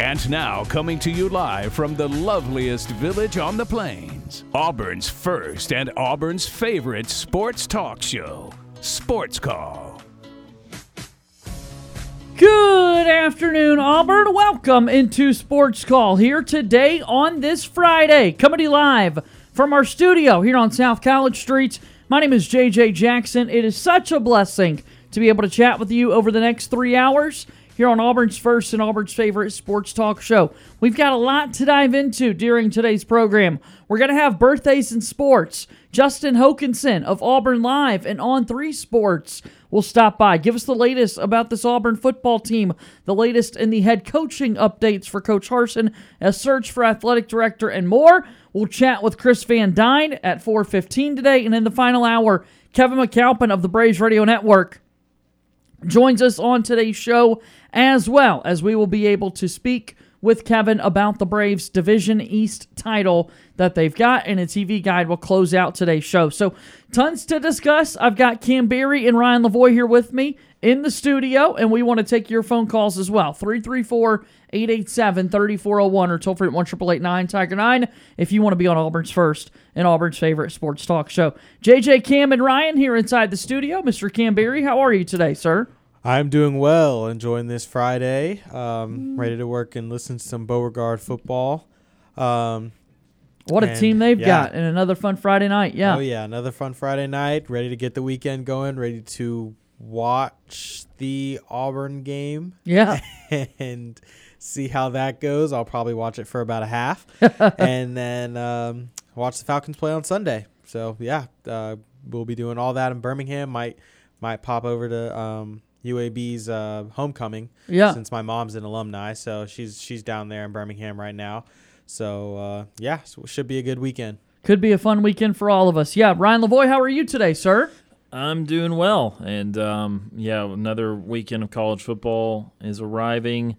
And now, coming to you live from the loveliest village on the plains, Auburn's first and Auburn's favorite sports talk show, Sports Call. Good afternoon, Auburn. Welcome into Sports Call here today on this Friday, coming to you live from our studio here on South College Street. My name is JJ Jackson. It is such a blessing to be able to chat with you over the next three hours here on Auburn's first and Auburn's favorite sports talk show. We've got a lot to dive into during today's program. We're going to have birthdays in sports. Justin Hokanson of Auburn Live and On 3 Sports will stop by. Give us the latest about this Auburn football team, the latest in the head coaching updates for Coach Harsin, a search for athletic director, and more. We'll chat with Chris Van Dyne at 4.15 today. And in the final hour, Kevin McAlpin of the Braves Radio Network joins us on today's show as well as we will be able to speak with Kevin about the Braves Division East title that they've got, and a TV guide will close out today's show. So, tons to discuss. I've got Cam Berry and Ryan Lavoie here with me in the studio, and we want to take your phone calls as well. 334 887 3401 or toll free at 1 Tiger 9 if you want to be on Auburn's first and Auburn's favorite sports talk show. JJ, Cam, and Ryan here inside the studio. Mr. Cam Berry, how are you today, sir? I'm doing well, enjoying this Friday. Um, ready to work and listen to some Beauregard football. Um, what a team they've yeah. got, and another fun Friday night. Yeah. Oh yeah, another fun Friday night. Ready to get the weekend going. Ready to watch the Auburn game. Yeah. and see how that goes. I'll probably watch it for about a half, and then um, watch the Falcons play on Sunday. So yeah, uh, we'll be doing all that in Birmingham. Might might pop over to um, UAB's uh, homecoming. Yeah. Since my mom's an alumni, so she's she's down there in Birmingham right now. So uh, yeah, so it should be a good weekend. Could be a fun weekend for all of us. Yeah, Ryan Lavoie, how are you today, sir? I'm doing well, and um, yeah, another weekend of college football is arriving,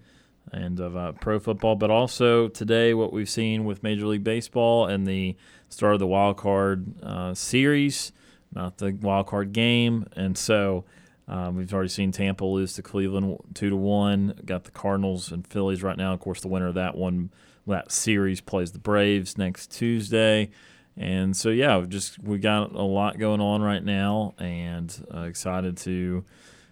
and of uh, pro football, but also today what we've seen with Major League Baseball and the start of the wild card uh, series, not the wild card game, and so. Um, we've already seen Tampa lose to Cleveland two to one. Got the Cardinals and Phillies right now. Of course, the winner of that one, that series plays the Braves next Tuesday. And so, yeah, we've just we got a lot going on right now, and uh, excited to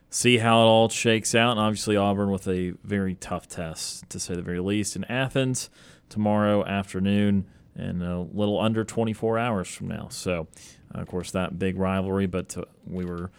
see how it all shakes out. And obviously, Auburn with a very tough test, to say the very least, in Athens tomorrow afternoon, and a little under 24 hours from now. So, uh, of course, that big rivalry, but uh, we were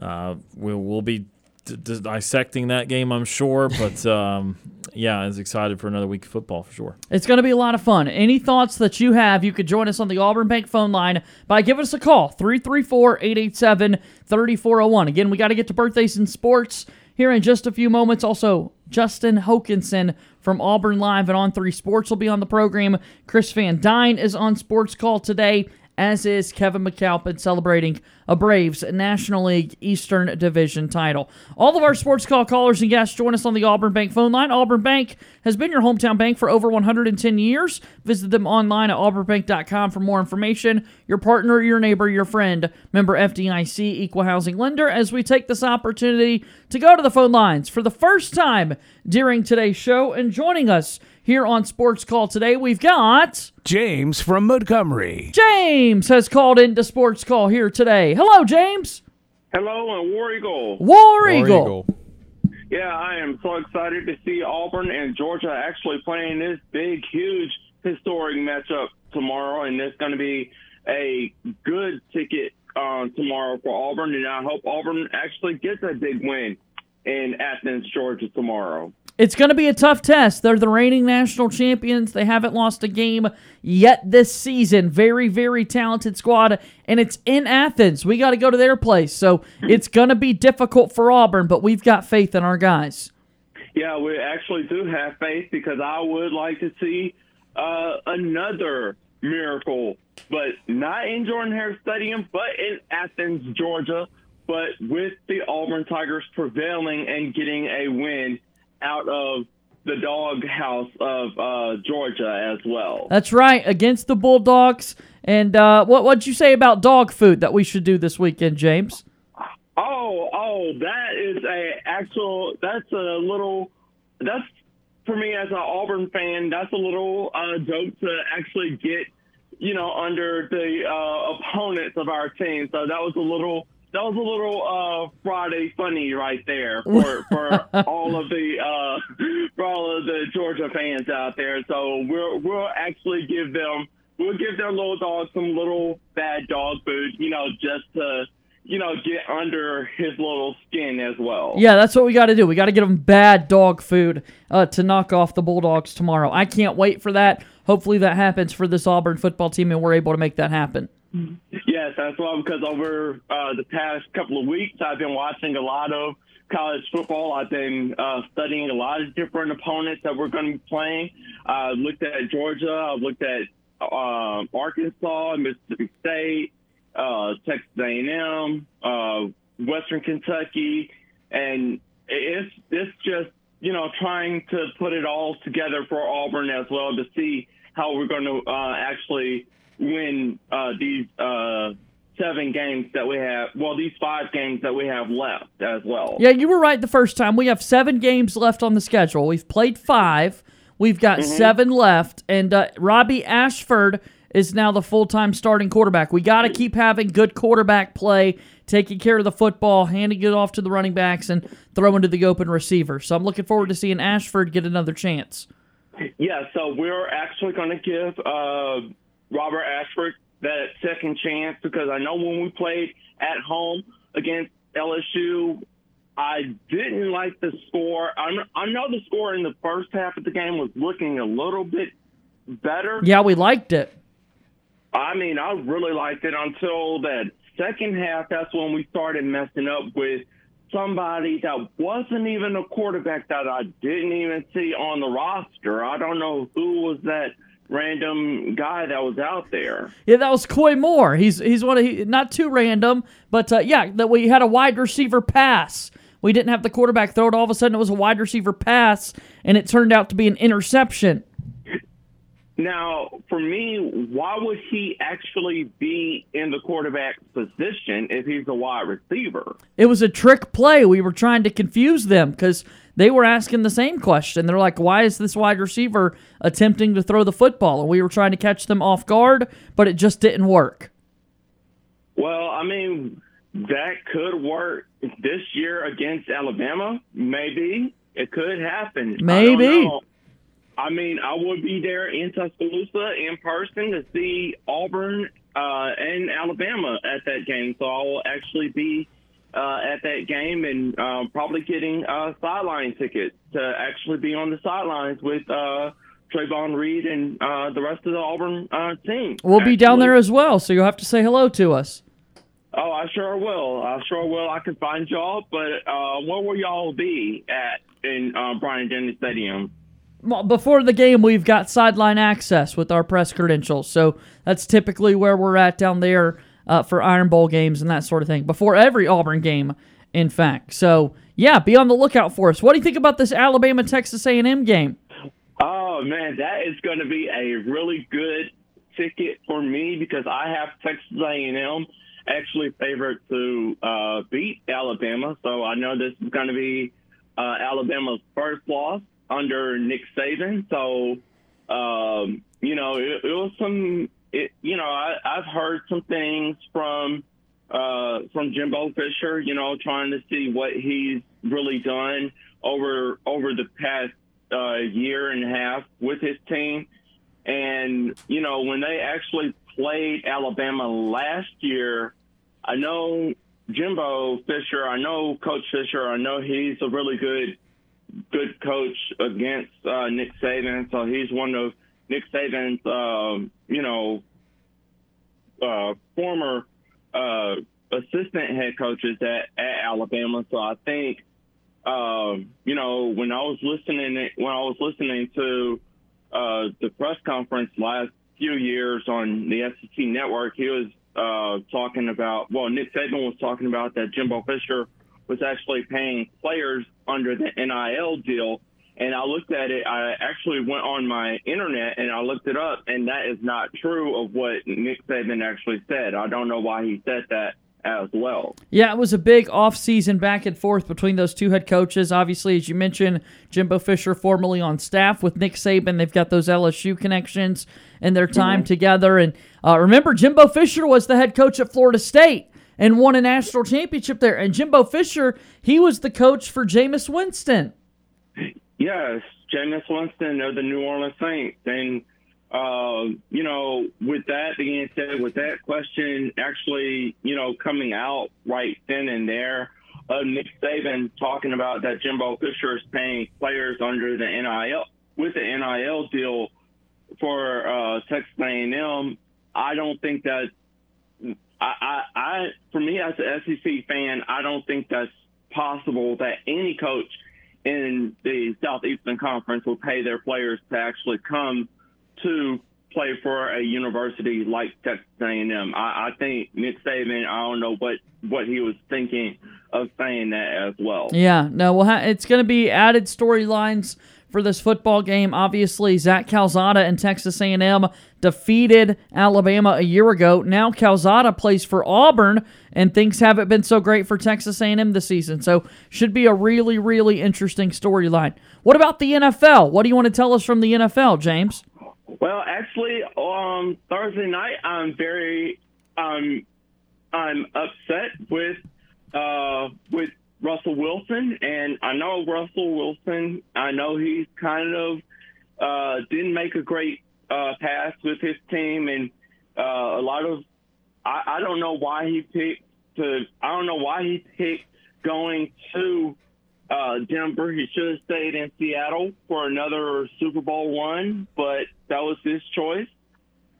uh, we'll, we'll be d- d- dissecting that game, I'm sure. But um, yeah, I was excited for another week of football for sure. It's going to be a lot of fun. Any thoughts that you have, you could join us on the Auburn Bank phone line by giving us a call 334 887 3401. Again, we got to get to birthdays in sports here in just a few moments. Also, Justin Hokanson from Auburn Live and On 3 Sports will be on the program. Chris Van Dyne is on Sports Call today as is Kevin McAlpin celebrating a Braves National League Eastern Division title. All of our sports call callers and guests join us on the Auburn Bank phone line. Auburn Bank has been your hometown bank for over 110 years. Visit them online at auburnbank.com for more information. Your partner, your neighbor, your friend, member FDIC, equal housing lender, as we take this opportunity to go to the phone lines for the first time during today's show and joining us here on Sports Call today, we've got James from Montgomery. James has called into Sports Call here today. Hello, James. Hello, and War Eagle. War, War Eagle. Eagle. Yeah, I am so excited to see Auburn and Georgia actually playing this big, huge, historic matchup tomorrow, and it's going to be a good ticket uh, tomorrow for Auburn, and I hope Auburn actually gets a big win. in Athens, Georgia tomorrow. It's going to be a tough test. They're the reigning national champions. They haven't lost a game yet this season. Very, very talented squad, and it's in Athens. We got to go to their place. So it's going to be difficult for Auburn, but we've got faith in our guys. Yeah, we actually do have faith because I would like to see uh, another miracle, but not in Jordan Hare Stadium, but in Athens, Georgia, but with the Auburn Tigers prevailing and getting a win out of the dog house of uh, Georgia as well. That's right, against the Bulldogs. And uh, what what'd you say about dog food that we should do this weekend, James? Oh, oh, that is a actual. That's a little. That's for me as an Auburn fan. That's a little uh, joke to actually get, you know, under the uh, opponents of our team. So that was a little that was a little uh, Friday funny right there for, for all of the uh, for all of the Georgia fans out there. So we'll we'll actually give them we'll give their little dog some little bad dog food, you know, just to you know get under his little skin as well. Yeah, that's what we got to do. We got to get them bad dog food uh, to knock off the Bulldogs tomorrow. I can't wait for that. Hopefully that happens for this Auburn football team, and we're able to make that happen. Yes, that's why because over uh, the past couple of weeks, I've been watching a lot of college football. I've been uh, studying a lot of different opponents that we're going to be playing. I looked at Georgia. I looked at uh, Arkansas, Mississippi State, uh, Texas A&M, uh, Western Kentucky, and it's it's just you know trying to put it all together for Auburn as well to see how we're going to uh, actually win uh, these uh, seven games that we have. Well, these five games that we have left as well. Yeah, you were right the first time. We have seven games left on the schedule. We've played five. We've got mm-hmm. seven left, and uh, Robbie Ashford is now the full-time starting quarterback. We got to keep having good quarterback play, taking care of the football, handing it off to the running backs, and throwing to the open receiver. So I'm looking forward to seeing Ashford get another chance. Yeah, so we're actually going to give uh, Robert Ashford that second chance because I know when we played at home against LSU, I didn't like the score. I, I know the score in the first half of the game was looking a little bit better. Yeah, we liked it. I mean, I really liked it until that second half. That's when we started messing up with somebody that wasn't even a quarterback that I didn't even see on the roster. I don't know who was that random guy that was out there. Yeah, that was Koy Moore. He's he's one of he, not too random, but uh, yeah, that we had a wide receiver pass. We didn't have the quarterback throw it. All of a sudden, it was a wide receiver pass, and it turned out to be an interception. Now, for me, why would he actually be in the quarterback position if he's a wide receiver? It was a trick play. We were trying to confuse them because they were asking the same question. They're like, why is this wide receiver attempting to throw the football? And we were trying to catch them off guard, but it just didn't work. Well, I mean, that could work this year against Alabama. Maybe it could happen. Maybe. I, I mean, I would be there in Tuscaloosa in person to see Auburn uh, and Alabama at that game. So I will actually be uh, at that game and uh, probably getting a sideline ticket to actually be on the sidelines with uh, Trayvon Reed and uh, the rest of the Auburn uh, team. We'll actually. be down there as well, so you'll have to say hello to us. Oh, I sure will. I sure will. I can find y'all, but uh, where will y'all be at in uh, Bryant Denny Stadium? Well, before the game, we've got sideline access with our press credentials, so that's typically where we're at down there uh, for Iron Bowl games and that sort of thing before every Auburn game, in fact. So yeah, be on the lookout for us. What do you think about this Alabama Texas A&M game? Oh man, that is going to be a really good ticket for me because I have Texas A&M actually favored to uh, beat Alabama. So I know this is going to be uh, Alabama's first loss under Nick Saban. So um, you know, it, it was some it, you know, I, I've heard some things from uh, from Jimbo Fisher. You know, trying to see what he's really done over over the past uh, year and a half with his team. And you know, when they actually played Alabama last year, I know Jimbo Fisher, I know Coach Fisher. I know he's a really good good coach against uh, Nick Saban. So he's one of Nick Saban's, um, you know, uh, former uh, assistant head coaches at, at Alabama. So I think, um, you know, when I was listening, when I was listening to uh, the press conference last few years on the SEC network, he was uh, talking about, well, Nick Saban was talking about that Jimbo Fisher was actually paying players under the NIL deal. And I looked at it. I actually went on my internet and I looked it up, and that is not true of what Nick Saban actually said. I don't know why he said that as well. Yeah, it was a big off-season back and forth between those two head coaches. Obviously, as you mentioned, Jimbo Fisher formerly on staff with Nick Saban. They've got those LSU connections and their time mm-hmm. together. And uh, remember, Jimbo Fisher was the head coach at Florida State and won a national championship there. And Jimbo Fisher, he was the coach for Jameis Winston. Yes, Jameis Winston of the New Orleans Saints. And, uh, you know, with that being said, with that question actually, you know, coming out right then and there, uh, Nick Saban talking about that Jimbo Fisher is paying players under the NIL with the NIL deal for uh, Texas A&M. I don't think that I, I, I, for me as an SEC fan, I don't think that's possible that any coach in the Southeastern Conference will pay their players to actually come to play for a university like Texas A&M. I, I think Nick Saban. I don't know what what he was thinking of saying that as well. Yeah, no, well, it's going to be added storylines for this football game. Obviously, Zach Calzada and Texas A&M defeated Alabama a year ago. Now Calzada plays for Auburn, and things haven't been so great for Texas A&M this season. So should be a really, really interesting storyline. What about the NFL? What do you want to tell us from the NFL, James? Well, actually, um, Thursday night, I'm very, um, I'm upset with, uh, with Russell Wilson, and I know Russell Wilson. I know he's kind of uh, didn't make a great uh, pass with his team, and uh, a lot of I, I don't know why he picked to. I don't know why he picked going to uh, Denver. He should have stayed in Seattle for another Super Bowl one, but that was his choice.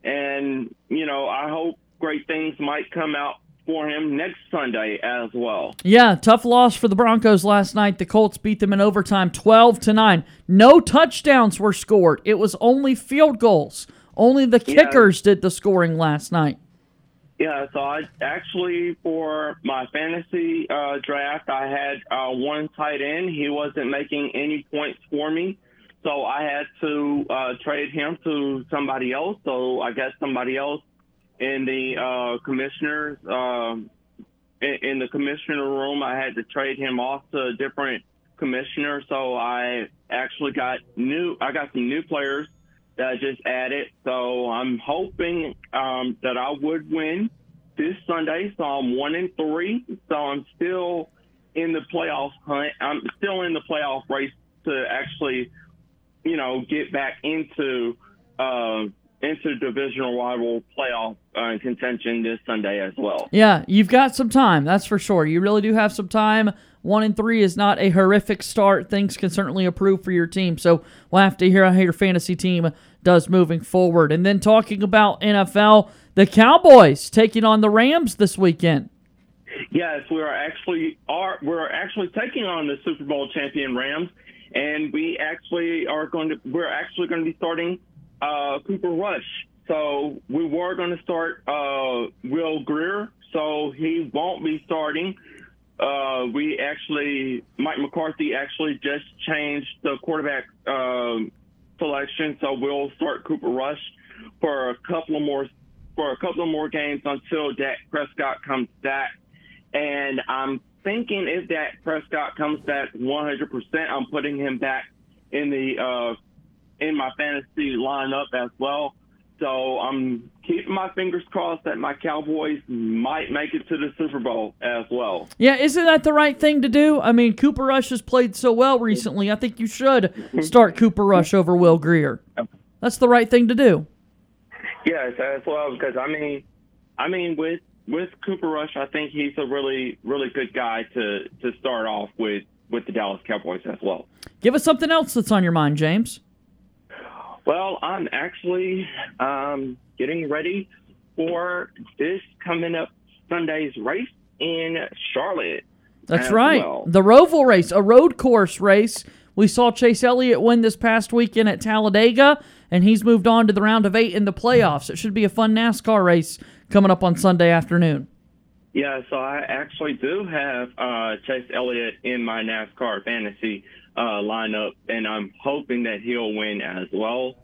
And you know, I hope great things might come out for him next Sunday as well. Yeah, tough loss for the Broncos last night. The Colts beat them in overtime 12 to 9. No touchdowns were scored. It was only field goals. Only the yeah. kickers did the scoring last night. Yeah, so I actually for my fantasy uh, draft, I had uh, one tight end. He wasn't making any points for me, so I had to uh, trade him to somebody else. So I guess somebody else in the uh, commissioners um, in, in, the commissioner room. I had to trade him off to a different commissioner, so I actually got new. I got some new players that I just added. So I'm hoping um, that I would win this Sunday. So I'm one and three. So I'm still in the playoff hunt. I'm still in the playoff race to actually, you know, get back into. Uh, into divisional rival playoff uh, contention this Sunday as well. Yeah, you've got some time, that's for sure. You really do have some time. One and three is not a horrific start. Things can certainly improve for your team. So we'll have to hear how your fantasy team does moving forward. And then talking about NFL, the Cowboys taking on the Rams this weekend. Yes, we are actually are we're actually taking on the Super Bowl champion Rams, and we actually are going to we're actually going to be starting uh, Cooper Rush. So we were going to start uh, Will Grier, so he won't be starting. Uh, we actually, Mike McCarthy actually just changed the quarterback um, selection, so we'll start Cooper Rush for a couple of more for a couple of more games until Dak Prescott comes back. And I'm thinking if Dak Prescott comes back 100%, I'm putting him back in the uh, in my fantasy lineup as well. So I'm keeping my fingers crossed that my Cowboys might make it to the Super Bowl as well. Yeah, isn't that the right thing to do? I mean, Cooper Rush has played so well recently. I think you should start Cooper Rush over Will Grier. That's the right thing to do. Yes, as well because I mean, I mean with with Cooper Rush, I think he's a really really good guy to to start off with with the Dallas Cowboys as well. Give us something else that's on your mind, James. Well, I'm actually um, getting ready for this coming up Sunday's race in Charlotte. That's right. well. The Roval race, a road course race. We saw Chase Elliott win this past weekend at Talladega, and he's moved on to the round of eight in the playoffs. It should be a fun NASCAR race coming up on Sunday afternoon. Yeah, so I actually do have uh, Chase Elliott in my NASCAR fantasy uh, lineup, and I'm hoping that he'll win as well.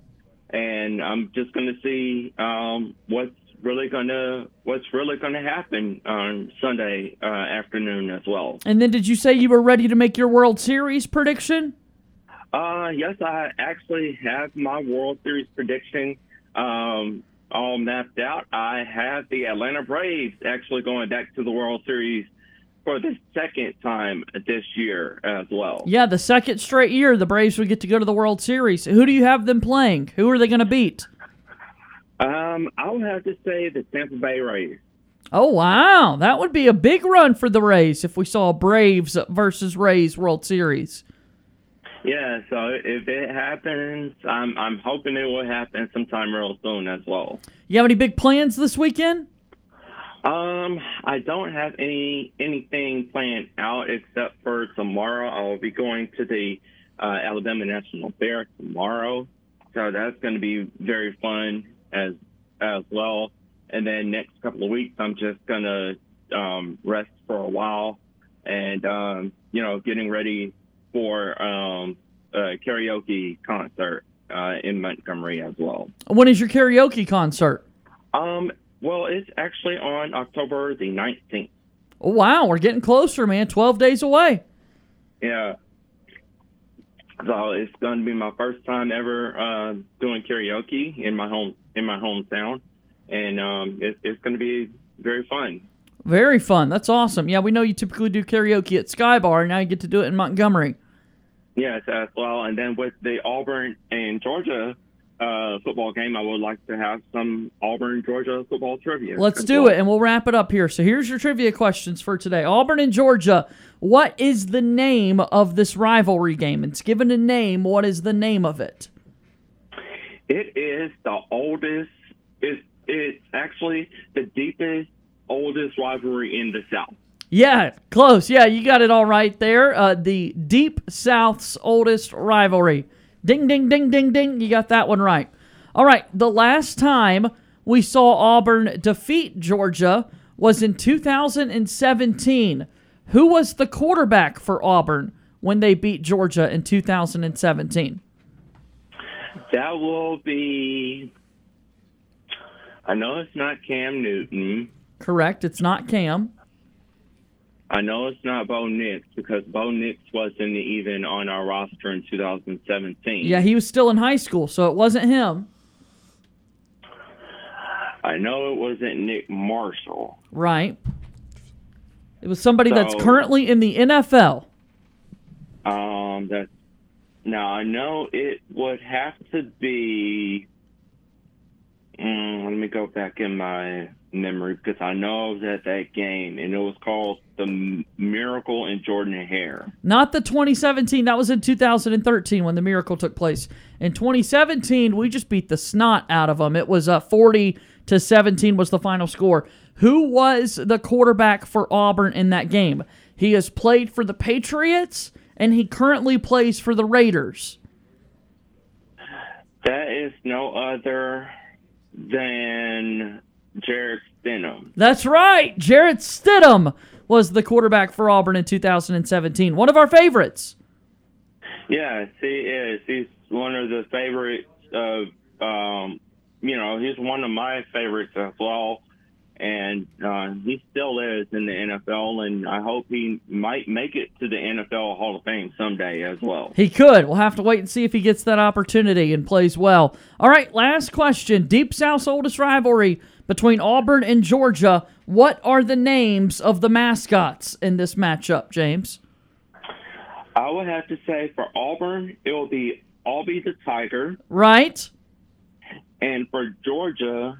And I'm just going to see um, what's really going to what's really going to happen on Sunday uh, afternoon as well. And then did you say you were ready to make your World Series prediction? Uh, yes, I actually have my World Series prediction um, all mapped out. I have the Atlanta Braves actually going back to the World Series for the second time this year as well. Yeah, the second straight year the Braves would get to go to the World Series. Who do you have them playing? Who are they going to beat? Um, I would have to say the Tampa Bay Rays. Oh, wow. That would be a big run for the Rays if we saw Braves versus Rays World Series. Yeah, so if it happens, I'm I'm hoping it will happen sometime real soon as well. You have any big plans this weekend? Um, I don't have any anything planned out except for tomorrow. I will be going to the uh, Alabama National Fair tomorrow, so that's going to be very fun as as well. And then next couple of weeks, I'm just gonna um, rest for a while, and um, you know, getting ready for um, a karaoke concert uh, in Montgomery as well. When is your karaoke concert? Um, well, it's actually on October the 19th. Oh, wow. We're getting closer, man. 12 days away. Yeah. So it's going to be my first time ever uh, doing karaoke in my home in my hometown, and um, it, it's going to be very fun. Very fun. That's awesome. Yeah, we know you typically do karaoke at Sky Bar. Now you get to do it in Montgomery. Yes, as well. And then with the Auburn and Georgia uh, football game, I would like to have some Auburn Georgia football trivia. Let's do well. it, and we'll wrap it up here. So here's your trivia questions for today. Auburn and Georgia. What is the name of this rivalry game? It's given a name. What is the name of it? It is the oldest. It's it's actually the deepest, oldest rivalry in the South. Yeah, close. Yeah, you got it all right there. Uh, the Deep South's oldest rivalry. Ding, ding, ding, ding, ding. You got that one right. All right, the last time we saw Auburn defeat Georgia was in 2017. Who was the quarterback for Auburn when they beat Georgia in 2017? That will be. I know it's not Cam Newton. Correct. It's not Cam. I know it's not Bo Nix because Bo Nix wasn't even on our roster in 2017. Yeah, he was still in high school, so it wasn't him. I know it wasn't Nick Marshall. Right. It was somebody that's currently in the NFL. Um, that now I know it would have to be. Mm, let me go back in my memory because I know I was at that game and it was called the Miracle in Jordan Hare. Not the 2017. That was in 2013 when the miracle took place. In 2017, we just beat the snot out of them. It was uh, 40 to 17 was the final score. Who was the quarterback for Auburn in that game? He has played for the Patriots and he currently plays for the Raiders. That is no other than Jarrett Stidham. That's right. Jarrett Stidham was the quarterback for Auburn in 2017. One of our favorites. Yes, he is. He's one of the favorites of, um, you know, he's one of my favorites as well. And uh, he still is in the NFL, and I hope he might make it to the NFL Hall of Fame someday as well. He could. We'll have to wait and see if he gets that opportunity and plays well. All right, last question. Deep South's oldest rivalry between Auburn and Georgia. What are the names of the mascots in this matchup, James? I would have to say for Auburn, it will be Aubie the Tiger, Right? and for Georgia,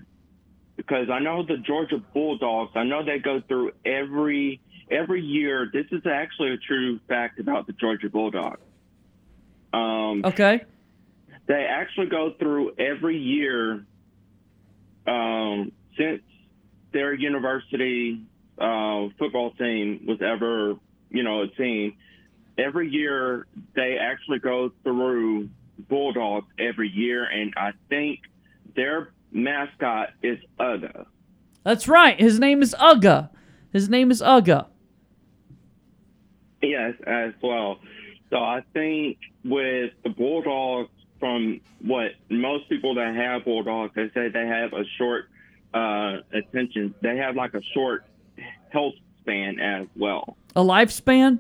because I know the Georgia Bulldogs. I know they go through every every year. This is actually a true fact about the Georgia Bulldogs. Um, Okay. they actually go through every year um, since their university uh, football team was ever, you know, a team. Every year they actually go through Bulldogs every year, and I think their mascot is Uga. That's right. His name is Uga. His name is Uga. Yes, as well. So I think with the Bulldogs, from what most people that have Bulldogs, they say they have a short uh, attention. They have like a short health span as well, A lifespan?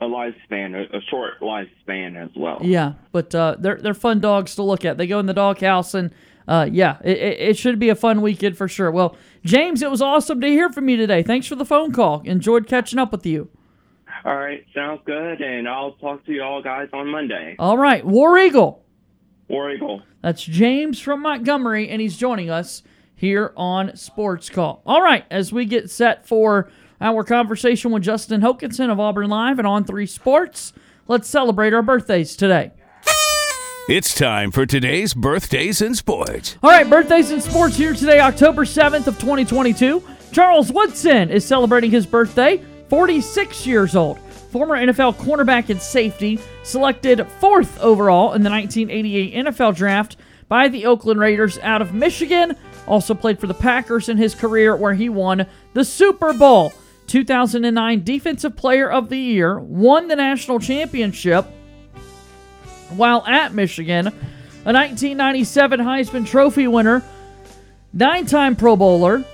a lifespan, a, a short lifespan as well. Yeah, but uh, they're they're fun dogs to look at. They go in the doghouse, and uh, yeah, it, it, should be a fun weekend for sure. Well, James, it was awesome to hear from you today. Thanks for the phone call. Enjoyed catching up with you. All right, sounds good, and I'll talk to you all guys on Monday. All right, War Eagle. War Eagle. That's James from Montgomery, and he's joining us here on Sports Call. All right, as we get set for our conversation with Justin Hokanson of Auburn Live and On 3 Sports, let's celebrate our birthdays today. It's time for today's birthdays in sports. All right, birthdays in sports here today, October 7th of 2022. Charles Woodson is celebrating his birthday, 46 years old. Former NFL cornerback and safety, selected fourth overall in the 1988 NFL draft by the Oakland Raiders out of Michigan. Also played for the Packers in his career, where he won the Super Bowl. 2009 Defensive Player of the Year, won the national championship while at Michigan, a 1997 Heisman Trophy winner, nine time Pro Bowler,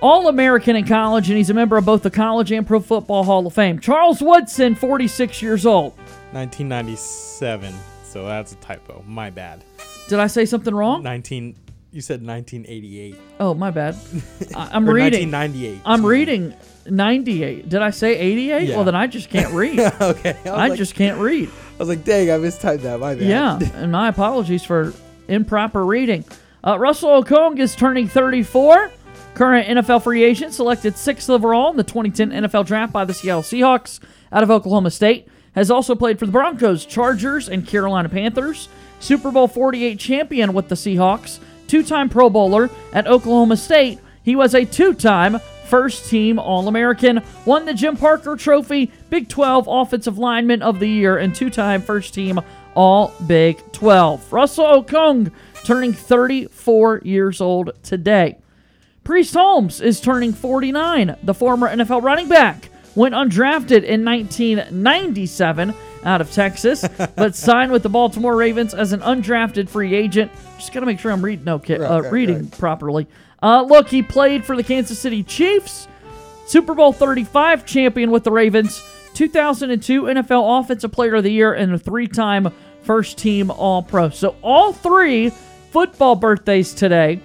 All American in college, and he's a member of both the College and Pro Football Hall of Fame. Charles Woodson, 46 years old. 1997. So that's a typo. My bad. Did I say something wrong? 19. You said 1988. Oh, my bad. I'm reading. 1998. I'm reading 98. Did I say 88? Yeah. Well, then I just can't read. okay. I, I like, just can't read. I was like, dang, I mistyped that. My bad. Yeah, and my apologies for improper reading. Uh, Russell Okung is turning 34. Current NFL free agent, selected sixth overall in the 2010 NFL Draft by the Seattle Seahawks out of Oklahoma State. Has also played for the Broncos, Chargers, and Carolina Panthers. Super Bowl 48 champion with the Seahawks. Two time Pro Bowler at Oklahoma State. He was a two time first team All American. Won the Jim Parker Trophy, Big 12 Offensive Lineman of the Year, and two time first team All Big 12. Russell Okung turning 34 years old today. Priest Holmes is turning 49. The former NFL running back went undrafted in 1997 out of Texas, but signed with the Baltimore Ravens as an undrafted free agent. Just gotta make sure I'm reading okay, uh, right, reading right. properly. Uh, look, he played for the Kansas City Chiefs, Super Bowl 35 champion with the Ravens, 2002 NFL Offensive Player of the Year, and a three-time first-team All-Pro. So all three football birthdays today.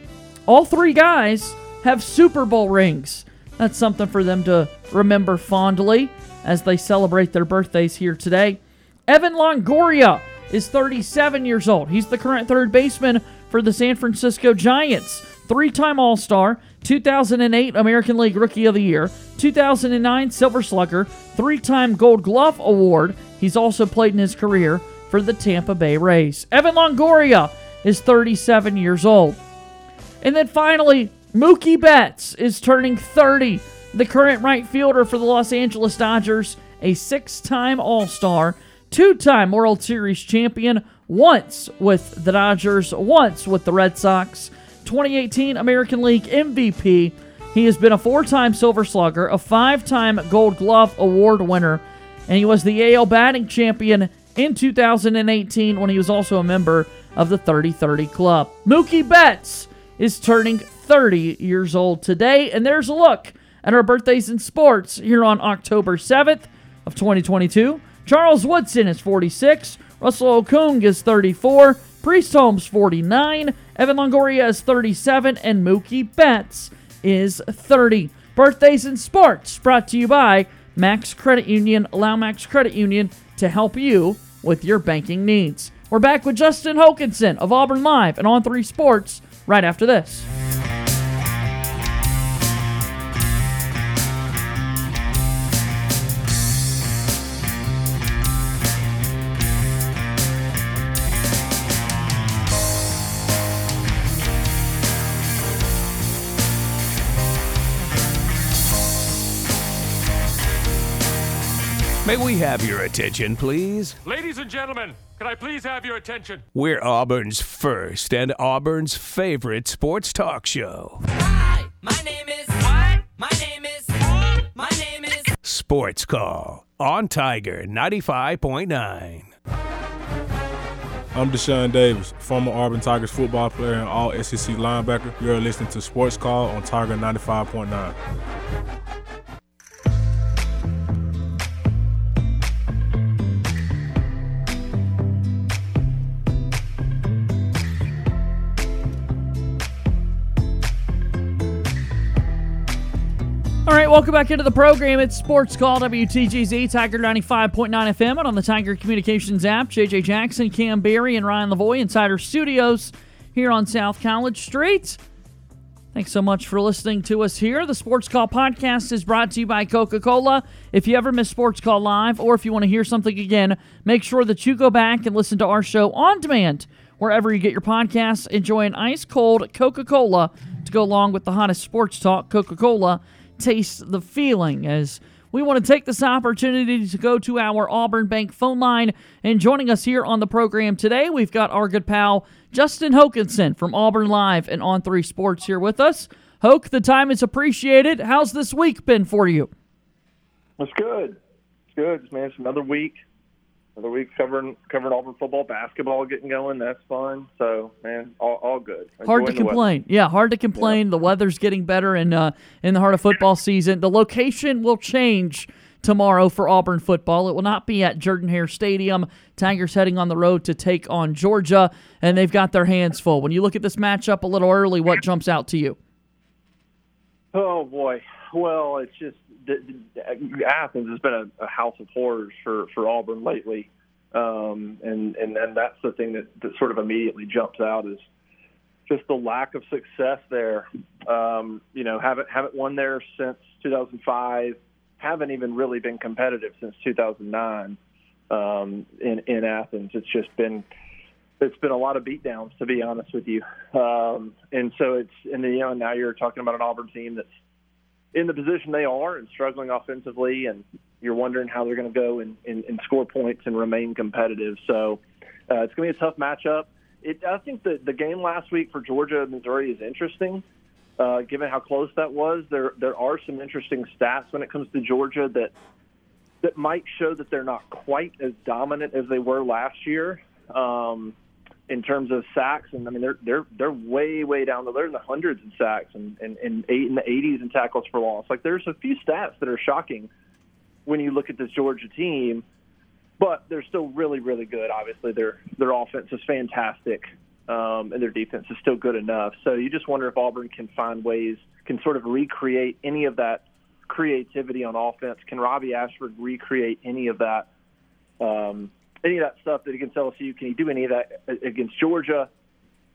All three guys have Super Bowl rings. That's something for them to remember fondly as they celebrate their birthdays here today. Evan Longoria is 37 years old. He's the current third baseman for the San Francisco Giants. Three time All Star, 2008 American League Rookie of the Year, 2009 Silver Slugger, three time Gold Glove Award. He's also played in his career for the Tampa Bay Rays. Evan Longoria is 37 years old. And then finally, Mookie Betts is turning 30. The current right fielder for the Los Angeles Dodgers, a six time All Star, two time World Series champion, once with the Dodgers, once with the Red Sox, 2018 American League MVP. He has been a four time Silver Slugger, a five time Gold Glove Award winner, and he was the AL batting champion in 2018 when he was also a member of the 30 30 Club. Mookie Betts is turning 30 years old today, and there's a look at our birthdays in sports here on October 7th of 2022. Charles Woodson is 46, Russell Okung is 34, Priest Holmes 49, Evan Longoria is 37, and Mookie Betts is 30. Birthdays in sports brought to you by Max Credit Union. Allow Max Credit Union to help you with your banking needs. We're back with Justin Hokanson of Auburn Live and On 3 Sports right after this. May we have your attention, please? Ladies and gentlemen, can I please have your attention? We're Auburn's first and Auburn's favorite sports talk show. Hi, my name is. What? My name is. My name is. Sports Call on Tiger 95.9. I'm Deshaun Davis, former Auburn Tigers football player and all SEC linebacker. You're listening to Sports Call on Tiger 95.9. All right, welcome back into the program. It's Sports Call WTGZ, Tiger 95.9 FM, and on the Tiger Communications app. JJ Jackson, Cam Berry, and Ryan Lavoie inside our studios here on South College Street. Thanks so much for listening to us here. The Sports Call podcast is brought to you by Coca Cola. If you ever miss Sports Call Live or if you want to hear something again, make sure that you go back and listen to our show on demand wherever you get your podcasts. Enjoy an ice cold Coca Cola to go along with the hottest sports talk, Coca Cola taste the feeling as we want to take this opportunity to go to our Auburn Bank phone line. And joining us here on the program today, we've got our good pal Justin Hokanson from Auburn Live and On 3 Sports here with us. Hoke, the time is appreciated. How's this week been for you? It's good. It's good, man. It's another week. Another week covering covering Auburn football, basketball getting going. That's fun. So, man, all, all good. Hard to Enjoying complain. Yeah, hard to complain. The weather's getting better in uh, in the heart of football season. The location will change tomorrow for Auburn football. It will not be at Jordan Hare Stadium. Tigers heading on the road to take on Georgia, and they've got their hands full. When you look at this matchup a little early, what jumps out to you? Oh boy. Well, it's just the, Athens has been a, a house of horrors for for Auburn lately, um, and and that's the thing that, that sort of immediately jumps out is just the lack of success there. Um, you know, haven't haven't won there since 2005. Haven't even really been competitive since 2009 um, in in Athens. It's just been it's been a lot of beatdowns, to be honest with you. Um, and so it's and you know now you're talking about an Auburn team that's in the position they are and struggling offensively, and you're wondering how they're going to go and, and, and score points and remain competitive. So uh, it's going to be a tough matchup. It, I think the the game last week for Georgia and Missouri is interesting, uh, given how close that was. There there are some interesting stats when it comes to Georgia that that might show that they're not quite as dominant as they were last year. Um, in terms of sacks, and I mean they're they're they're way way down the they're in the hundreds in sacks and and, and eight in the 80s in tackles for loss. Like there's a few stats that are shocking when you look at this Georgia team, but they're still really really good. Obviously their their offense is fantastic, um, and their defense is still good enough. So you just wonder if Auburn can find ways can sort of recreate any of that creativity on offense. Can Robbie Ashford recreate any of that? Um, any of that stuff that against LSU? Can he do any of that against Georgia,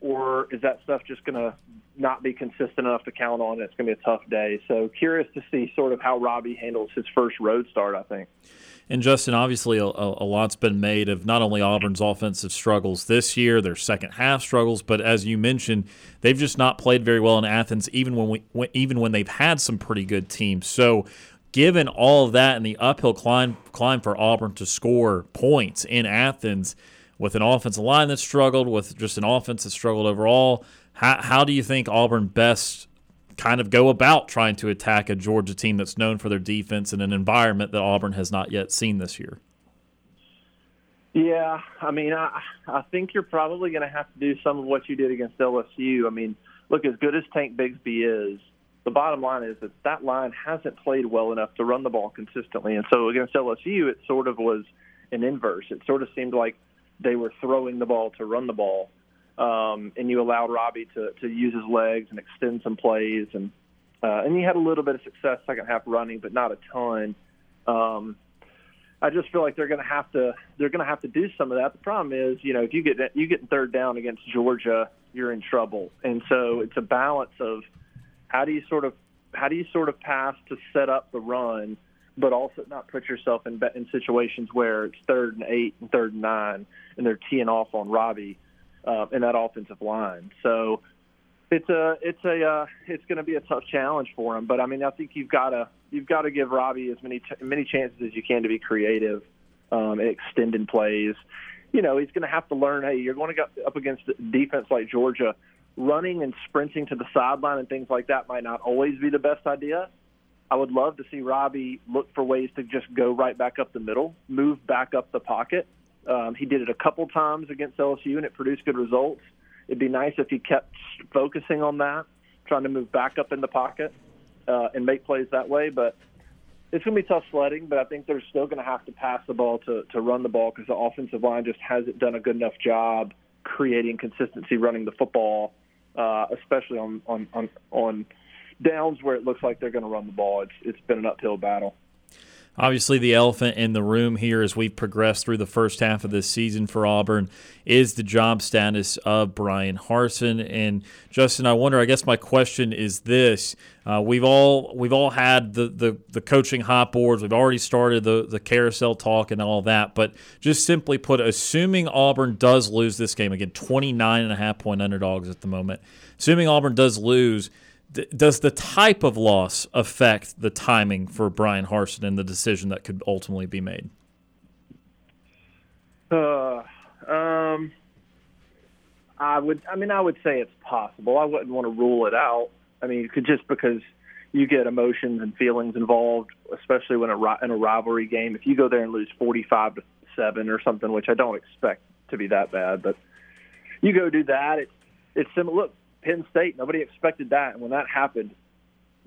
or is that stuff just going to not be consistent enough to count on? It's going to be a tough day. So curious to see sort of how Robbie handles his first road start. I think. And Justin, obviously, a, a, lot's been made of not only Auburn's offensive struggles this year, their second half struggles, but as you mentioned, they've just not played very well in Athens, even when we, even when they've had some pretty good teams. So, given all of that and the uphill climb climb for Auburn to score points in Athens, with an offensive line that struggled, with just an offense that struggled overall, how, how do you think Auburn best kind of go about trying to attack a Georgia team that's known for their defense in an environment that Auburn has not yet seen this year? Yeah, I mean, I I think you're probably going to have to do some of what you did against LSU. I mean, look, as good as Tank Bigsby is, the bottom line is that that line hasn't played well enough to run the ball consistently. And so against LSU, it sort of was an inverse. It sort of seemed like they were throwing the ball to run the ball, um, and you allowed Robbie to to use his legs and extend some plays, and uh, and he had a little bit of success second half running, but not a ton. Um, I just feel like they're going to have to they're going to have to do some of that. The problem is, you know, if you get you get third down against Georgia, you're in trouble, and so it's a balance of how do you sort of how do you sort of pass to set up the run, but also not put yourself in in situations where it's third and eight and third and nine, and they're teeing off on Robbie uh, in that offensive line. So it's a it's a uh, it's going to be a tough challenge for him. But I mean, I think you've got to you've got to give Robbie as many t- many chances as you can to be creative um, and extending plays. You know, he's going to have to learn. Hey, you're going to go up against defense like Georgia. Running and sprinting to the sideline and things like that might not always be the best idea. I would love to see Robbie look for ways to just go right back up the middle, move back up the pocket. Um, he did it a couple times against LSU, and it produced good results. It'd be nice if he kept focusing on that, trying to move back up in the pocket uh, and make plays that way. But it's going to be tough sledding, but I think they're still going to have to pass the ball to, to run the ball because the offensive line just hasn't done a good enough job creating consistency running the football, uh, especially on, on, on, on downs where it looks like they're going to run the ball. It's, it's been an uphill battle. Obviously, the elephant in the room here as we progress through the first half of this season for Auburn is the job status of Brian Harsin. And Justin, I wonder. I guess my question is this: uh, We've all we've all had the, the the coaching hot boards. We've already started the the carousel talk and all that. But just simply put, assuming Auburn does lose this game again, 29 and a half point underdogs at the moment. Assuming Auburn does lose does the type of loss affect the timing for Brian Harsin and the decision that could ultimately be made? Uh, um, I would. I mean, I would say it's possible. I wouldn't want to rule it out. I mean, could just because you get emotions and feelings involved, especially when a, in a rivalry game. If you go there and lose forty-five to seven or something, which I don't expect to be that bad, but you go do that. It's it's similar. Look, Penn State, nobody expected that, and when that happened,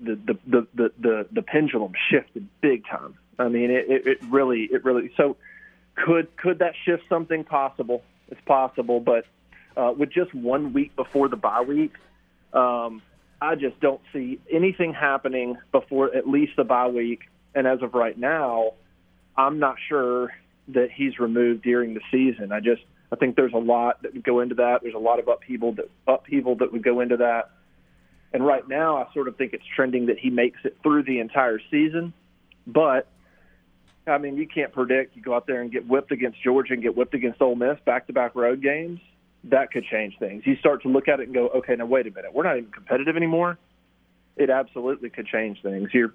the the the the the, the pendulum shifted big time. I mean, it, it, it really it really so could could that shift something possible? It's possible, but uh, with just one week before the bye week, um, I just don't see anything happening before at least the bye week. And as of right now, I'm not sure that he's removed during the season. I just I think there's a lot that would go into that. There's a lot of upheaval that upheaval that would go into that. And right now, I sort of think it's trending that he makes it through the entire season. But I mean, you can't predict. You go out there and get whipped against Georgia and get whipped against Ole Miss, back-to-back road games. That could change things. You start to look at it and go, okay, now wait a minute, we're not even competitive anymore. It absolutely could change things. You're,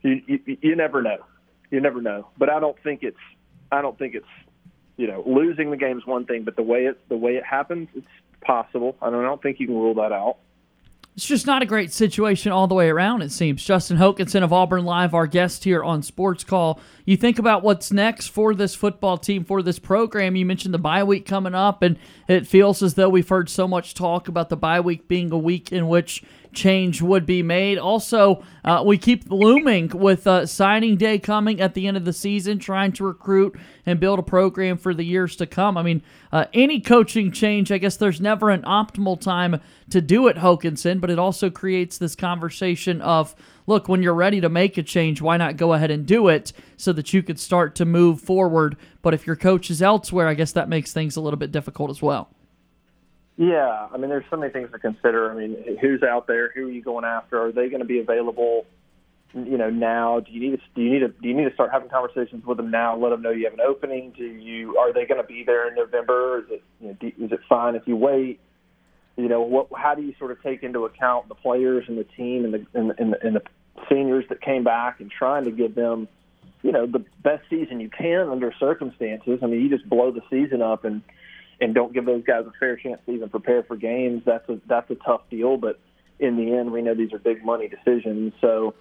you, you, you never know. You never know. But I don't think it's, I don't think it's you know, losing the game is one thing, but the way it the way it happens, it's possible. I don't, I don't think you can rule that out. It's just not a great situation all the way around, it seems. Justin Hokanson of Auburn Live, our guest here on Sports Call. You think about what's next for this football team, for this program. You mentioned the bye week coming up, and it feels as though we've heard so much talk about the bye week being a week in which change would be made. Also, uh, we keep looming with uh, signing day coming at the end of the season, trying to recruit and build a program for the years to come. I mean, uh, any coaching change, I guess there's never an optimal time to do it, Hokanson, but it also creates this conversation of look, when you're ready to make a change, why not go ahead and do it so that you could start to move forward? But if your coach is elsewhere, I guess that makes things a little bit difficult as well. Yeah, I mean, there's so many things to consider. I mean, who's out there? Who are you going after? Are they going to be available? You know, now do you need to do you need to do you need to start having conversations with them now? Let them know you have an opening. Do you are they going to be there in November? Is it you know, do, is it fine if you wait? You know, what how do you sort of take into account the players and the team and the and and and the seniors that came back and trying to give them, you know, the best season you can under circumstances. I mean, you just blow the season up and and don't give those guys a fair chance to even prepare for games, that's a that's a tough deal. But in the end, we know these are big money decisions. So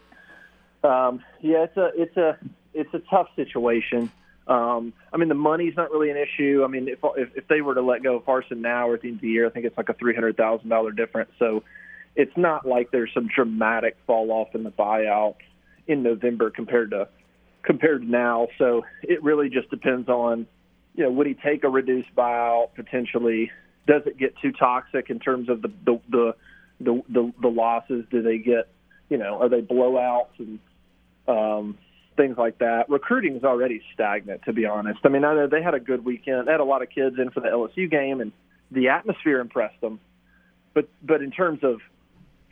um, yeah, it's a it's a it's a tough situation. Um, I mean, the money's not really an issue. I mean, if, if if they were to let go of Harsin now or at the end of the year, I think it's like a three hundred thousand dollar difference. So it's not like there's some dramatic fall off in the buyout in November compared to compared to now. So it really just depends on you know, would he take a reduced buyout potentially? Does it get too toxic in terms of the the the the, the, the losses? Do they get, you know, are they blowouts and um, things like that? Recruiting is already stagnant, to be honest. I mean, I know they had a good weekend. They had a lot of kids in for the LSU game, and the atmosphere impressed them. But but in terms of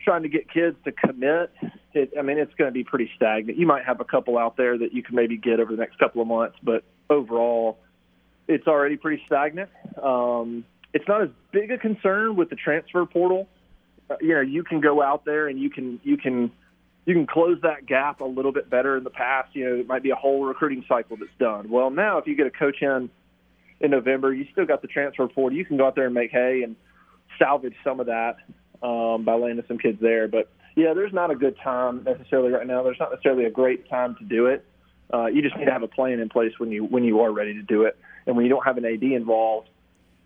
trying to get kids to commit, it, I mean, it's going to be pretty stagnant. You might have a couple out there that you can maybe get over the next couple of months, but overall it's already pretty stagnant. Um, it's not as big a concern with the transfer portal. Uh, you know, you can go out there and you can you can you can close that gap a little bit better in the past. You know, it might be a whole recruiting cycle that's done. Well, now if you get a coach in in November, you still got the transfer portal. You can go out there and make hay and salvage some of that um, by landing some kids there. But yeah, there's not a good time necessarily right now. There's not necessarily a great time to do it. Uh, you just need to have a plan in place when you when you are ready to do it, and when you don't have an AD involved,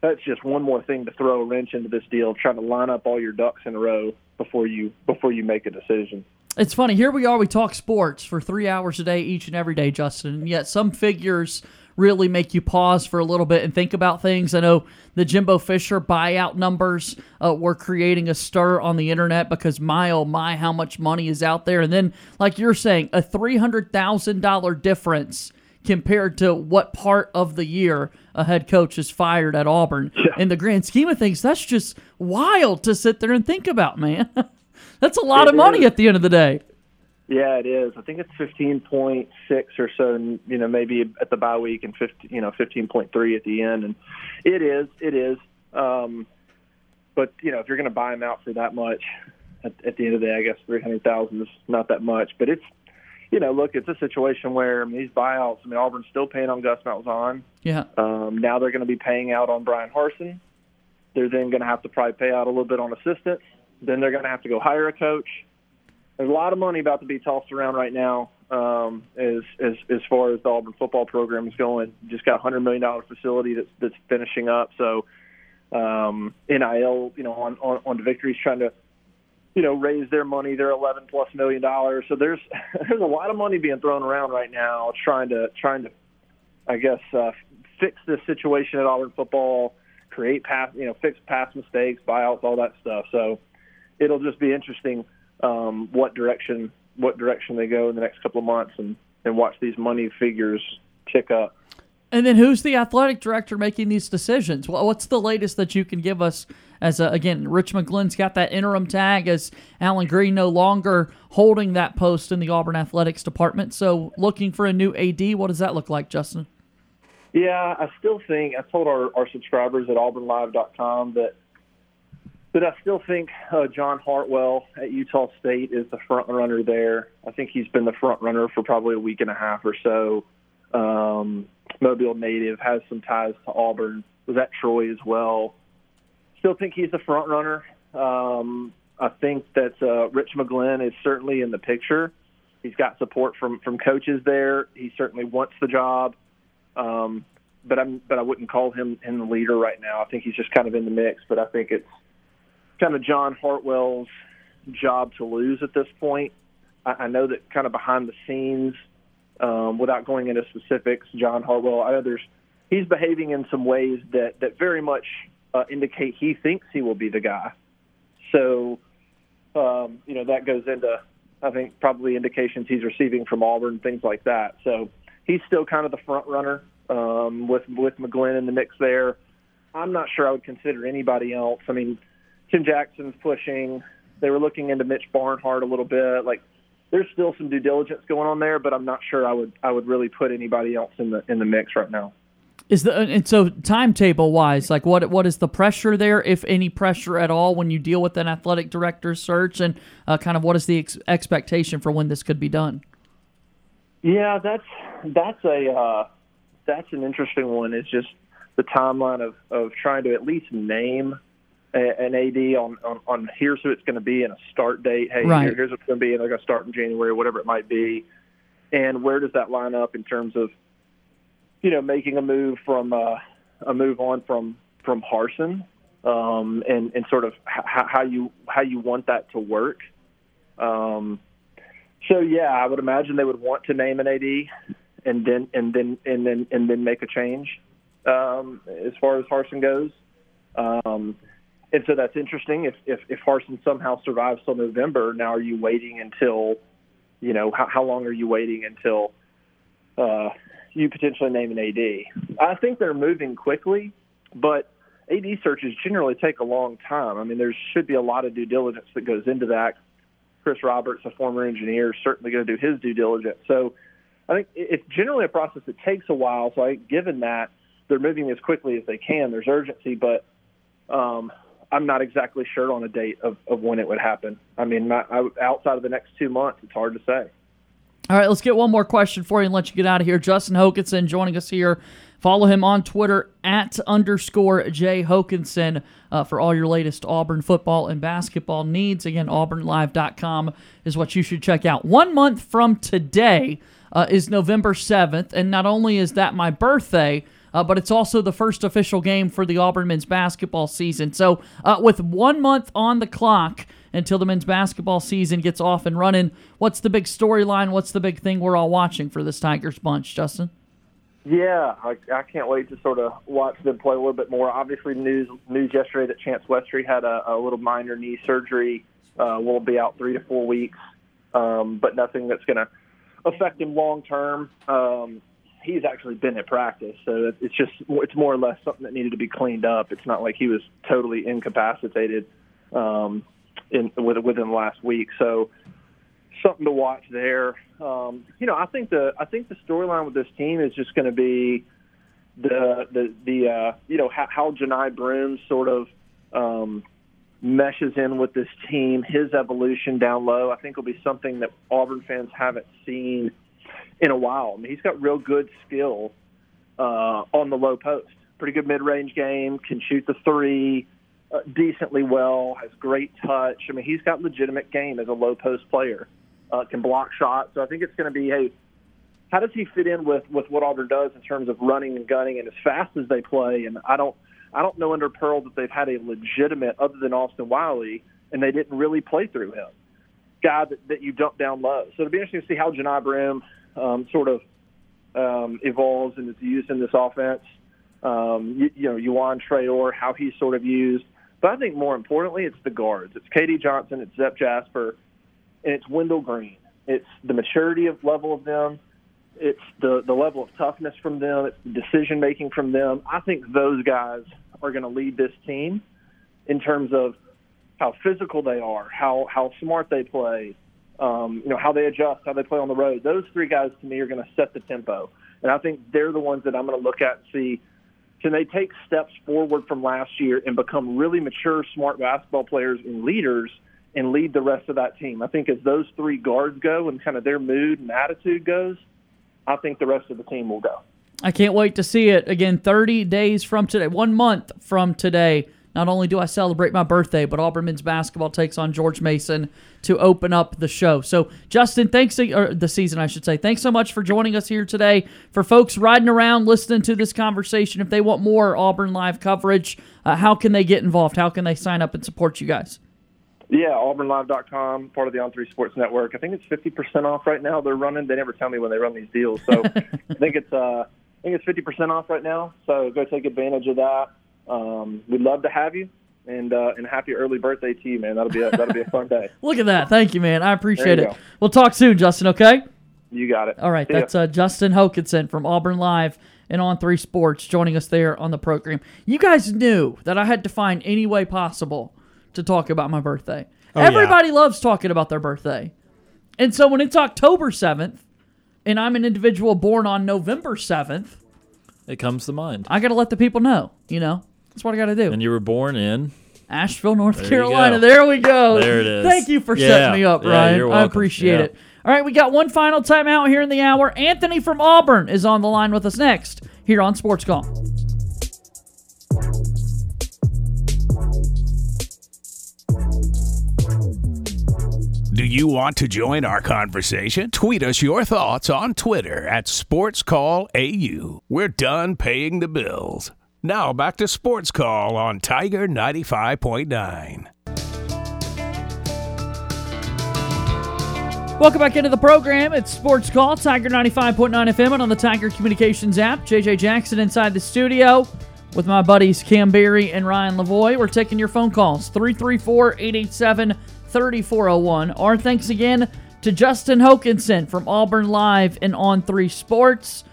that's just one more thing to throw a wrench into this deal. Trying to line up all your ducks in a row before you before you make a decision. It's funny. Here we are. We talk sports for three hours a day, each and every day, Justin. And yet, some figures really make you pause for a little bit and think about things. I know the Jimbo Fisher buyout numbers uh, were creating a stir on the internet because my oh my, how much money is out there. And then, like you're saying, a $300,000 difference compared to what part of the year a head coach is fired at Auburn. Yeah. In the grand scheme of things, that's just wild to sit there and think about, man. that's a lot it of money is. at the end of the day. Yeah, it is. I think it's fifteen point six or so, and you know maybe at the bye week, and 15, you know fifteen point three at the end, and it is, it is. Um, but you know if you're going to buy him out for that much, at, at the end of the day, I guess three hundred thousand is not that much. But it's, you know, look, it's a situation where I mean, these buyouts. I mean, Auburn's still paying on Gus Malzahn. Yeah. Um, now they're going to be paying out on Brian Harsin. They're then going to have to probably pay out a little bit on assistants. Then they're going to have to go hire a coach there's a lot of money about to be tossed around right now um, as, as as far as the Auburn football program is going. Just got a hundred million dollar facility that's that's finishing up. So um, NIL, you know, on on, on the victories trying to you know raise their money. They're 11 plus million dollars. So there's there's a lot of money being thrown around right now trying to trying to I guess uh, fix this situation at Auburn football, create past you know fix past mistakes, buyouts, all that stuff. So it'll just be interesting um, what direction what direction they go in the next couple of months and, and watch these money figures tick up. And then who's the athletic director making these decisions? What's the latest that you can give us? As a, again, Rich McGlynn's got that interim tag as Allen Greene no longer holding that post in the Auburn athletics department. So, looking for a new AD, what does that look like, Justin? Yeah, I still think I told our, our subscribers at AuburnLive.com that but I still think uh, John Hartwell at Utah State is the front runner there. I think he's been the front runner for probably a week and a half or so. Um, Mobile native has some ties to Auburn. Was at Troy as well. Still think he's the front runner. Um, I think that uh, Rich McGlynn is certainly in the picture. He's got support from from coaches there. He certainly wants the job. Um, but I'm but I wouldn't call him in the leader right now. I think he's just kind of in the mix. But I think it's kind of John Hartwell's job to lose at this point. I, I know that kind of behind the scenes, um, without going into specifics, John Hartwell I know there's he's behaving in some ways that that very much uh, indicate he thinks he will be the guy. So, um, you know, that goes into I think probably indications he's receiving from Auburn, things like that. So he's still kind of the front runner um, with with McGlynn in the mix there. I'm not sure I would consider anybody else. I mean, Tim Jackson's pushing. They were looking into Mitch Barnhart a little bit. Like there's still some due diligence going on there, but I'm not sure I would I would really put anybody else in the in the mix right now. Is the and so timetable wise, like what what is the pressure there, if any pressure at all, when you deal with an athletic director search, and uh, kind of what is the ex- expectation for when this could be done? Yeah, that's that's a uh, that's an interesting one. It's just the timeline of of trying to at least name an AD on, on, on here's who it's going to be and a start date. Hey, right. here, here's what's going to be, and they're going to start in January, whatever it might be. And where does that line up in terms of, you know, making a move from uh, a move on from from Harsin, um, and and sort of h- how you how you want that to work. Um, so yeah, I would imagine they would want to name an AD, and then and then and then and then make a change um, as far as Harsin goes. Um, and so that's interesting. If if if Harsin somehow survives till November, now are you waiting until, you know, how how long are you waiting until uh, you potentially name an AD? I think they're moving quickly, but AD searches generally take a long time. I mean, there should be a lot of due diligence that goes into that. Chris Roberts, a former engineer, is certainly going to do his due diligence. So I think it's generally a process that takes a while. So I, given that they're moving as quickly as they can, there's urgency, but um, I'm not exactly sure on a date of, of when it would happen. I mean, not, I, outside of the next two months, it's hard to say. All right, let's get one more question for you and let you get out of here. Justin Hokanson joining us here. Follow him on Twitter at underscore J Hokanson uh, for all your latest Auburn football and basketball needs. Again, auburnlive.com is what you should check out. One month from today uh, is November 7th, and not only is that my birthday, uh, but it's also the first official game for the Auburn men's basketball season. So, uh, with one month on the clock, until the men's basketball season gets off and running. What's the big storyline? What's the big thing we're all watching for this Tigers bunch, Justin? Yeah, I, I can't wait to sort of watch them play a little bit more. Obviously, news news yesterday that Chance Westry had a, a little minor knee surgery. Uh, will be out three to four weeks, um, but nothing that's going to affect him long term. Um, he's actually been at practice, so it's just it's more or less something that needed to be cleaned up. It's not like he was totally incapacitated. Um, in within the last week. So something to watch there. Um, you know, I think the I think the storyline with this team is just going to be the the the uh, you know how, how Johni Broome sort of um, meshes in with this team. His evolution down low, I think, will be something that Auburn fans haven't seen in a while. I mean, he's got real good skill uh, on the low post. Pretty good mid range game. Can shoot the three uh, decently well, has great touch. I mean, he's got legitimate game as a low post player. Uh, can block shots. So I think it's going to be, hey, how does he fit in with with what Auburn does in terms of running and gunning and as fast as they play? And I don't I don't know under Pearl that they've had a legitimate other than Austin Wiley, and they didn't really play through him. Guy that, that you dump down low. So it'll be interesting to see how Johni Broome um, sort of um, evolves and is used in this offense. Um, you, you know, Yohan Traore, how he's sort of used. But I think more importantly, it's the guards. It's K.D. Johnson, it's Zep Jasper, and it's Wendell Green. It's the maturity of level of them. It's the the level of toughness from them. It's the decision making from them. I think those guys are going to lead this team in terms of how physical they are, how how smart they play, um, you know, how they adjust, how they play on the road. Those three guys to me are going to set the tempo, and I think they're the ones that I'm going to look at and see can they take steps forward from last year and become really mature, smart basketball players and leaders and lead the rest of that team? I think as those three guards go and kind of their mood and attitude goes, I think the rest of the team will go. I can't wait to see it. Again, 30 days from today, one month from today, not only do I celebrate my birthday, but Auburn men's basketball takes on George Mason to open up the show. So, Justin, thanks, or the season, I should say. Thanks so much for joining us here today. For folks riding around listening to this conversation, if they want more Auburn live coverage, uh, how can they get involved? How can they sign up and support you guys? Yeah, auburnlive.com, part of the On3 Sports Network. I think it's 50% off right now. They're running. They never tell me when they run these deals. So, I think it's uh, I think it's 50% off right now. So, go take advantage of that um, we'd love to have you. And uh, and happy early birthday to you, man. That'll be a, that'll be a fun day. Look at that. Thank you, man. I appreciate it. Go. We'll talk soon, Justin. Okay. You got it. All right. See that's uh, Justin Hokanson from Auburn Live and On Three Sports joining us there on the program. You guys knew that I had to find any way possible to talk about my birthday. Oh, Everybody yeah. loves talking about their birthday. And so when it's October 7th and I'm an individual born on November 7th, it comes to mind. I got to let the people know, you know. That's what I got to do. And you were born in Asheville, North there Carolina. There we go. There it is. Thank you for yeah. setting me up, yeah, Ryan. I appreciate yeah. it. All right, we got one final timeout here in the hour. Anthony from Auburn is on the line with us next here on Sports Call. Do you want to join our conversation? Tweet us your thoughts on Twitter at SportsCallAU. We're done paying the bills. Now back to Sports Call on Tiger 95.9. Welcome back into the program. It's Sports Call, Tiger 95.9 FM and on the Tiger Communications app. JJ Jackson inside the studio with my buddies Cam Berry and Ryan Lavoie. We're taking your phone calls 334 887 3401. Our thanks again to Justin Hokanson from Auburn Live and On 3 Sports.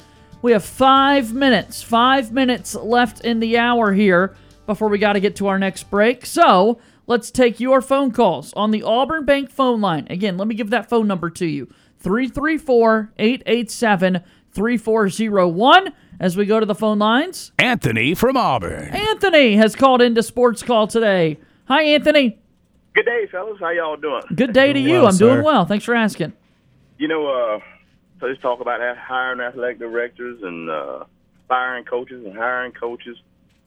We have five minutes, five minutes left in the hour here before we got to get to our next break. So let's take your phone calls on the Auburn Bank phone line. Again, let me give that phone number to you 334 887 3401 as we go to the phone lines. Anthony from Auburn. Anthony has called into Sports Call today Hi, Anthony. Good day, fellas. How y'all doing? Good day to Doing you. well, I'm doing well. Thanks for asking. You know, uh, so let's talk about hiring athletic directors and uh, firing coaches and hiring coaches.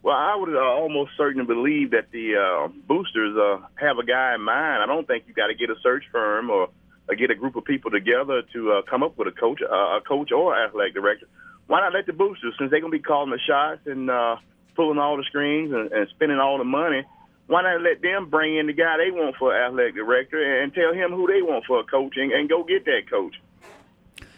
Well, I would uh, almost certainly believe that the uh, boosters uh, have a guy in mind. I don't think you got to get a search firm or, or get a group of people together to uh, come up with a coach, uh, a coach or athletic director. Why not let the boosters, since they're gonna be calling the shots and uh, pulling all the strings and, and spending all the money? Why not let them bring in the guy they want for athletic director and tell him who they want for a and go get that coach?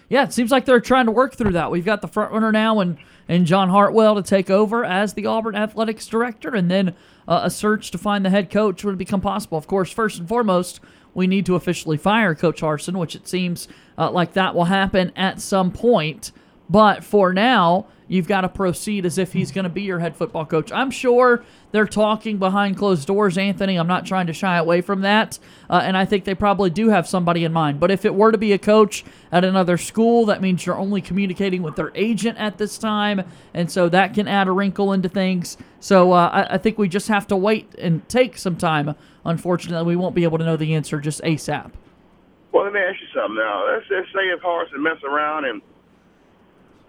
Yeah, it seems like they're trying to work through that. We've got the front runner now and and John Hartwell to take over as the Auburn athletics director, and then uh, a search to find the head coach would become possible. Of course, first and foremost, we need to officially fire Coach Harsin, which it seems uh, like that will happen at some point. But for now, you've got to proceed as if he's going to be your head football coach. I'm sure they're talking behind closed doors, Anthony. I'm not trying to shy away from that. Uh, and I think they probably do have somebody in mind. But if it were to be a coach at another school, that means you're only communicating with their agent at this time. And so that can add a wrinkle into things. So uh, I, I think we just have to wait and take some time. Unfortunately, we won't be able to know the answer just ASAP. Well, let me ask you something now. Let's just say if Harrison mess around and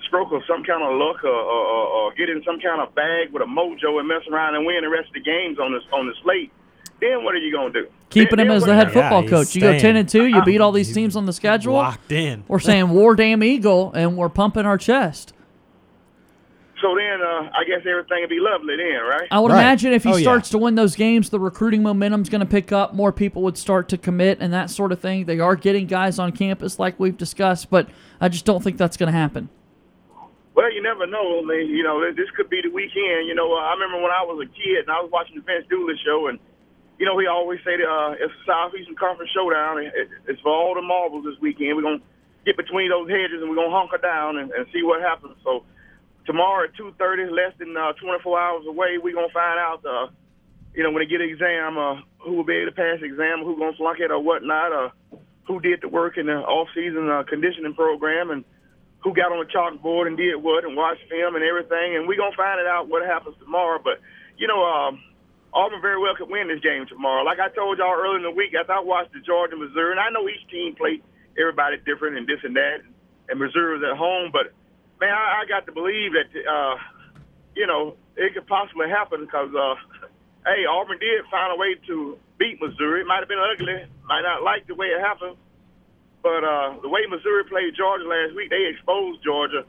stroke of some kind of luck or, or, or, or get in some kind of bag with a mojo and mess around and win the rest of the games on this on the slate, then what are you going to do? Keeping Then- him then as the head football he's coach. You go 10 and 2, you beat all these teams on the schedule. Locked in. We're saying war damn eagle, and we're pumping our chest. So then uh, I guess everything would be lovely then, right? I would Right. imagine if he Oh, yeah. starts to win those games, the recruiting momentum's going to pick up. More people would start to commit and that sort of thing. They are getting guys on campus, like we've discussed, but I just don't think that's going to happen. Well, you never know. I mean, you know, this could be the weekend. You know, I remember when I was a kid and I was watching the Vince Dooley show, and you know, he always say that uh, it's a Southeastern Conference showdown. It, it, it's for all the marbles this weekend. We're gonna get between those hedges and we're gonna hunker down and, and see what happens. So tomorrow at two thirty, less than uh, twenty four hours away, we're gonna find out. Uh, you know, when they get an exam, uh, who will be able to pass the exam, who gonna flunk it or whatnot, uh, who did the work in the off season uh, conditioning program, and who got on the chalkboard and did what and watched film and everything. And we're going to find it out what happens tomorrow. But, you know, um, Auburn very well could win this game tomorrow. Like I told y'all earlier in the week, after I watched the Georgia Missouri, and I know each team played everybody different and this and that, and Missouri was at home. But, man, I, I got to believe that, uh, you know, it could possibly happen because, uh, hey, Auburn did find a way to beat Missouri. It might have been ugly, might not like the way it happened. But uh, the way Missouri played Georgia last week, they exposed Georgia.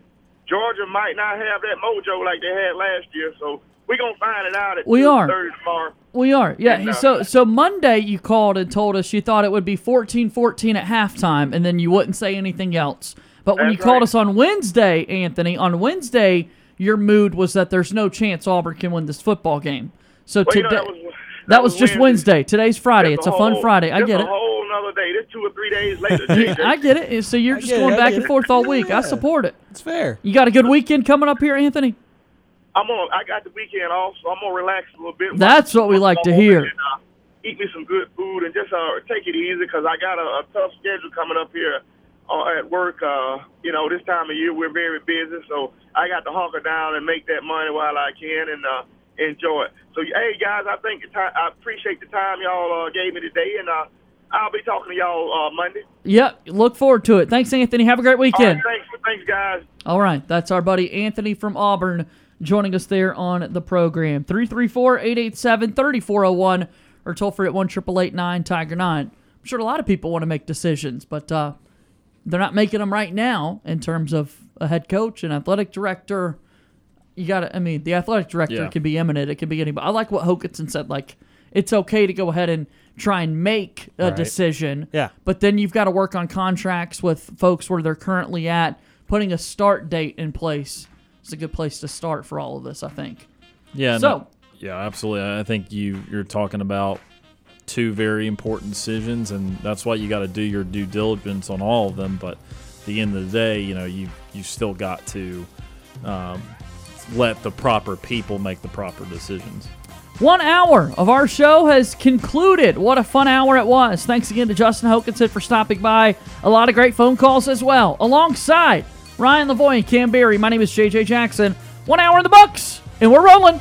Georgia might not have that mojo like they had last year, so we're gonna find it out at We are. tomorrow. We are. Yeah. And, uh, so so Monday you called and told us you thought it would be 14-14 at halftime and then you wouldn't say anything else. But when you called us on Wednesday, Anthony, on Wednesday your mood was that there's no chance Auburn can win this football game. So Well, you today know, that was, that was just Wednesday. Today's Friday. That's It's a fun whole- Friday. I get it. Whole nother day. This two or three days later. I get it. So you're I just get it, going back and it. forth all week. I support it. It's fair. You got a good weekend coming up here, Anthony? I'm on. I got the weekend off, so I'm gonna relax a little bit. That's what we like to hear. And, uh, eat me some good food and just uh, take it easy because I got a, a tough schedule coming up here uh, at work. Uh, you know, this time of year we're very busy, so I got to hunker down and make that money while I can and uh, enjoy it. So, hey guys, I think the ti- I appreciate the time y'all uh, gave me today, and uh, I'll be talking to y'all uh, Monday. Yep. Look forward to it. Thanks, Anthony. Have a great All right, weekend. thanks, thanks, guys. All right, that's our buddy Anthony from Auburn joining us there on the program. 334-887-3401 or toll free at 1 888 Tiger 9. I'm sure a lot of people want to make decisions, but uh, they're not making them right now in terms of a head coach, an athletic director. You got to, I mean, the athletic director Yeah. can be eminent. It can be anybody. I like what Hokanson said. Like, it's okay to go ahead and try and make a Right. decision. Yeah. But then you've got to work on contracts with folks where they're currently at. Putting a start date in place is a good place to start for all of this, I think. Yeah. So- no- yeah, absolutely. I think you you're talking about two very important decisions, and that's why you got to do your due diligence on all of them. But at the end of the day, you know, you you still got to um, let the proper people make the proper decisions. One hour of our show has concluded. What a fun hour it was. Thanks again to Justin Hokanson for stopping by. A lot of great phone calls as well. Alongside Ryan Lavoie and Cam Berry, my name is JJ Jackson. One hour in the books, and we're rolling.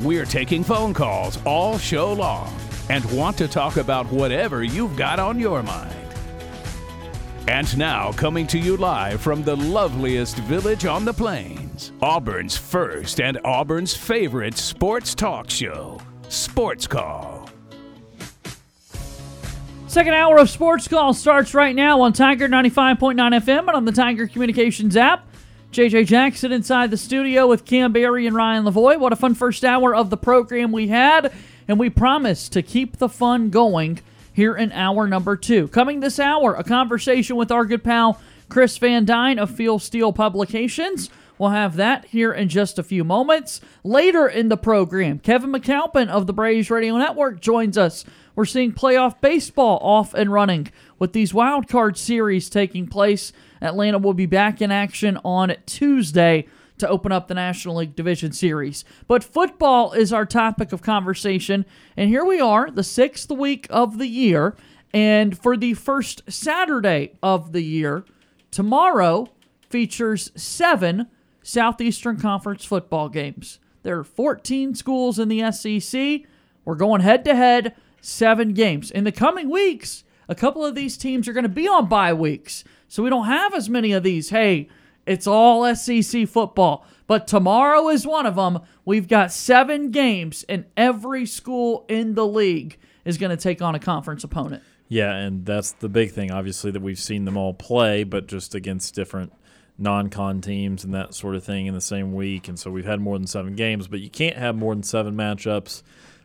We're taking phone calls all show long and want to talk about whatever you've got on your mind. And now, coming to you live from the loveliest village on the plains, Auburn's first and Auburn's favorite sports talk show, Sports Call. Second hour of Sports Call starts right now on Tiger 95.9 FM and on the Tiger Communications app. JJ Jackson inside the studio with Cam Berry and Ryan Lavoie. What a fun first hour of the program we had, and we promise to keep the fun going here in hour number two. Coming this hour, a conversation with our good pal Chris Van Dyne of Phil Steele Publications. We'll have that here in just a few moments. Later in the program, Kevin McAlpin of the Braves Radio Network joins us. We're seeing playoff baseball off and running with these wild card series taking place. Atlanta will be back in action on Tuesday to open up the National League Division Series. But football is our topic of conversation, and here we are, the sixth week of the year. And for the first Saturday of the year, tomorrow features seven Southeastern Conference football games. There are 14 schools in the SEC. We're going head to head, seven games. In the coming weeks, a couple of these teams are going to be on bye weeks. So we don't have as many of these. Hey, it's all SEC football. But tomorrow is one of them. We've got seven games, and every school in the league is going to take on a conference opponent. Yeah, and that's the big thing, obviously, that we've seen them all play, but just against different non con teams and that sort of thing in the same week. And so we've had more than seven games, but you can't have more than seven matchups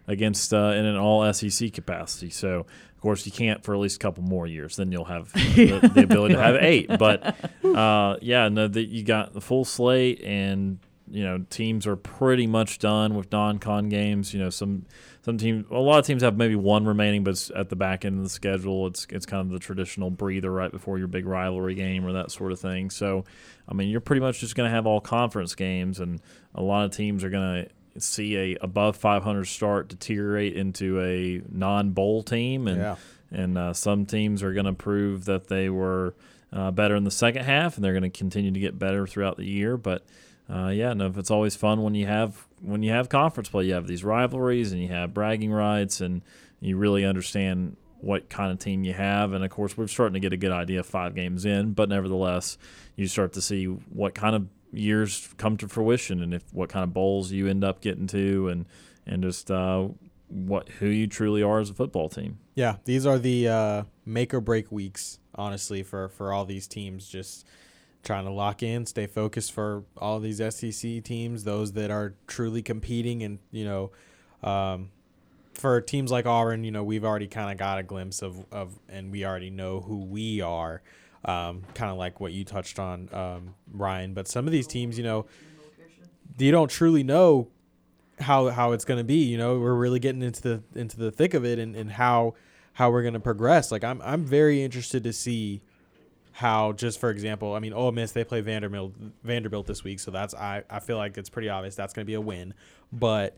against uh, in an all SEC capacity. So of course, you can't for at least a couple more years. Then you'll have the, the ability to have eight. But uh, yeah, no, the, you got the full slate, and you know teams are pretty much done with non-con games. You know, some some teams, a lot of teams have maybe one remaining, but it's at the back end of the schedule, it's it's kind of the traditional breather right before your big rivalry game or that sort of thing. So, I mean, you're pretty much just going to have all conference games, and a lot of teams are going to see a above 500 start deteriorate into a non-bowl team, and Yeah. and uh, some teams are going to prove that they were uh, better in the second half, and they're going to continue to get better throughout the year. But uh, yeah, no, it's always fun when you have when you have conference play. You have these rivalries, and you have bragging rights, and you really understand what kind of team you have. And of course, we're starting to get a good idea five games in, but nevertheless, you start to see what kind of years come to fruition and if what kind of bowls you end up getting to and and just uh, what who you truly are as a football team. Yeah, these are the uh, make or break weeks, honestly, for for all these teams. Just trying to lock in, stay focused for all these SEC teams, those that are truly competing, and you know, um, for teams like Auburn, you know, we've already kind of got a glimpse of of, and we already know who we are. Um, kind of like what you touched on, um, Ryan. But some of these teams, you know, you don't truly know how how it's going to be. You know, we're really getting into the into the thick of it and, and how how we're going to progress. Like I'm I'm very interested to see how just for example, I mean, Ole Miss they play Vanderbilt Vanderbilt this week, so that's I I feel like it's pretty obvious that's going to be a win. But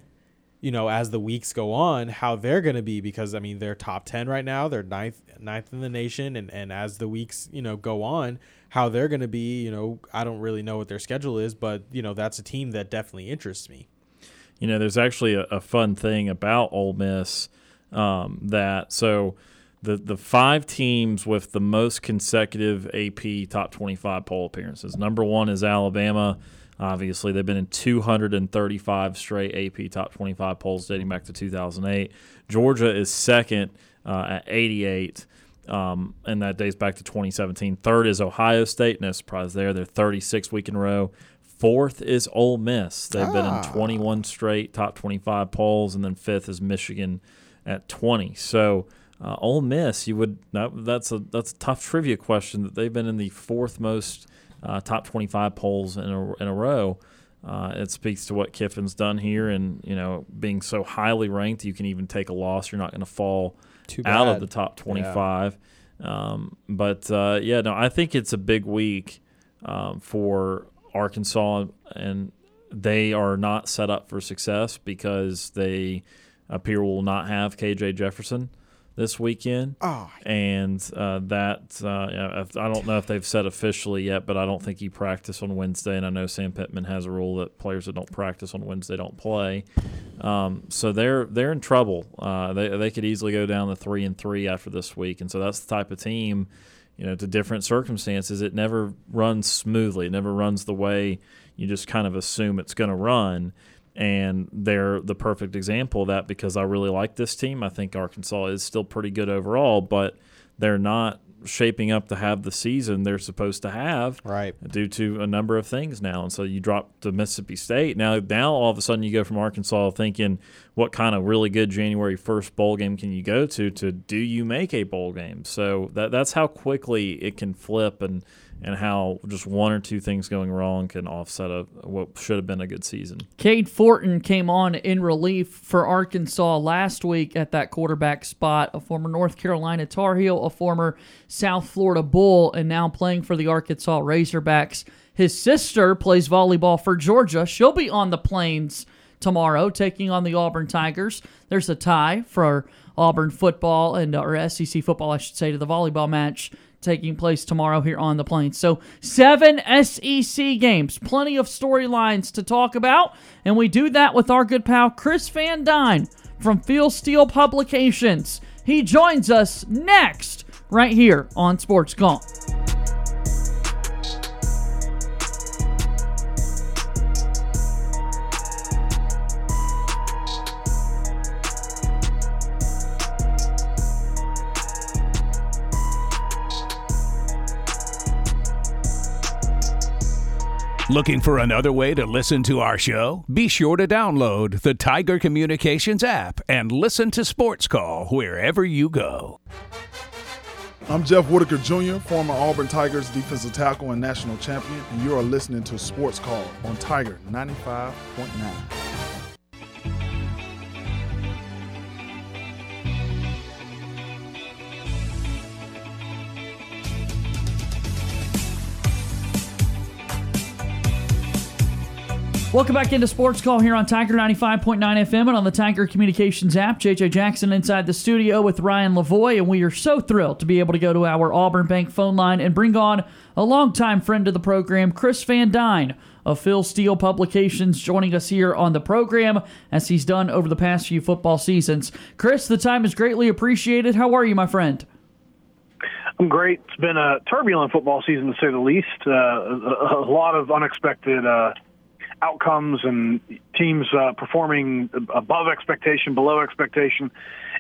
you know, as the weeks go on, how they're going to be because I mean they're top ten right now, they're ninth ninth in the nation, and and as the weeks you know go on, how they're going to be, you know, I don't really know what their schedule is, but you know that's a team that definitely interests me. You know, there's actually a, a fun thing about Ole Miss um, that so the the five teams with the most consecutive AP top 25 poll appearances. Number one is Alabama. Obviously, they've been in 235 straight AP top 25 polls dating back to 2008. Georgia is second uh, at 88. um, and that dates back to 2017. Third is Ohio State, no surprise there. They're 36 week in a row. Fourth is Ole Miss. They've been in 21 straight top 25 polls, and then fifth is Michigan at 20. So uh, Ole Miss, you would that, that's a that's a tough trivia question that they've been in the fourth most uh, top 25 polls in a, in a row. Uh, it speaks to what Kiffin's done here, and you know, being so highly ranked, you can even take a loss. You're not going to fall Too out of the top 25. Um, but uh, yeah, no, I think it's a big week um, for Arkansas, and they are not set up for success because they appear will not have KJ Jefferson this weekend. Oh. And uh, that, uh, I don't know if they've said officially yet, but I don't think he practiced on Wednesday. And I know Sam Pittman has a rule that players that don't practice on Wednesday don't play. Um, so they're they're in trouble. Uh, they they could easily go down to three and three after this week, and so that's the type of team. You know, to different circumstances, it never runs smoothly. It never runs the way you just kind of assume it's going to run. And they're the perfect example of that because I really like this team. I think Arkansas is still pretty good overall, but they're not shaping up to have the season they're supposed to have Right. due to a number of things now. And so you drop to Mississippi State. Now, now all of a sudden you go from Arkansas thinking, what kind of really good January 1st bowl game can you go to? To do you make a bowl game? So that that's how quickly it can flip and and how just one or two things going wrong can offset a what should have been a good season. Cade Fortin came on in relief for Arkansas last week at that quarterback spot, a former North Carolina Tar Heel, a former South Florida Bull, and now playing for the Arkansas Razorbacks. His sister plays volleyball for Georgia. She'll be on the plains tomorrow taking on the Auburn Tigers. There's a tie for Auburn football and or SEC football, I should say, to the volleyball match taking place tomorrow here on the plains. So, seven SEC games, plenty of storylines to talk about, and we do that with our good pal Chris Van Dyne from Phil Steele Publications. He joins us next right here on Sports Call. Looking for another way to listen to our show? Be sure to download the Tiger Communications app and listen to Sports Call wherever you go. I'm Jeff Whitaker Jr., former Auburn Tigers defensive tackle and national champion, and you are listening to Sports Call on Tiger 95.9. Welcome back into Sports Call here on Tiger 95.9 FM and on the Tiger Communications app. JJ Jackson inside the studio with Ryan Lavoie, and we are so thrilled to be able to go to our Auburn Bank phone line and bring on a longtime friend of the program, Chris Van Dyne of Phil Steele Publications, joining us here on the program as he's done over the past few football seasons. Chris, the time is greatly appreciated. How are you, my friend? I'm great. It's been a turbulent football season to say the least. Uh, a, a lot of unexpected uh, outcomes and teams uh, performing above expectation, below expectation.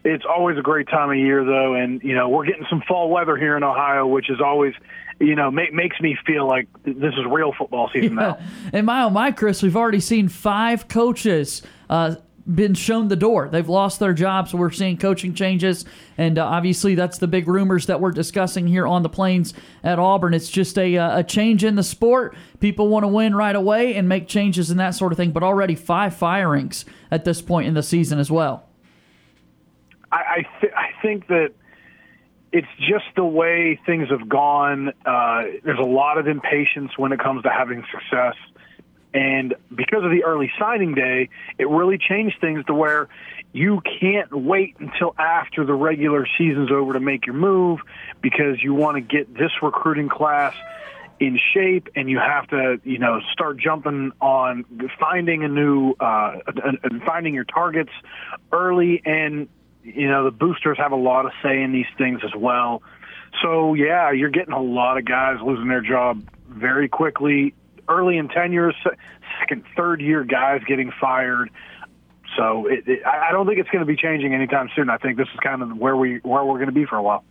It's always a great time of year, though, and you know we're getting some fall weather here in Ohio, which is always, you know, ma- makes me feel like this is real football season now. And my oh my, Chris, we've already seen five coaches uh, been shown the door. They've lost their jobs. We're seeing coaching changes, and uh, obviously that's the big rumors that we're discussing here on the plains at Auburn. It's just a uh, a change in the sport. People want to win right away and make changes and that sort of thing. But already five firings at this point in the season as well. I I, th- I think that it's just the way things have gone. Uh, there's a lot of impatience when it comes to having success. And because of the early signing day, it really changed things to where you can't wait until after the regular season's over to make your move because you want to get this recruiting class in shape and you have to, you know, start jumping on finding a new, uh, and finding your targets early. And, you know, the boosters have a lot of say in these things as well. So, yeah, you're getting a lot of guys losing their job very quickly early in tenure, second, third year guys getting fired. So it, it, I don't think it's going to be changing anytime soon. I think this is kind of where we where we're going to be for a while.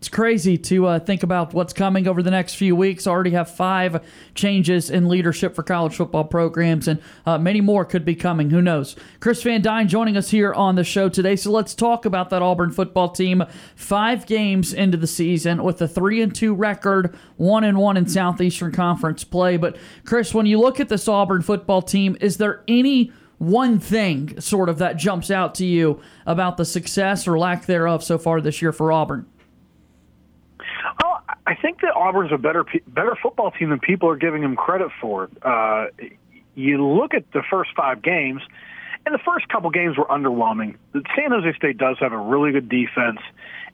It's crazy to uh, think about what's coming over the next few weeks. Already have five changes in leadership for college football programs, and uh, many more could be coming. Who knows? Chris Van Dyne joining us here on the show today. So let's talk about that Auburn football team. Five games into the season with a three and two record, one and one in Southeastern Conference play. But Chris, when you look at this Auburn football team, is there any one thing sort of that jumps out to you about the success or lack thereof so far this year for Auburn? I think that Auburn's a better better football team than people are giving them credit for. Uh, you look at the first five games, and the first couple games were underwhelming. San Jose State does have a really good defense,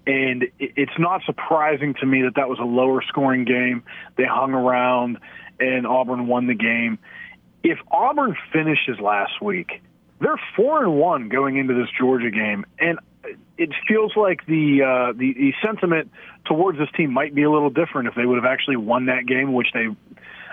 and it's not surprising to me that that was a lower scoring game. They hung around, and Auburn won the game. If Auburn finishes last week, they're four and one going into this Georgia game, and it feels like the, uh, the the sentiment towards this team might be a little different if they would have actually won that game, which they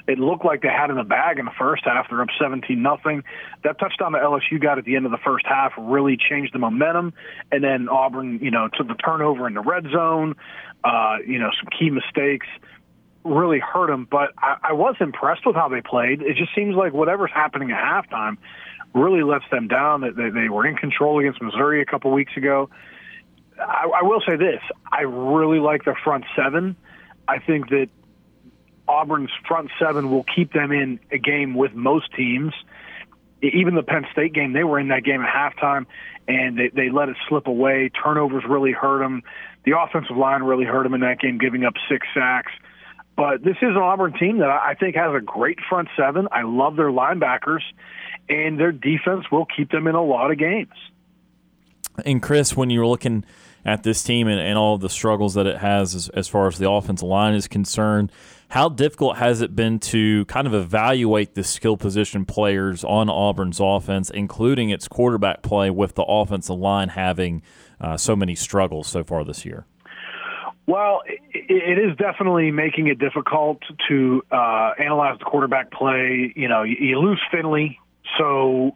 it looked like they had in the bag in the first half. They're up 17 nothing. That touchdown that LSU got at the end of the first half really changed the momentum. And then Auburn, you know, took the turnover in the red zone. Uh, you know, some key mistakes really hurt them. But I, I was impressed with how they played. It just seems like whatever's happening at halftime really lets them down. That they, they were in control against Missouri a couple weeks ago. I, I will say this: I really like their front seven. I think that Auburn's front seven will keep them in a game with most teams. Even the Penn State game, they were in that game at halftime, and they, they let it slip away. Turnovers really hurt them. The offensive line really hurt them in that game, giving up six sacks. But this is an Auburn team that I think has a great front seven. I love their linebackers, and their defense will keep them in a lot of games. And Chris, when you're looking at this team and, and all the struggles that it has as, as far as the offensive line is concerned, how difficult has it been to kind of evaluate the skill position players on Auburn's offense, including its quarterback play, with the offensive line having uh, so many struggles so far this year? Well, it is definitely making it difficult to uh, analyze the quarterback play. You know, you lose Finley, so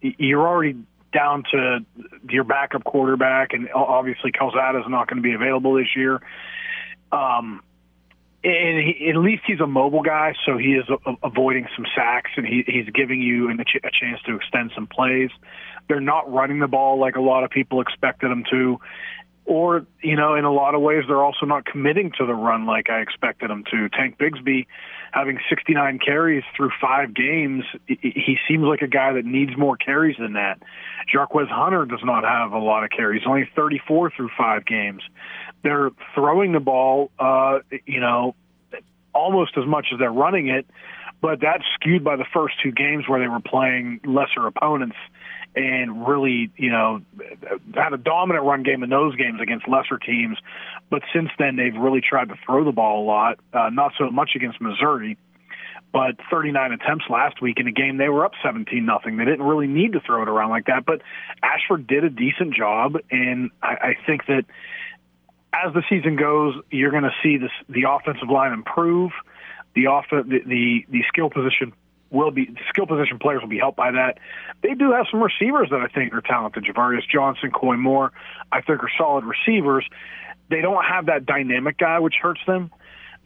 you're already down to your backup quarterback, and obviously Calzada is not going to be available this year. Um, and he, at least he's a mobile guy, so he is a, avoiding some sacks, and he, he's giving you a, ch- a chance to extend some plays. They're not running the ball like a lot of people expected them to, or you know, in a lot of ways, they're also not committing to the run like I expected them to. Tank Bigsby having 69 carries through five games, he seems like a guy that needs more carries than that. Jarquez Hunter does not have a lot of carries, only 34 through five games. They're throwing the ball, uh, you know, almost as much as they're running it, but that's skewed by the first two games where they were playing lesser opponents and really, you know, had a dominant run game in those games against lesser teams. But since then, they've really tried to throw the ball a lot, uh, not so much against Missouri. But 39 attempts last week in a game they were up 17 nothing. They didn't really need to throw it around like that. But Ashford did a decent job, and I, I think that as the season goes, you're going to see this the offensive line improve. The off the, the the skill position will be skill position players will be helped by that. They do have some receivers that I think are talented. Ja'Varrius Johnson, Koy Moore, I think are solid receivers. They don't have that dynamic guy, which hurts them.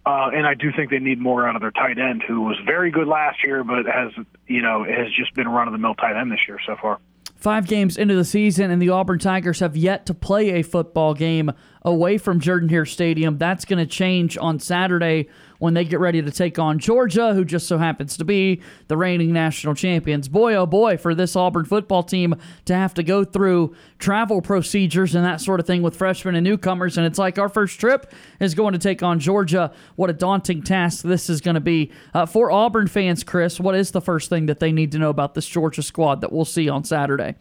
Uh, and I do think they need more out of their tight end, who was very good last year, but has you know has just been run of the mill tight end this year so far. Five games into the season, and the Auburn Tigers have yet to play a football game away from Jordan Hare Stadium. That's going to change on Saturday when they get ready to take on Georgia, who just so happens to be the reigning national champions. Boy, oh boy, for this Auburn football team to have to go through travel procedures and that sort of thing with freshmen and newcomers. And it's like our first trip is going to take on Georgia. What a daunting task this is going to be. Uh, for Auburn fans, Chris, what is the first thing that they need to know about this Georgia squad that we'll see on Saturday?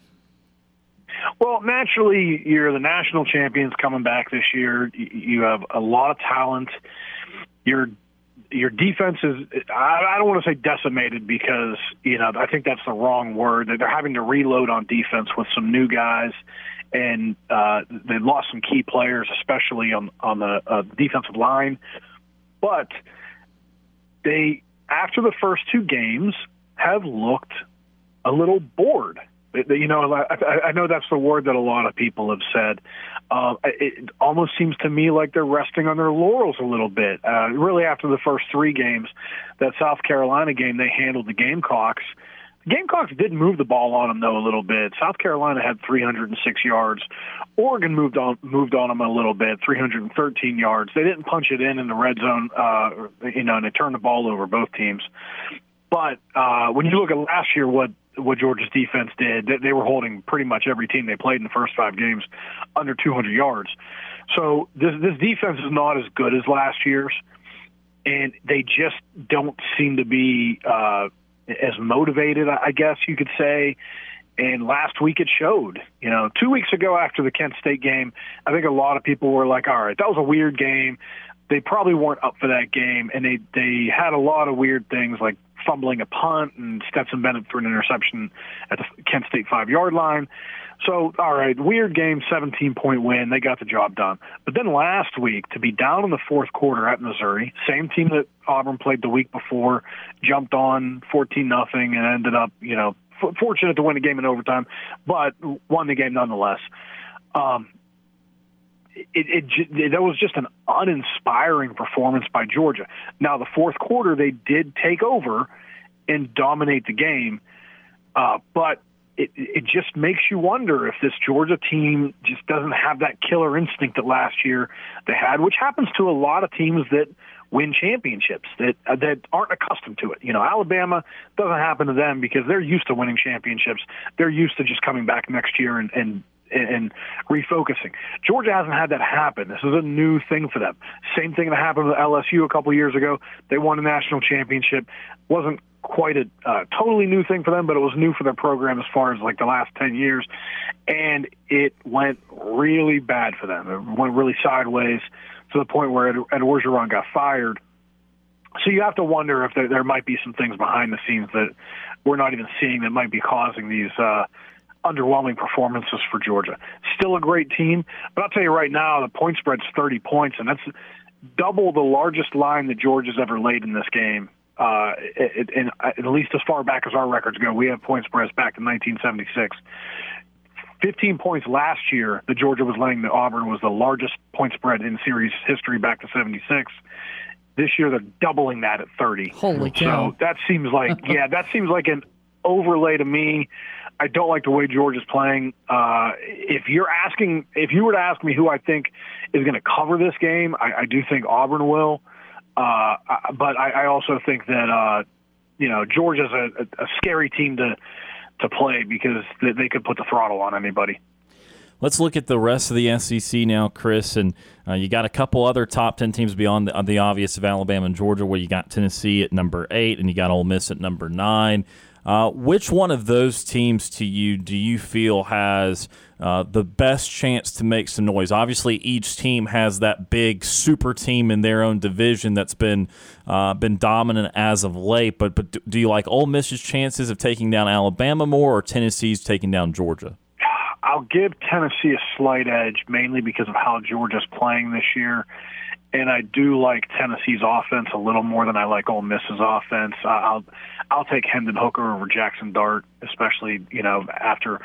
Well, naturally, you're the national champions coming back this year. You have a lot of talent. You're your defense is I, don't want to say decimated because you know I think that's the wrong word. They're having to reload on defense with some new guys, and uh, they lost some key players, especially on on the uh, defensive line. But they, after the first two games, have looked a little bored. You know, I know that's the word that a lot of people have said. Uh, it almost seems to me like they're resting on their laurels a little bit. Uh, really, after the first three games, that South Carolina game, they handled the Gamecocks. Gamecocks did move the ball on them though a little bit. South Carolina had 306 yards. Oregon moved on moved on them a little bit, 313 yards. They didn't punch it in in the red zone, uh, you know, and they turned the ball over both teams. But uh, when you look at last year, what what Georgia's defense did, they, were holding pretty much every team they played in the first five games under 200 yards. So this this defense is not as good as last year's, and they just don't seem to be uh, as motivated, I guess you could say. And last week it showed. You know, two weeks ago after the Kent State game, I think a lot of people were like, "All right, that was a weird game." They probably weren't up for that game, and they they had a lot of weird things like fumbling a punt and Stetson Bennett threw an interception at the Kent State five yard line. So, all right, weird game, 17 point win. They got the job done. But then last week, to be down in the fourth quarter at Missouri, same team that Auburn played the week before, jumped on 14 nothing and ended up, you know, f- fortunate to win the game in overtime, but won the game nonetheless. Um, it, it, that was just an uninspiring performance by Georgia. Now the fourth quarter they did take over and dominate the game, uh, but it it just makes you wonder if this Georgia team just doesn't have that killer instinct that last year they had, which happens to a lot of teams that win championships that uh, that aren't accustomed to it. You know, Alabama doesn't happen to them because they're used to winning championships. They're used to just coming back next year and and and refocusing. Georgia hasn't had that happen. This is a new thing for them. Same thing that happened with LSU a couple years ago. They won a national championship. wasn't quite a uh, totally new thing for them, but it was new for their program as far as like the last 10 years. And it went really bad for them. It went really sideways to the point where Ed, Ed Orgeron got fired. So you have to wonder if there, there might be some things behind the scenes that we're not even seeing that might be causing these uh, underwhelming performances for Georgia. Still a great team, but I'll tell you right now, the point spread's 30 points, and that's double the largest line that Georgia's ever laid in this game. Uh, it, and at least as far back as our records go, we have point spreads back in 1976. 15 points last year that Georgia was laying to Auburn was the largest point spread in series history back to 76. This year they're doubling that at 30. Holy cow. So that seems like yeah, that seems like an overlay to me. I don't like the way Georgia's playing. Uh, if you're asking, if you were to ask me who I think is going to cover this game, I, I do think Auburn will. Uh, but I, I also think that uh, you know Georgia's a, a, a scary team to to play because they, they could put the throttle on anybody. Let's look at the rest of the SEC now, Chris. And uh, you got a couple other top 10 teams beyond the, the obvious of Alabama and Georgia, where you got Tennessee at number eight and you got Ole Miss at number nine. Uh, which one of those teams to you do you feel has uh, the best chance to make some noise? Obviously, each team has that big super team in their own division that's been uh, been dominant as of late. But but do you like Ole Miss's chances of taking down Alabama more, or Tennessee's taking down Georgia? I'll give Tennessee a slight edge, mainly because of how Georgia's playing this year. And I do like Tennessee's offense a little more than I like Ole Miss's offense. I'll I'll take Hendon Hooker over Jackson Dart, especially you know after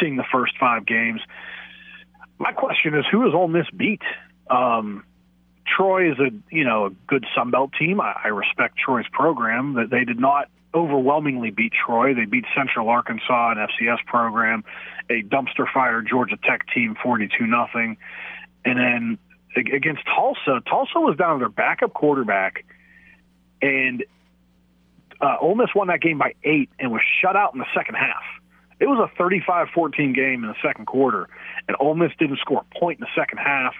seeing the first five games. My question is, who does Ole Miss beat? Um, Troy is a you know a good Sun Belt team. I, I respect Troy's program. That they did not overwhelmingly beat Troy. They beat Central Arkansas, an FCS program, a dumpster fire Georgia Tech team, forty-two nothing, and then against Tulsa, Tulsa was down to their backup quarterback, and uh, Ole Miss won that game by eight and was shut out in the second half. It was a 35-14 game in the second quarter, and Ole Miss didn't score a point in the second half.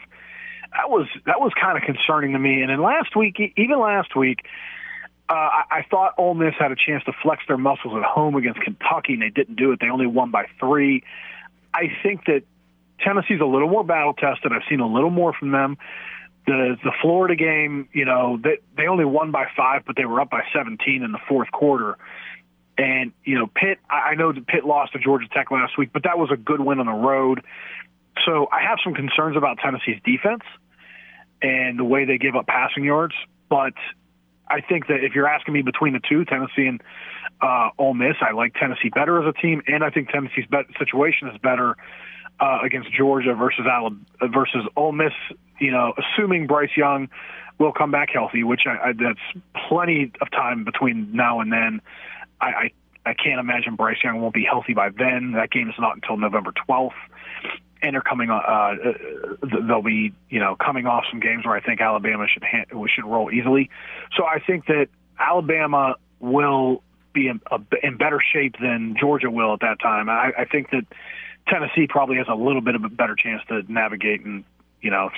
That was that was kind of concerning to me. And then last week, even last week, uh, I, I thought Ole Miss had a chance to flex their muscles at home against Kentucky, and they didn't do it. They only won by three. I think that Tennessee's a little more battle tested. I've seen a little more from them. The the Florida game, you know, they they only won by five, but they were up by 17 in the fourth quarter. And you know, Pitt. I know Pitt lost to Georgia Tech last week, but that was a good win on the road. So I have some concerns about Tennessee's defense and the way they give up passing yards. But I think that if you're asking me between the two, Tennessee and uh, Ole Miss. I like Tennessee better as a team, and I think Tennessee's situation is better uh, against Georgia versus Alabama, versus Ole Miss. You know, assuming Bryce Young will come back healthy, which I, I, that's plenty of time between now and then. I, I I can't imagine Bryce Young won't be healthy by then. That game is not until November 12th. And they're coming. Uh, uh, they'll be, you know, coming off some games where I think Alabama should ha- should roll easily. So I think that Alabama will be in, in better shape than Georgia will at that time. I, I think that Tennessee probably has a little bit of a better chance to navigate and, you know,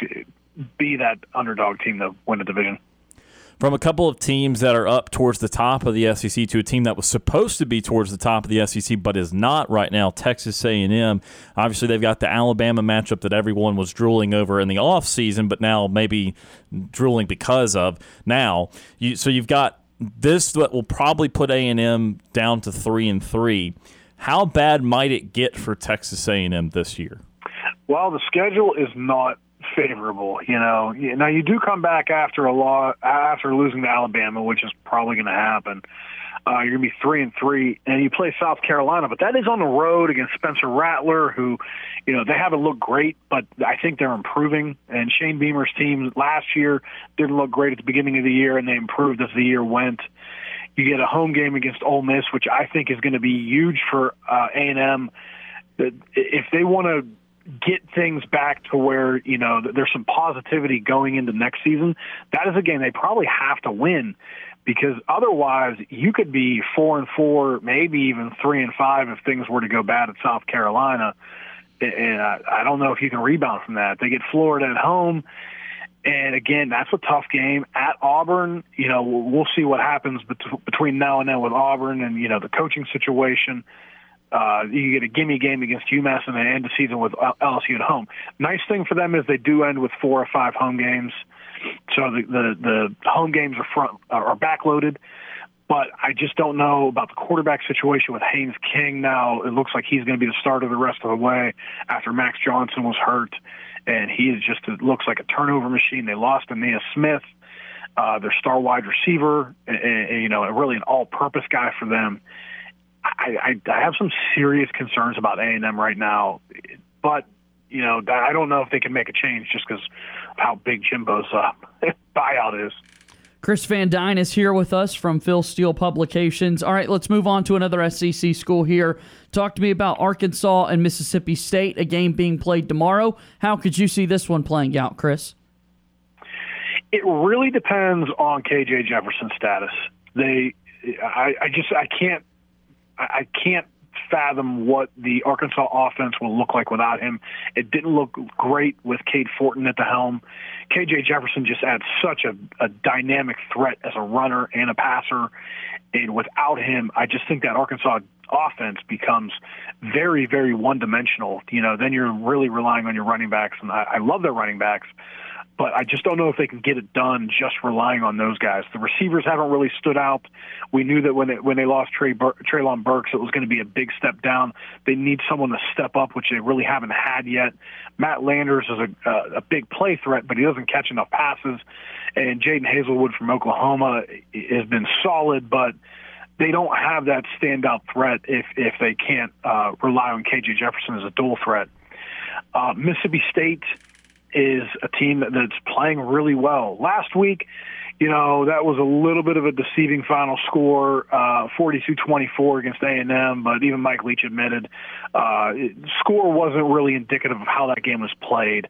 be that underdog team to win the division from a couple of teams that are up towards the top of the SEC to a team that was supposed to be towards the top of the SEC but is not right now, Texas A&M. Obviously, they've got the Alabama matchup that everyone was drooling over in the offseason, but now maybe drooling because of now. You, so you've got this that will probably put A&M down to 3 and 3. How bad might it get for Texas A&M this year? Well, the schedule is not favorable. You know, now you do come back after a law after losing to Alabama, which is probably going to happen. Uh, you're going to be three and three, and you play South Carolina, but that is on the road against Spencer Rattler, who, you know, they haven't looked great, but I think they're improving. And Shane Beamer's team last year didn't look great at the beginning of the year, and they improved as the year went. You get a home game against Ole Miss, which I think is going to be huge for uh, A&M. If they want to get things back to where you know there's some positivity going into next season, that is a game they probably have to win because otherwise you could be four and four, maybe even three and five if things were to go bad at South Carolina. And I don't know if you can rebound from that. They get Florida at home. And again, that's a tough game at Auburn. You know, we'll see what happens between now and then with Auburn and, you know, the coaching situation. Uh, you get a gimme game against UMass and then end the season with LSU at home. Nice thing for them is they do end with four or five home games, so the the, the home games are front are backloaded. But I just don't know about the quarterback situation with Haynes King now. It looks like he's going to be the starter the rest of the way after Max Johnson was hurt, and he is just looks like a turnover machine. They lost Ainias Smith, uh, their star wide receiver, and, and, you know, really an all-purpose guy for them I, I, I have some serious concerns about A and M right now, but you know I don't know if they can make a change just because of how big Jimbo's uh, buyout is. Chris Van Dyne is here with us from Phil Steele Publications. All right, let's move on to another SEC school here. Talk to me about Arkansas and Mississippi State, a game being played tomorrow. How could you see this one playing out, Chris? It really depends on KJ Jefferson's status. They, I, I just, I can't I can't fathom what the Arkansas offense will look like without him. It didn't look great with Cade Fortin at the helm. KJ Jefferson just adds such a, a dynamic threat as a runner and a passer. And without him, I just think that Arkansas offense becomes very, very one dimensional. You know, then you're really relying on your running backs. And I, I love their running backs but I just don't know if they can get it done just relying on those guys. The receivers haven't really stood out. We knew that when they, when they lost Trey Bur- Treylon Burks, it was going to be a big step down. They need someone to step up, which they really haven't had yet. Matt Landers is a, uh, a big play threat, but he doesn't catch enough passes. And Jadon Haselwood from Oklahoma has been solid, but they don't have that standout threat if if they can't uh, rely on KJ Jefferson as a dual threat. Uh, Mississippi State is a team that's playing really well. Last week, you know, that was a little bit of a deceiving final score, uh, 42-24 against A&M, but even Mike Leach admitted uh, score wasn't really indicative of how that game was played.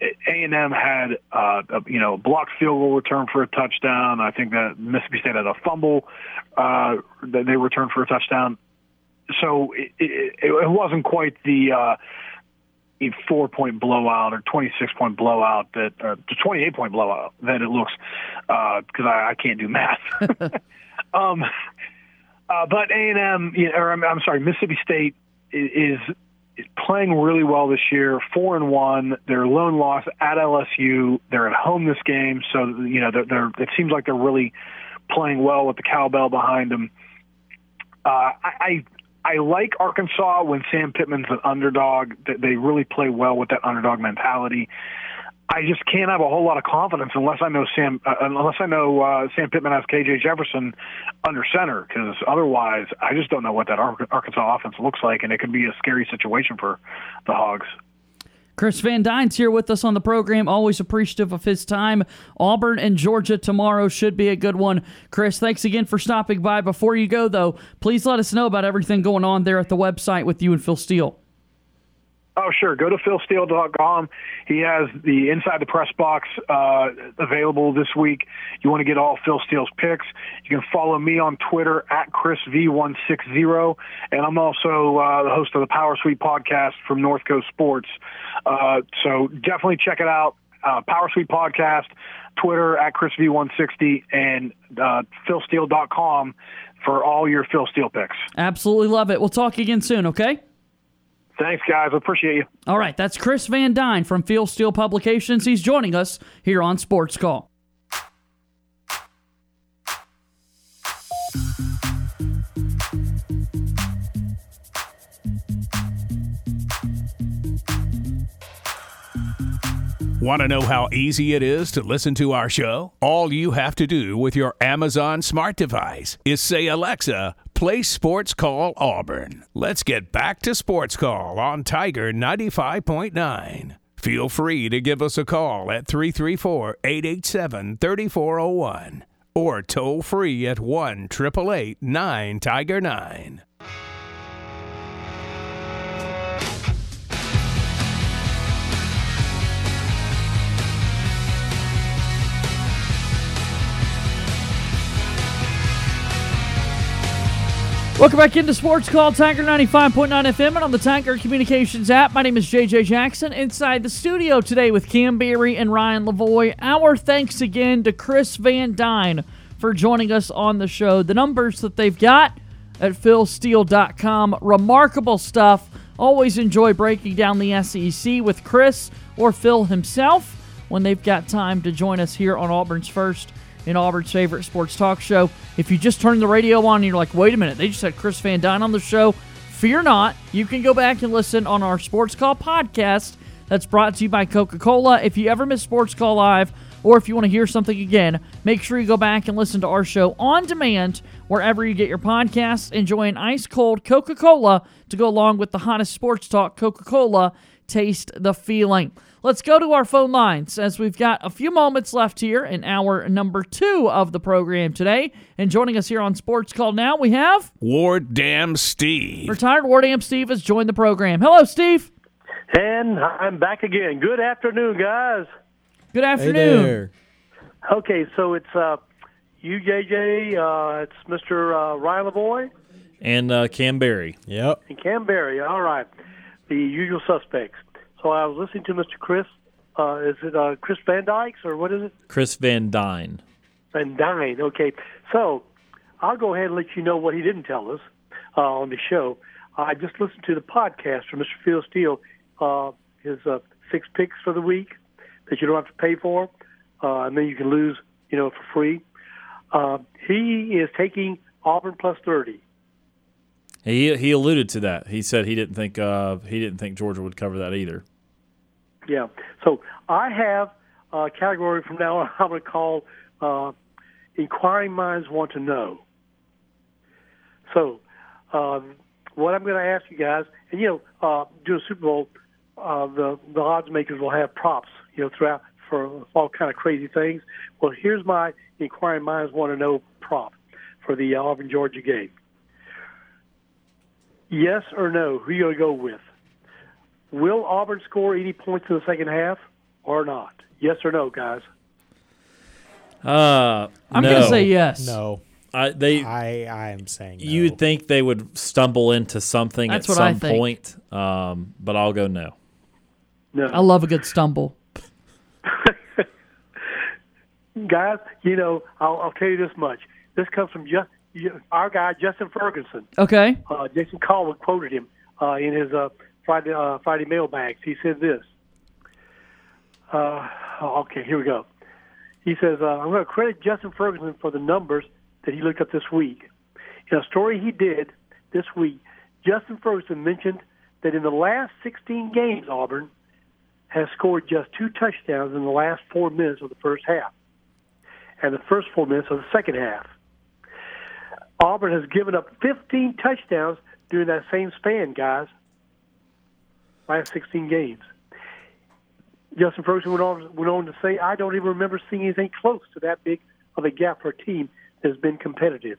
A&M had, uh, a, you know, blocked field goal return for a touchdown. I think that Mississippi State had a fumble uh, that they returned for a touchdown. So it, it, it wasn't quite the uh, four point blowout or 26 point blowout that, or 28 point blowout that it looks, because uh, I, I can't do math. um, uh, but A&M, you know, or I'm, I'm sorry, Mississippi State is, is playing really well this year. Four and one. Their lone loss at LSU. They're at home this game, so you know they're, they're it seems like they're really playing well with the cowbell behind them. Uh, I, I like Arkansas when Sam Pittman's an underdog. They really play well with that underdog mentality. I just can't have a whole lot of confidence unless I know Sam, uh, unless I know uh, Sam Pittman has KJ Jefferson under center, because otherwise, I just don't know what that Arkansas offense looks like, and it could be a scary situation for the Hogs. Chris Van Dyne's here with us on the program. Always appreciative of his time. Auburn and Georgia tomorrow should be a good one. Chris, thanks again for stopping by. Before you go, though, please let us know about everything going on there at the website with you and Phil Steele. Oh, sure. Go to philsteele.com. He has the Inside the Press Box uh, available this week. You want to get all Phil Steele's picks. You can follow me on Twitter at ChrisV160. And I'm also uh, the host of the Power Sweep podcast from North Coast Sports. Uh, so definitely check it out. Uh, Power Sweep podcast, Twitter at ChrisV160, and uh, philsteele.com for all your Phil Steele picks. Absolutely love it. We'll talk again soon, okay? Thanks, guys. I appreciate you. All right, that's Chris Van Dyne from Phil Steele Publications. He's joining us here on Sports Call. Want to know how easy it is to listen to our show? All you have to do with your Amazon smart device is say, Alexa, play Sports Call Auburn. Let's get back to Sports Call on Tiger 95.9. Feel free to give us a call at 334 887 3401 or toll free at 1 888 9 Tiger 9. Welcome back into Sports Call Tiger 95.9 FM and on the Tiger Communications app. My name is JJ Jackson inside the studio today with Cam Berry and Ryan Lavoie. Our thanks again to Chris Van Dyne for joining us on the show. The numbers that they've got at philsteele.com, remarkable stuff. Always enjoy breaking down the SEC with Chris or Phil himself when they've got time to join us here on Auburn's First in Auburn's favorite sports talk show. If you just turn the radio on and you're like, wait a minute, they just had Chris Van Dyne on the show, fear not. You can go back and listen on our Sports Call podcast that's brought to you by Coca Cola. If you ever miss Sports Call Live, or if you want to hear something again, make sure you go back and listen to our show on demand wherever you get your podcasts. Enjoy an ice cold Coca Cola to go along with the hottest sports talk, Coca Cola. Taste the feeling. Let's go to our phone lines as we've got a few moments left here in hour number two of the program today. And joining us here on Sports Call now, we have Ward Dam Steve. Retired Ward Dam Steve has joined the program. Hello, Steve. And I'm back again. Good afternoon, guys. Good afternoon. Hey Okay, so it's uh, you, JJ. Uh, it's Mr. Uh, Ryan Lavoie And uh, Cam Berry. Yep. and Cam Berry. All right, the usual suspects. So I was listening to Mr. Chris. Uh, is it uh, Chris Van Dykes or what is it? Chris Van Dyne. Van Dyne. Okay, so I'll go ahead and let you know what he didn't tell us uh, on the show. I just listened to the podcast from Mr. Phil Steele, uh, his uh, six picks for the week that you don't have to pay for, uh, and then you can lose, you know, for free. Uh, he is taking Auburn plus thirty. He he alluded to that. He said he didn't think uh, he didn't think Georgia would cover that either. Yeah. So I have a category from now on I'm going to call uh, Inquiring Minds Want to Know. So um, what I'm going to ask you guys, and you know, uh, during Super Bowl, uh, the the odds makers will have props, you know, throughout for all kind of crazy things. Well, here's my Inquiring Minds Want to Know prop for the Auburn Georgia game. Yes or no? Who are you going to go with? Will Auburn score any points in the second half or not? Yes or no, guys? Uh, I'm no. gonna say yes. No. I, they. I I am saying no. You'd think they would stumble into something That's at what I some think. point, um, but I'll go no. No. I love a good stumble. guys, you know, I'll, I'll tell you this much. This comes from just, our guy Justin Ferguson. Okay. Uh, Jason Caldwell quoted him uh, in his uh, Friday uh, Friday mailbags. He said this. Uh, okay, here we go. He says, uh, "I'm going to credit Justin Ferguson for the numbers that he looked up this week. In a story he did this week, Justin Ferguson mentioned that in the last 16 games, Auburn has scored just two touchdowns in the last four minutes of the first half and the first four minutes of the second half. Auburn has given up 15 touchdowns during that same span, guys. Last 16 games. Justin Ferguson went on, went on to say, I don't even remember seeing anything close to that big of a gap for a team that's been competitive.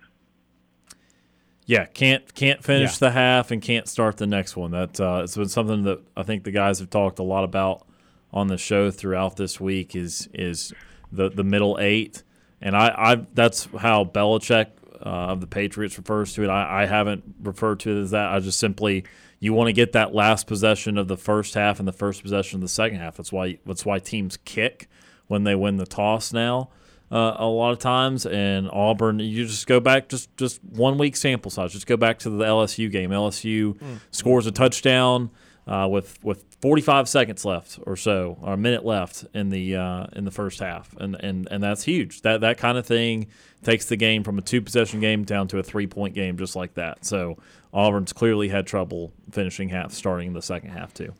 Yeah, can't can't finish Yeah. the half and can't start the next one. That uh, it's been something that I think the guys have talked a lot about on the show throughout this week. Is is the the middle eight, and I I that's how Belichick uh, of the Patriots refers to it. I, I haven't referred to it as that. I just simply you want to get that last possession of the first half and the first possession of the second half. That's why that's why teams kick when they win the toss now uh, a lot of times. And Auburn, you just go back just just one week sample size. Just go back to the LSU game. LSU scores a touchdown uh, with with 45 seconds left or so, or a minute left in the uh, in the first half, and and and that's huge. That that kind of thing takes the game from a two possession game down to a three point game, just like that. So Auburn's clearly had trouble finishing half, starting the second half too.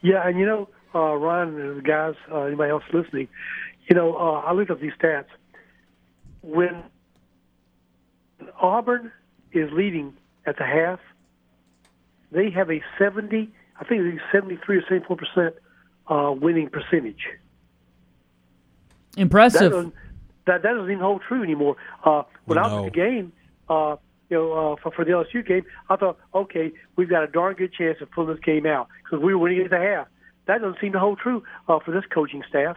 Yeah, and you know, uh, Ryan and the guys, uh, anybody else listening, you know, uh, I looked up these stats. When Auburn is leading at the half, they have a 70, I think it's 73 or 74 percent uh, winning percentage. That Impressive. Doesn't, that, that doesn't even hold true anymore. Uh, when I was at the game, uh, you know, uh, for, for the LSU game, I thought, okay, we've got a darn good chance of pulling this game out because we were winning at the half. That doesn't seem to hold true uh, for this coaching staff.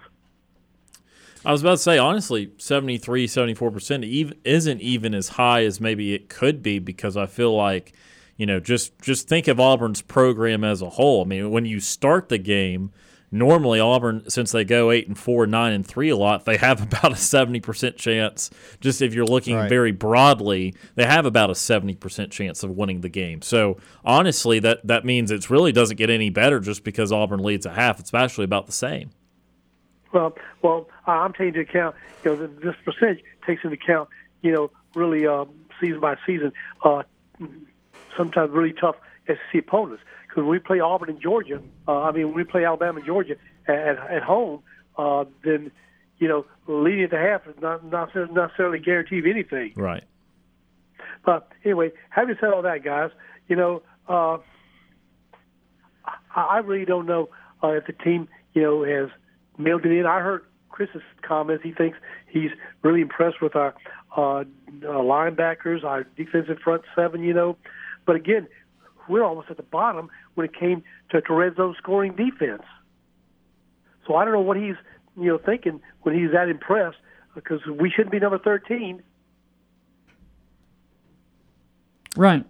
I was about to say, honestly, 73, 74% even, isn't even as high as maybe it could be because I feel like, you know, just, just think of Auburn's program as a whole. I mean, when you start the game, normally Auburn, since they go 8 and 4, 9 and 3 a lot, they have about a 70% chance. Just if you're looking Right. very broadly, they have about a 70% chance of winning the game. So honestly, that, that means it really doesn't get any better just because Auburn leads a half. It's actually about the same. Well, well, I- I'm taking into account, you know, this percentage takes into account, you know, really um, season by season, uh, sometimes really tough SEC opponents. Because we play Auburn and Georgia, uh, I mean, we play Alabama and Georgia at, at home, uh, then, you know, leading at the half is not, not necessarily guaranteed anything. Right. But anyway, having said all that, guys, you know, uh, I, I really don't know uh, if the team, you know, has mailed it in. I heard Chris's comments. He thinks he's really impressed with our uh, uh, linebackers, our defensive front seven, you know. But again, we're almost at the bottom when it came to, to red zone scoring defense. So I don't know what he's, you know, thinking when he's that impressed because we shouldn't be number 13. Right.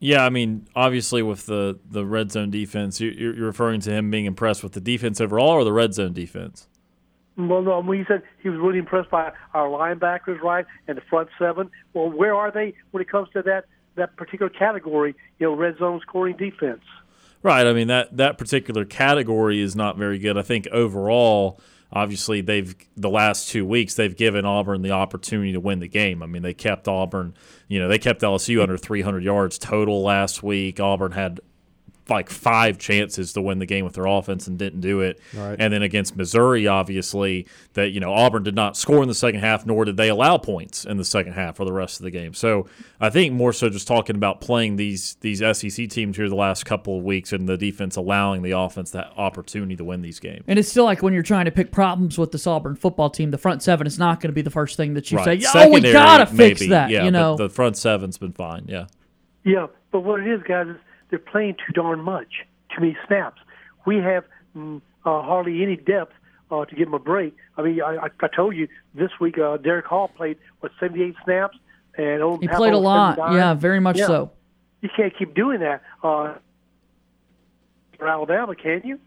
Yeah, I mean, obviously with the the red zone defense, you- you're, you're referring to him being impressed with the defense overall or the red zone defense. Well, no, when he said he was really impressed by our linebackers, right, and the front seven. Well, where are they when it comes to that that particular category? You know, red zone scoring defense. Right. I mean that that particular category is not very good. I think overall, obviously they've the last two weeks they've given Auburn the opportunity to win the game. I mean they kept Auburn, you know, they kept LSU under 300 yards total last week. Auburn had like five chances to win the game with their offense and didn't do it. Right. And then against Missouri, obviously, that you know Auburn did not score in the second half, nor did they allow points in the second half for the rest of the game. So I think more so just talking about playing these these SEC teams here the last couple of weeks and the defense allowing the offense that opportunity to win these games. And it's still like when you're trying to pick problems with this Auburn football team, the front seven is not going to be the first thing that you say, oh, we got to fix that, Yeah, you know. the front seven's been fine. Yeah. Yeah, but what it is, guys, is they're playing too darn much, too many snaps. We have mm, uh, hardly any depth uh, to give them a break. I mean, I, I, I told you this week, uh, Derick Hall played what 78 snaps, and Owen He played a lot. 79. Yeah, very much Yeah. so. You can't keep doing that uh, for Alabama, can you?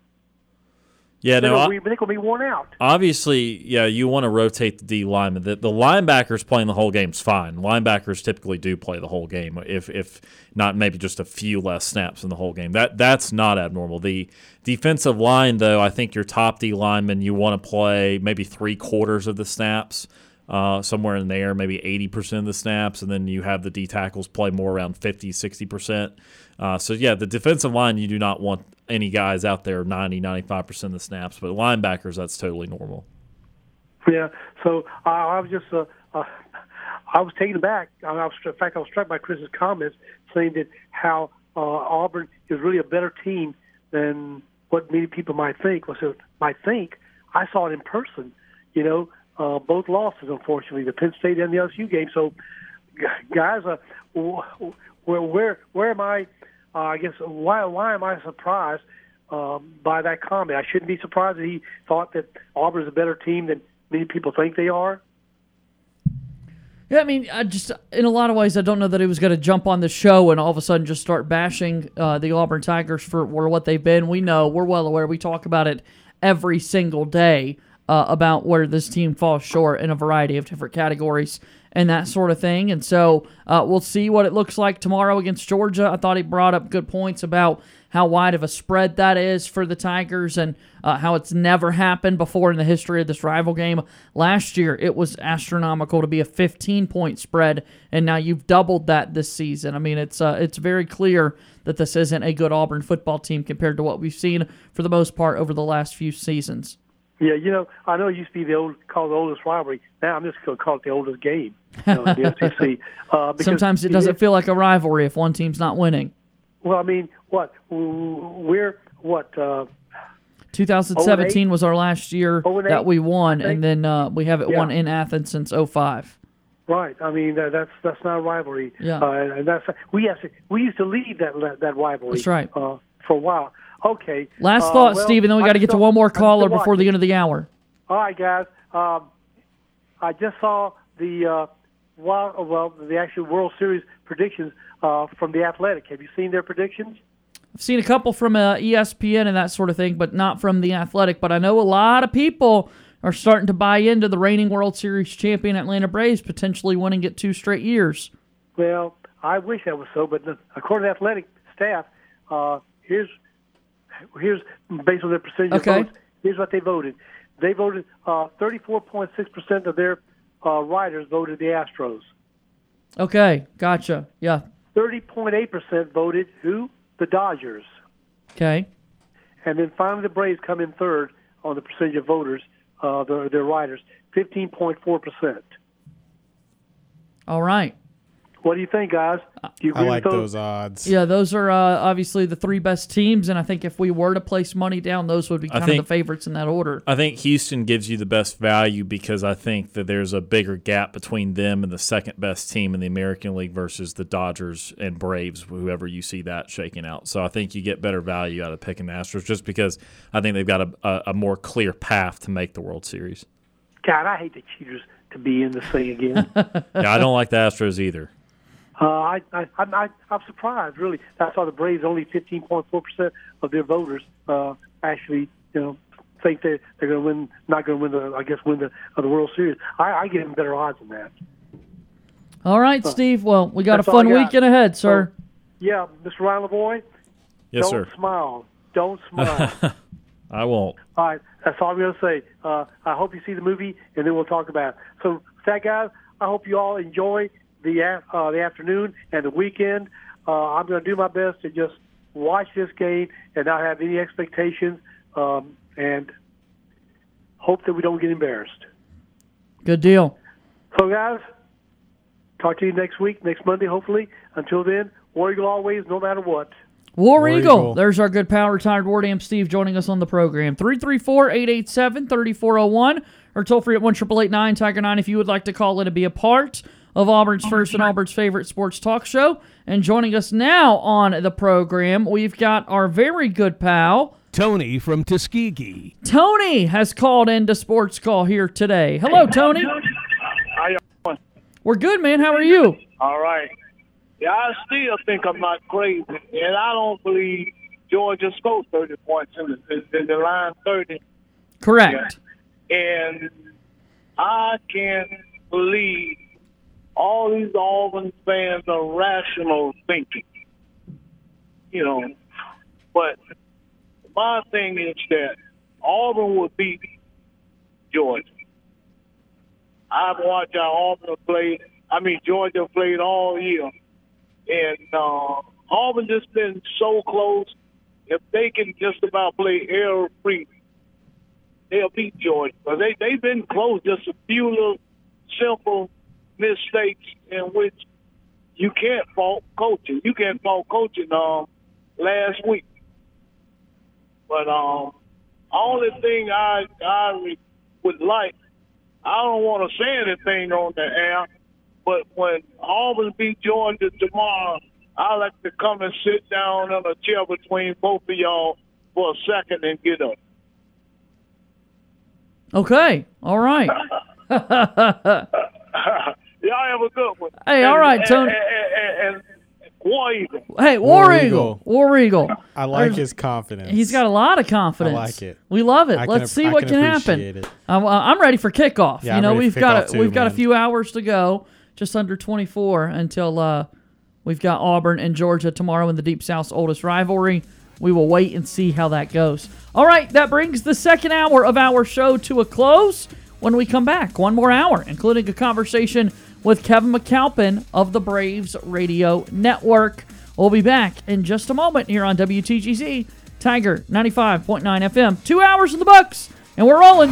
Yeah, they're no, be- they're going to be worn out. Obviously, yeah, you want to rotate the D lineman. The, the linebackers playing the whole game's fine. Linebackers typically do play the whole game, if if not maybe just a few less snaps in the whole game. That that's not abnormal. The defensive line, though, I think your top D lineman, you want to play maybe three quarters of the snaps. Uh, somewhere in there, maybe 80% of the snaps, and then you have the D tackles play more around 50, 60%. Uh, so, yeah, the defensive line, you do not want any guys out there 90, 95% of the snaps, but linebackers, that's totally normal. Yeah. So uh, I was just, uh, uh, I was taken aback. I was, in fact, I was struck by Chris's comments saying that how uh, Auburn is really a better team than what many people might think. Well, so might think. I saw it in person. You know, uh, both losses, unfortunately, the Penn State and the LSU game. So, guys, uh, wh- where where where am I? Uh, I guess why why am I surprised um, by that comment? I shouldn't be surprised that he thought that Auburn is a better team than many people think they are. Yeah, I mean, I just in a lot of ways, I don't know that he was going to jump on the show and all of a sudden just start bashing uh, the Auburn Tigers for, for what they've been. We know, we're well aware. We talk about it every single day uh, about where this team falls short in a variety of different categories and that sort of thing. And so uh, we'll see what it looks like tomorrow against Georgia. I thought he brought up good points about how wide of a spread that is for the Tigers and uh, how it's never happened before in the history of this rival game. Last year, it was astronomical to be a 15 point spread, and now you've doubled that this season. I mean, it's uh, it's very clear that this isn't a good Auburn football team compared to what we've seen for the most part over the last few seasons. Yeah, you know, I know it used to be the old called the oldest rivalry. Now I'm just going to call it the oldest game. You know, the SEC. Uh, Sometimes it doesn't feel like a rivalry if one team's not winning. Well, I mean, what we're what uh, 2017 was our last year that we won, and then uh, we haven't Yeah. won in Athens since 05. right. I mean, that, that's that's not a rivalry. Yeah. uh, and that's we actually we used to lead that that, rivalry. That's right. Uh, for a while. Okay. Last uh, thought, well, Steve, and then we got to get to one more caller before the end of the hour. All right, guys. Um, I just saw the uh, well, well, the actual World Series predictions uh, from the Athletic. Have you seen their predictions? I've seen a couple from uh, ESPN and that sort of thing, but not from the Athletic. But I know a lot of people are starting to buy into the reigning World Series champion Atlanta Braves potentially winning it two straight years. Well, I wish that was so, but the, according to the athletic staff, uh, here's here's based on their percentage Okay. of votes. Here's what they voted. They voted uh, 34.6 percent of their uh, writers voted the Astros. Okay, gotcha. Yeah. 30.8 percent voted who? The Dodgers. Okay. And then finally, the Braves come in third on the percentage of voters, uh, their, their writers, 15.4 percent. All right. What do you think, guys? Do you I like with those odds. Yeah, those are uh, obviously the three best teams, and I think if we were to place money down, those would be I kind of the favorites in that order. I think Houston gives you the best value because I think that there's a bigger gap between them and the second best team in the American League versus the Dodgers and Braves, whoever you see that shaking out. So I think you get better value out of picking the Astros just because I think they've got a, a, a more clear path to make the World Series. God, I hate the cheaters to be in this thing again. Yeah, I don't like the Astros either. Uh, I, I, I'm, I, I'm surprised, really. I saw the Braves only 15.4 percent of their voters uh, actually, you know, think they they're going to win, not going to win the, I guess, win the uh, the World Series. I, I give them better odds than that. All right, Steve. Well, we got a fun got. weekend ahead, sir. Yeah, Mr. Ryan Lavoie. Yes, don't sir. smile. Don't smile. I won't. All right, that's all I'm going to say. Uh, I hope you see the movie, and then we'll talk about it. So, with that guys, I hope you all enjoy the uh, the afternoon and the weekend. Uh, I'm going to do my best to just watch this game and not have any expectations, um, and hope that we don't get embarrassed. Good deal. So, guys, talk to you next week, next Monday, hopefully. Until then, War Eagle always, no matter what. War, War Eagle. Eagle. There's our good power retired War Dam Steve joining us on the program. 334 887 3401 or toll free at 1 Tiger 9 if you would like to call in and be a part of Auburn's first and Auburn's favorite sports talk show. And joining us now on the program, we've got our very good pal, Tony from Tuskegee. Tony has called into Sports Call here today. Hello, Tony. How you doing? We're good, man. How are you? All right. Yeah, I still think I'm not crazy, and I don't believe Georgia scored 30 points in the, in the line 30. Correct. And I can't believe all these Auburn fans are rational thinking. You know, but my thing is that Auburn will beat Georgia. I've watched our Auburn play. I mean, Georgia played all year, and uh, Auburn just been so close. if they can just about play error free, they'll beat Georgia. But they they've been close, just a few little simple mistakes in which you can't fault coaching. You can't fault coaching um last week. But um only thing I I would like I don't want to say anything on the air, but when Auburn beat Georgia tomorrow, I like to come and sit down on a chair between both of y'all for a second and get up. Okay. All right. Y'all have a good one. Hey, all right, Tony. And, and, and, and War Eagle. Hey, War, Eagle. War Eagle. I like There's- his confidence. He's got a lot of confidence. I like it. We love it. I Let's ap- see I what can can, happen. it. I'm, uh, I'm ready for kickoff. Yeah, you I'm know, ready we've for got a, too, we've got a few hours to go, just under 24 until uh, we've got Auburn and Georgia tomorrow in the Deep South's oldest rivalry. We will wait and see how that goes. All right, that brings the second hour of our show to a close. When we come back, one more hour, including a conversation with Kevin McAlpin of the Braves Radio Network. We'll be back in just a moment here on WTGZ Tiger 95.9 FM. Two hours in the books, and we're rolling.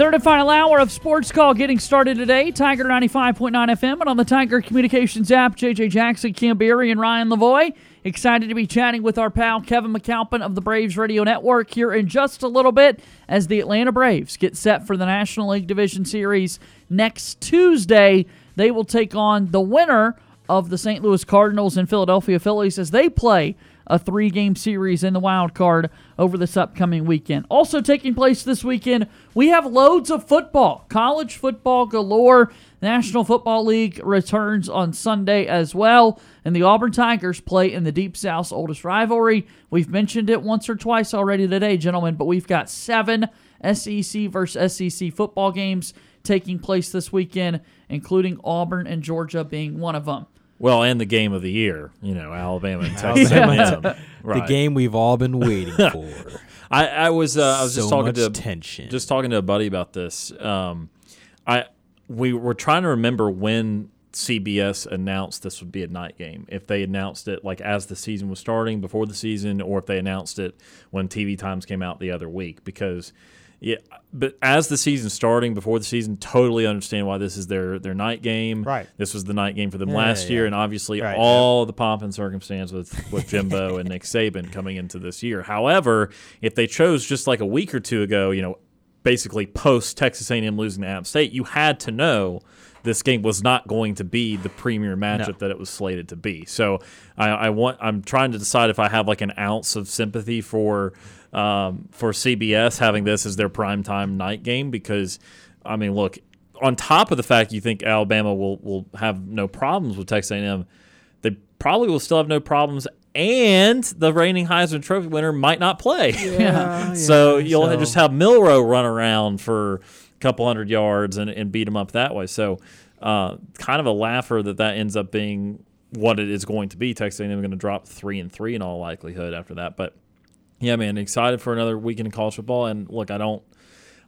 Third and final hour of Sports Call getting started today. Tiger 95.9 FM and on the Tiger Communications app. JJ Jackson, Cam Berry, and Ryan Lavoie. Excited to be chatting with our pal Kevin McAlpin of the Braves Radio Network here in just a little bit as the Atlanta Braves get set for the National League Division Series next Tuesday. They will take on the winner of the St. Louis Cardinals and Philadelphia Phillies as they play a three game series in the wild card over this upcoming weekend. Also taking place this weekend, we have loads of football, college football galore. National Football League returns on Sunday as well, and the Auburn Tigers play in the Deep South's oldest rivalry. We've mentioned it once or twice already today, gentlemen, but we've got seven SEC versus SEC football games taking place this weekend, including Auburn and Georgia being one of them. Well, and the game of the year, you know, Alabama and Texas A&M. The game we've all been waiting for. I, I was uh, I was just talking to tension. just talking to a buddy about this. Um, I we were trying to remember when CBS announced this would be a night game. If they announced it like as the season was starting before the season, or if they announced it when TV times came out the other week. Because yeah, but as the season starting before the season, totally understand why this is their their night game. Right. This was the night game for them Yeah, last yeah, year, yeah. and obviously Right, all the pomp and circumstance with with Jimbo and Nick Saban coming into this year. However, if they chose just like a week or two ago, you know, basically post Texas A&M losing to App State, you had to know this game was not going to be the premier matchup that it was slated to be. So I, I want I'm trying to decide if I have like an ounce of sympathy for um, for CBS having this as their primetime night game because I mean look on top of the fact you think Alabama will will have no problems with Texas A&M, they probably will still have no problems. And the reigning Heisman Trophy winner might not play. Yeah, so yeah, you'll so- just have Milroe run around for a couple hundred yards and, and beat him up that way. So uh, kind of a laugher that that ends up being what it is going to be. Texas A&M going to drop three and three in all likelihood after that. But yeah, man, excited for another weekend of college football. And look, I don't.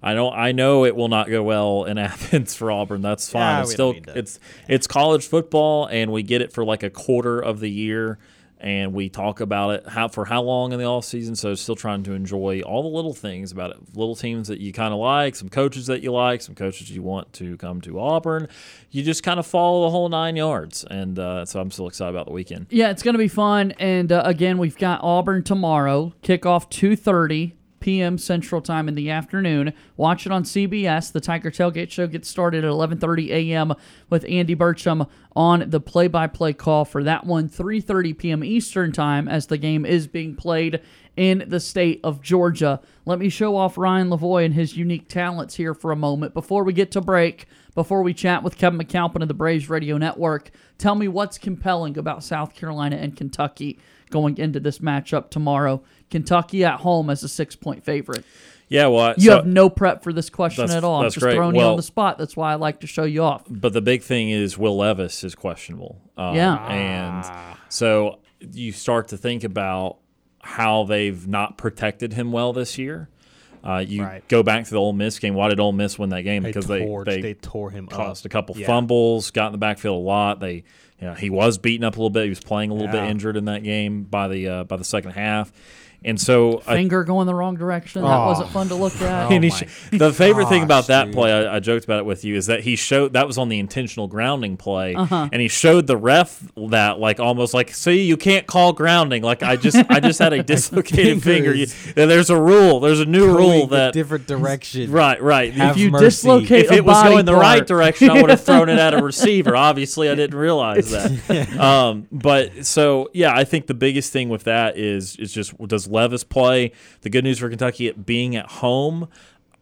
I don't. I know it will not go well in Athens for Auburn. That's fine. Yeah, it's still it's it's college football, and we get it for like a quarter of the year, and we talk about it how for how long in the off season. So still trying to enjoy all the little things about it, little teams that you kind of like, some coaches that you like, some coaches you want to come to Auburn. You just kind of follow the whole nine yards, and uh, so I'm still excited about the weekend. Yeah, it's going to be fun. And uh, again, we've got Auburn tomorrow. Kickoff 2:30 p.m. Central Time in the afternoon. Watch it on CBS. The Tiger Tailgate Show gets started at 11:30 a.m. with Andy Burcham on the play-by-play call for that one. 3:30 p.m. Eastern Time as the game is being played in the state of Georgia. Let me show off Ryan Lavoie and his unique talents here for a moment before we get to break. Before we chat with Kevin McAlpin of the Braves Radio Network, tell me what's compelling about South Carolina and Kentucky going into this matchup tomorrow. Kentucky at home as a six point favorite. Yeah, well, I- You so- have no prep for this question at all. I'm just great. throwing you on the spot. That's why I like to show you off. But the big thing is Will Levis is questionable. Um, Yeah. And so you start to think about how they've not protected him well this year. Uh, you Right. go back to the Ole Miss game. Why did Ole Miss win that game? They Because torched- they, they tore him caused up. a couple Yeah. fumbles, got in the backfield a lot. They, you know, he was beaten up a little bit. He was playing a little Yeah. bit injured in that game by the uh, by the second half. And so I- Finger going the wrong direction. That Oh. wasn't fun to look at. and he sh- the favorite thing about that dude. play, I, I joked about it with you, is that he showed that was on the intentional grounding play, Uh-huh. and he showed the ref that like almost like, see, you can't call grounding. Like I just, I just had a dislocated finger. You, there's a rule. There's a new rule that different direction. Right, right. Have If you mercy. dislocate if a it was body going the right direction, I would have thrown it at a receiver. Obviously, I didn't realize that. Um, but so yeah, I think the biggest thing with that is is just does Levis play? The good news for Kentucky at being at home.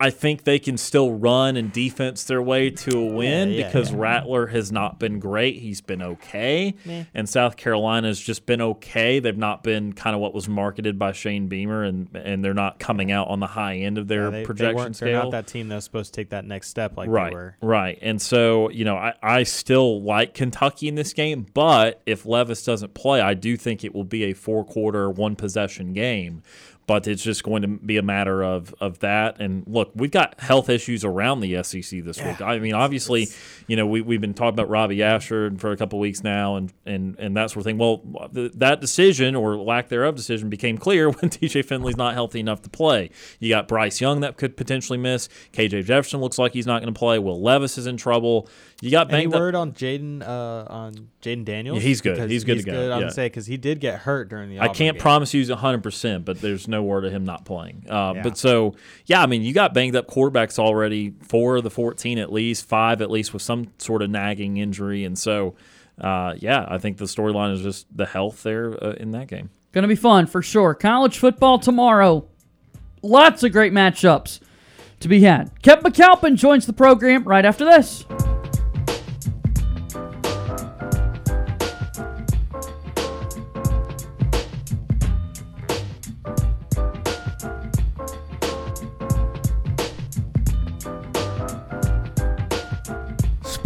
I think they can still run and defense their way to a win yeah, because yeah. Rattler has not been great. He's been okay. Meh. And South Carolina's just been okay. They've not been kind of what was marketed by Shane Beamer and and they're not coming out on the high end of their they, they projection weren't, scale They're not that team that was supposed to take that next step like right, they were. Right. And so, you know, I, I still like Kentucky in this game, but if Levis doesn't play, I do think it will be a four quarter, one possession game. But it's just going to be a matter of, of that. And look, we've got health issues around the SEC this week. I mean, obviously, you know, we, we've been talking about Robby Ashford for a couple weeks now and, and, and that sort of thing. Well, th- that decision or lack thereof decision became clear when TJ Finley's not healthy enough to play. You got Bryce Young that could potentially miss. KJ Jefferson looks like he's not going to play. Will Levis is in trouble. You got Any banged up. word on Jayden uh, on Jayden Daniels? Yeah, he's good. Because He's good to go, I'm yeah. gonna say because he did get hurt during the. I can't game. promise you he's 100%, but there's no word of him not playing. Uh, Yeah. But so, yeah, I mean, you got banged up quarterbacks already, four of the 14 at least, five at least with some sort of nagging injury. And so, uh, yeah, I think the storyline is just the health there uh, in that game. Going to be fun for sure. College football tomorrow. Lots of great matchups to be had. Kevin McAlpin joins the program right after this.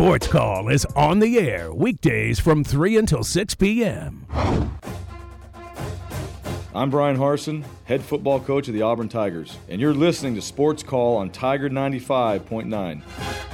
Sports Call is on the air weekdays from 3 until 6 p.m. I'm Bryan Harsin, head football coach of the Auburn Tigers, and you're listening to Sports Call on Tiger 95.9.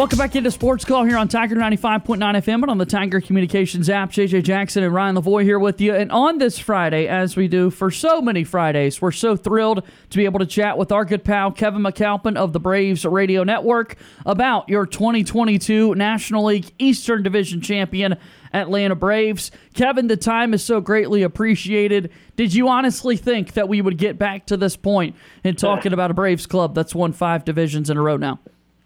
Welcome back into Sports Call here on Tiger 95.9 FM and on the Tiger Communications app. JJ Jackson and Ryan Lavoie here with you. And on this Friday, as we do for so many Fridays, we're so thrilled to be able to chat with our good pal Kevin McAlpin of the Braves Radio Network about your 2022 National League Eastern Division champion, Atlanta Braves. Kevin, the time is so greatly appreciated. Did you honestly think that we would get back to this point in talking about a Braves club that's won five divisions in a row now?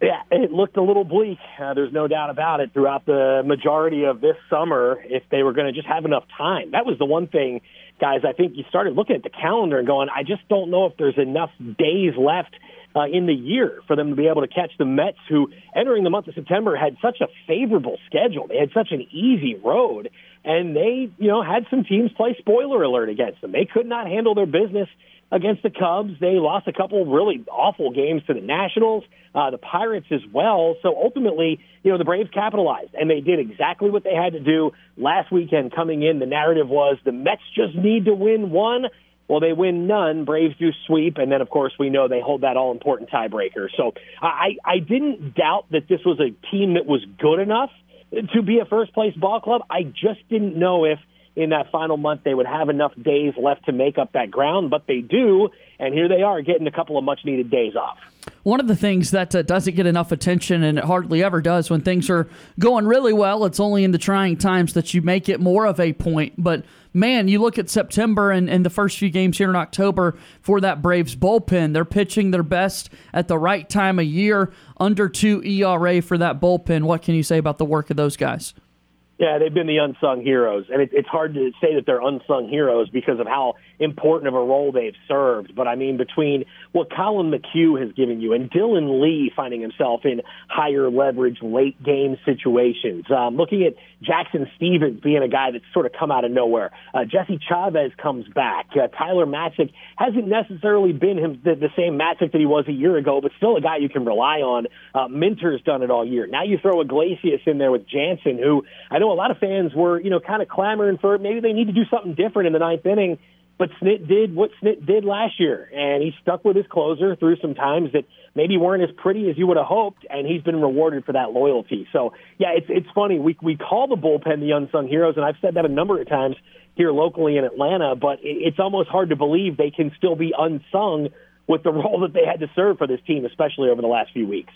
Yeah, it looked a little bleak. Uh, there's no doubt about it throughout the majority of this summer if they were going to just have enough time. That was the one thing, guys, I think you started looking at the calendar and going, I just don't know if there's enough days left uh, in the year for them to be able to catch the Mets, who entering the month of September had such a favorable schedule. They had such an easy road, and they, you know, had some teams play spoiler alert against them. They could not handle their business against the Cubs. They lost a couple really awful games to the Nationals, uh, the Pirates as well. So ultimately, you know, the Braves capitalized and they did exactly what they had to do last weekend coming in. The narrative was the Mets just need to win one. Well, they win none. Braves do sweep, and then of course we know they hold that all important tiebreaker. So I, I didn't doubt that this was a team that was good enough to be a first place ball club. I just didn't know if in that final month they would have enough days left to make up that ground, but they do, and here they are getting a couple of much needed days off. One of the things that uh, doesn't get enough attention, and it hardly ever does when things are going really well, it's only in the trying times that you make it more of a point. But man, you look at September and, and the first few games here in October for that Braves bullpen. They're pitching their best at the right time of year, under two ERA for that bullpen. What can you say about the work of those guys? Yeah, they've been the unsung heroes, and it, it's hard to say that they're unsung heroes because of how important of a role they've served. But I mean, between what Collin McHugh has given you and Dylan Lee finding himself in higher leverage late game situations, um, looking at Jackson Stephens being a guy that's sort of come out of nowhere, uh, Jesse Chavez comes back, uh, Tyler Matzek hasn't necessarily been him the, the same Matzek that he was a year ago, but still a guy you can rely on. Uh, Minter's done it all year. Now you throw Iglesias in there with Jansen, who I know a lot of fans were, you know, kind of clamoring for maybe they need to do something different in the ninth inning. But Snit did what Snit did last year, and he stuck with his closer through some times that maybe weren't as pretty as you would have hoped, and he's been rewarded for that loyalty. So, yeah, it's it's funny. We we call the bullpen the unsung heroes, and I've said that a number of times here locally in Atlanta. But it's almost hard to believe they can still be unsung with the role that they had to serve for this team, especially over the last few weeks.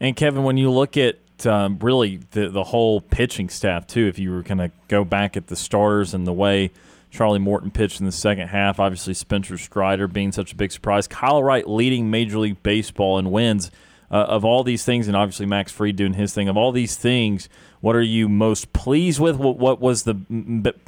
And Kevin, when you look at um, really the the whole pitching staff too, if you were going to go back at the starters and the way Charlie Morton pitched in the second half, obviously Spencer Strider being such a big surprise, Kyle Wright leading Major League Baseball in wins. Uh, of all these things, and obviously Max Fried doing his thing. Of all these things, what are you most pleased with? What, what was the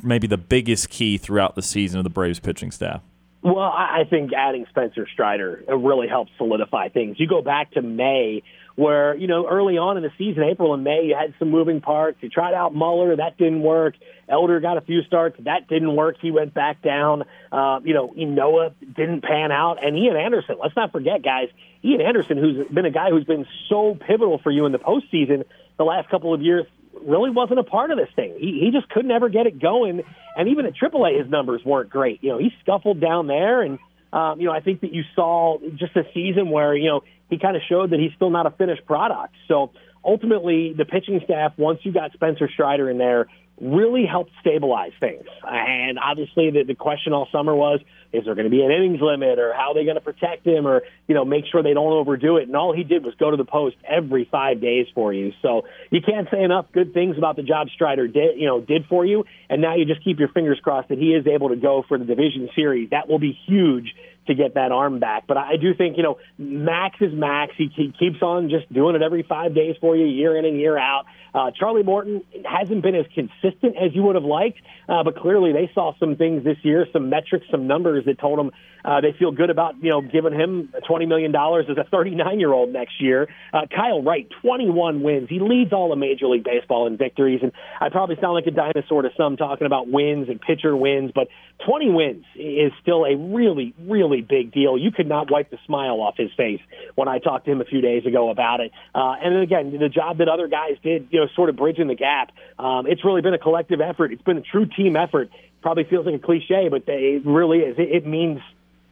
maybe the biggest key throughout the season of the Braves pitching staff? Well, I think adding Spencer Strider really helps solidify things. You go back to May where, you know, early on in the season, April and May, you had some moving parts. You tried out Muller, that didn't work. Elder got a few starts, that didn't work. He went back down. Uh, you know, Noah didn't pan out. And Ian Anderson, let's not forget, guys, Ian Anderson, who's been a guy who's been so pivotal for you in the postseason the last couple of years, really wasn't a part of this thing. He, he just couldn't ever get it going. And even at AAA, his numbers weren't great. You know, he scuffled down there and um, you know, I think that you saw just a season where, you know, he kind of showed that he's still not a finished product. So ultimately, the pitching staff, once you got Spencer Strider in there, really helped stabilize things. And obviously, the, the question all summer was, is there going to be an innings limit or how are they going to protect him or, you know, make sure they don't overdo it? And all he did was go to the post every five days for you. So you can't say enough good things about the job Strider did, you know, did for you. And now you just keep your fingers crossed that he is able to go for the division series. That will be huge to get that arm back. But I do think, you know, Max is Max. He, he keeps on just doing it every five days for you, year in and year out. Uh, Charlie Morton hasn't been as consistent as you would have liked, uh, but clearly they saw some things this year, some metrics, some numbers that told them uh, they feel good about, you know, giving him $20 million as a 39 year old next year. Uh, Kyle Wright, 21 wins. He leads all of Major League Baseball in victories. And I probably sound like a dinosaur to some talking about wins and pitcher wins, but 20 wins is still a really, really big deal. You could not wipe the smile off his face when I talked to him a few days ago about it. Uh, and then again, the job that other guys did, you know, sort of bridging the gap. Um, it's really been a collective effort. It's been a true team effort. Probably feels like a cliche, but they, it really is. It, it means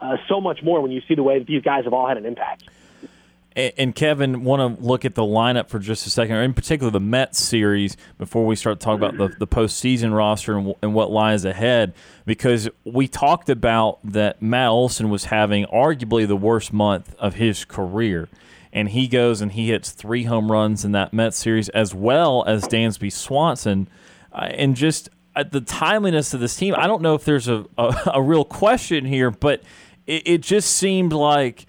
uh, so much more when you see the way that these guys have all had an impact. And Kevin, want to look at the lineup for just a second, or in particular the Mets series, before we start talking about the, the postseason roster and, and what lies ahead, because we talked about that Matt Olson was having arguably the worst month of his career, and he goes and he hits three home runs in that Mets series, as well as Dansby Swanson, uh, and just uh, the timeliness of this team. I don't know if there's a, a, a real question here, but it, it just seemed like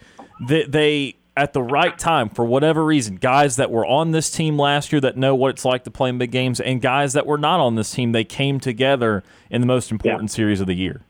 that they at the right time for whatever reason guys that were on this team last year that know what it's like to play in big games and guys that were not on this team they came together in the most important yeah. series of the year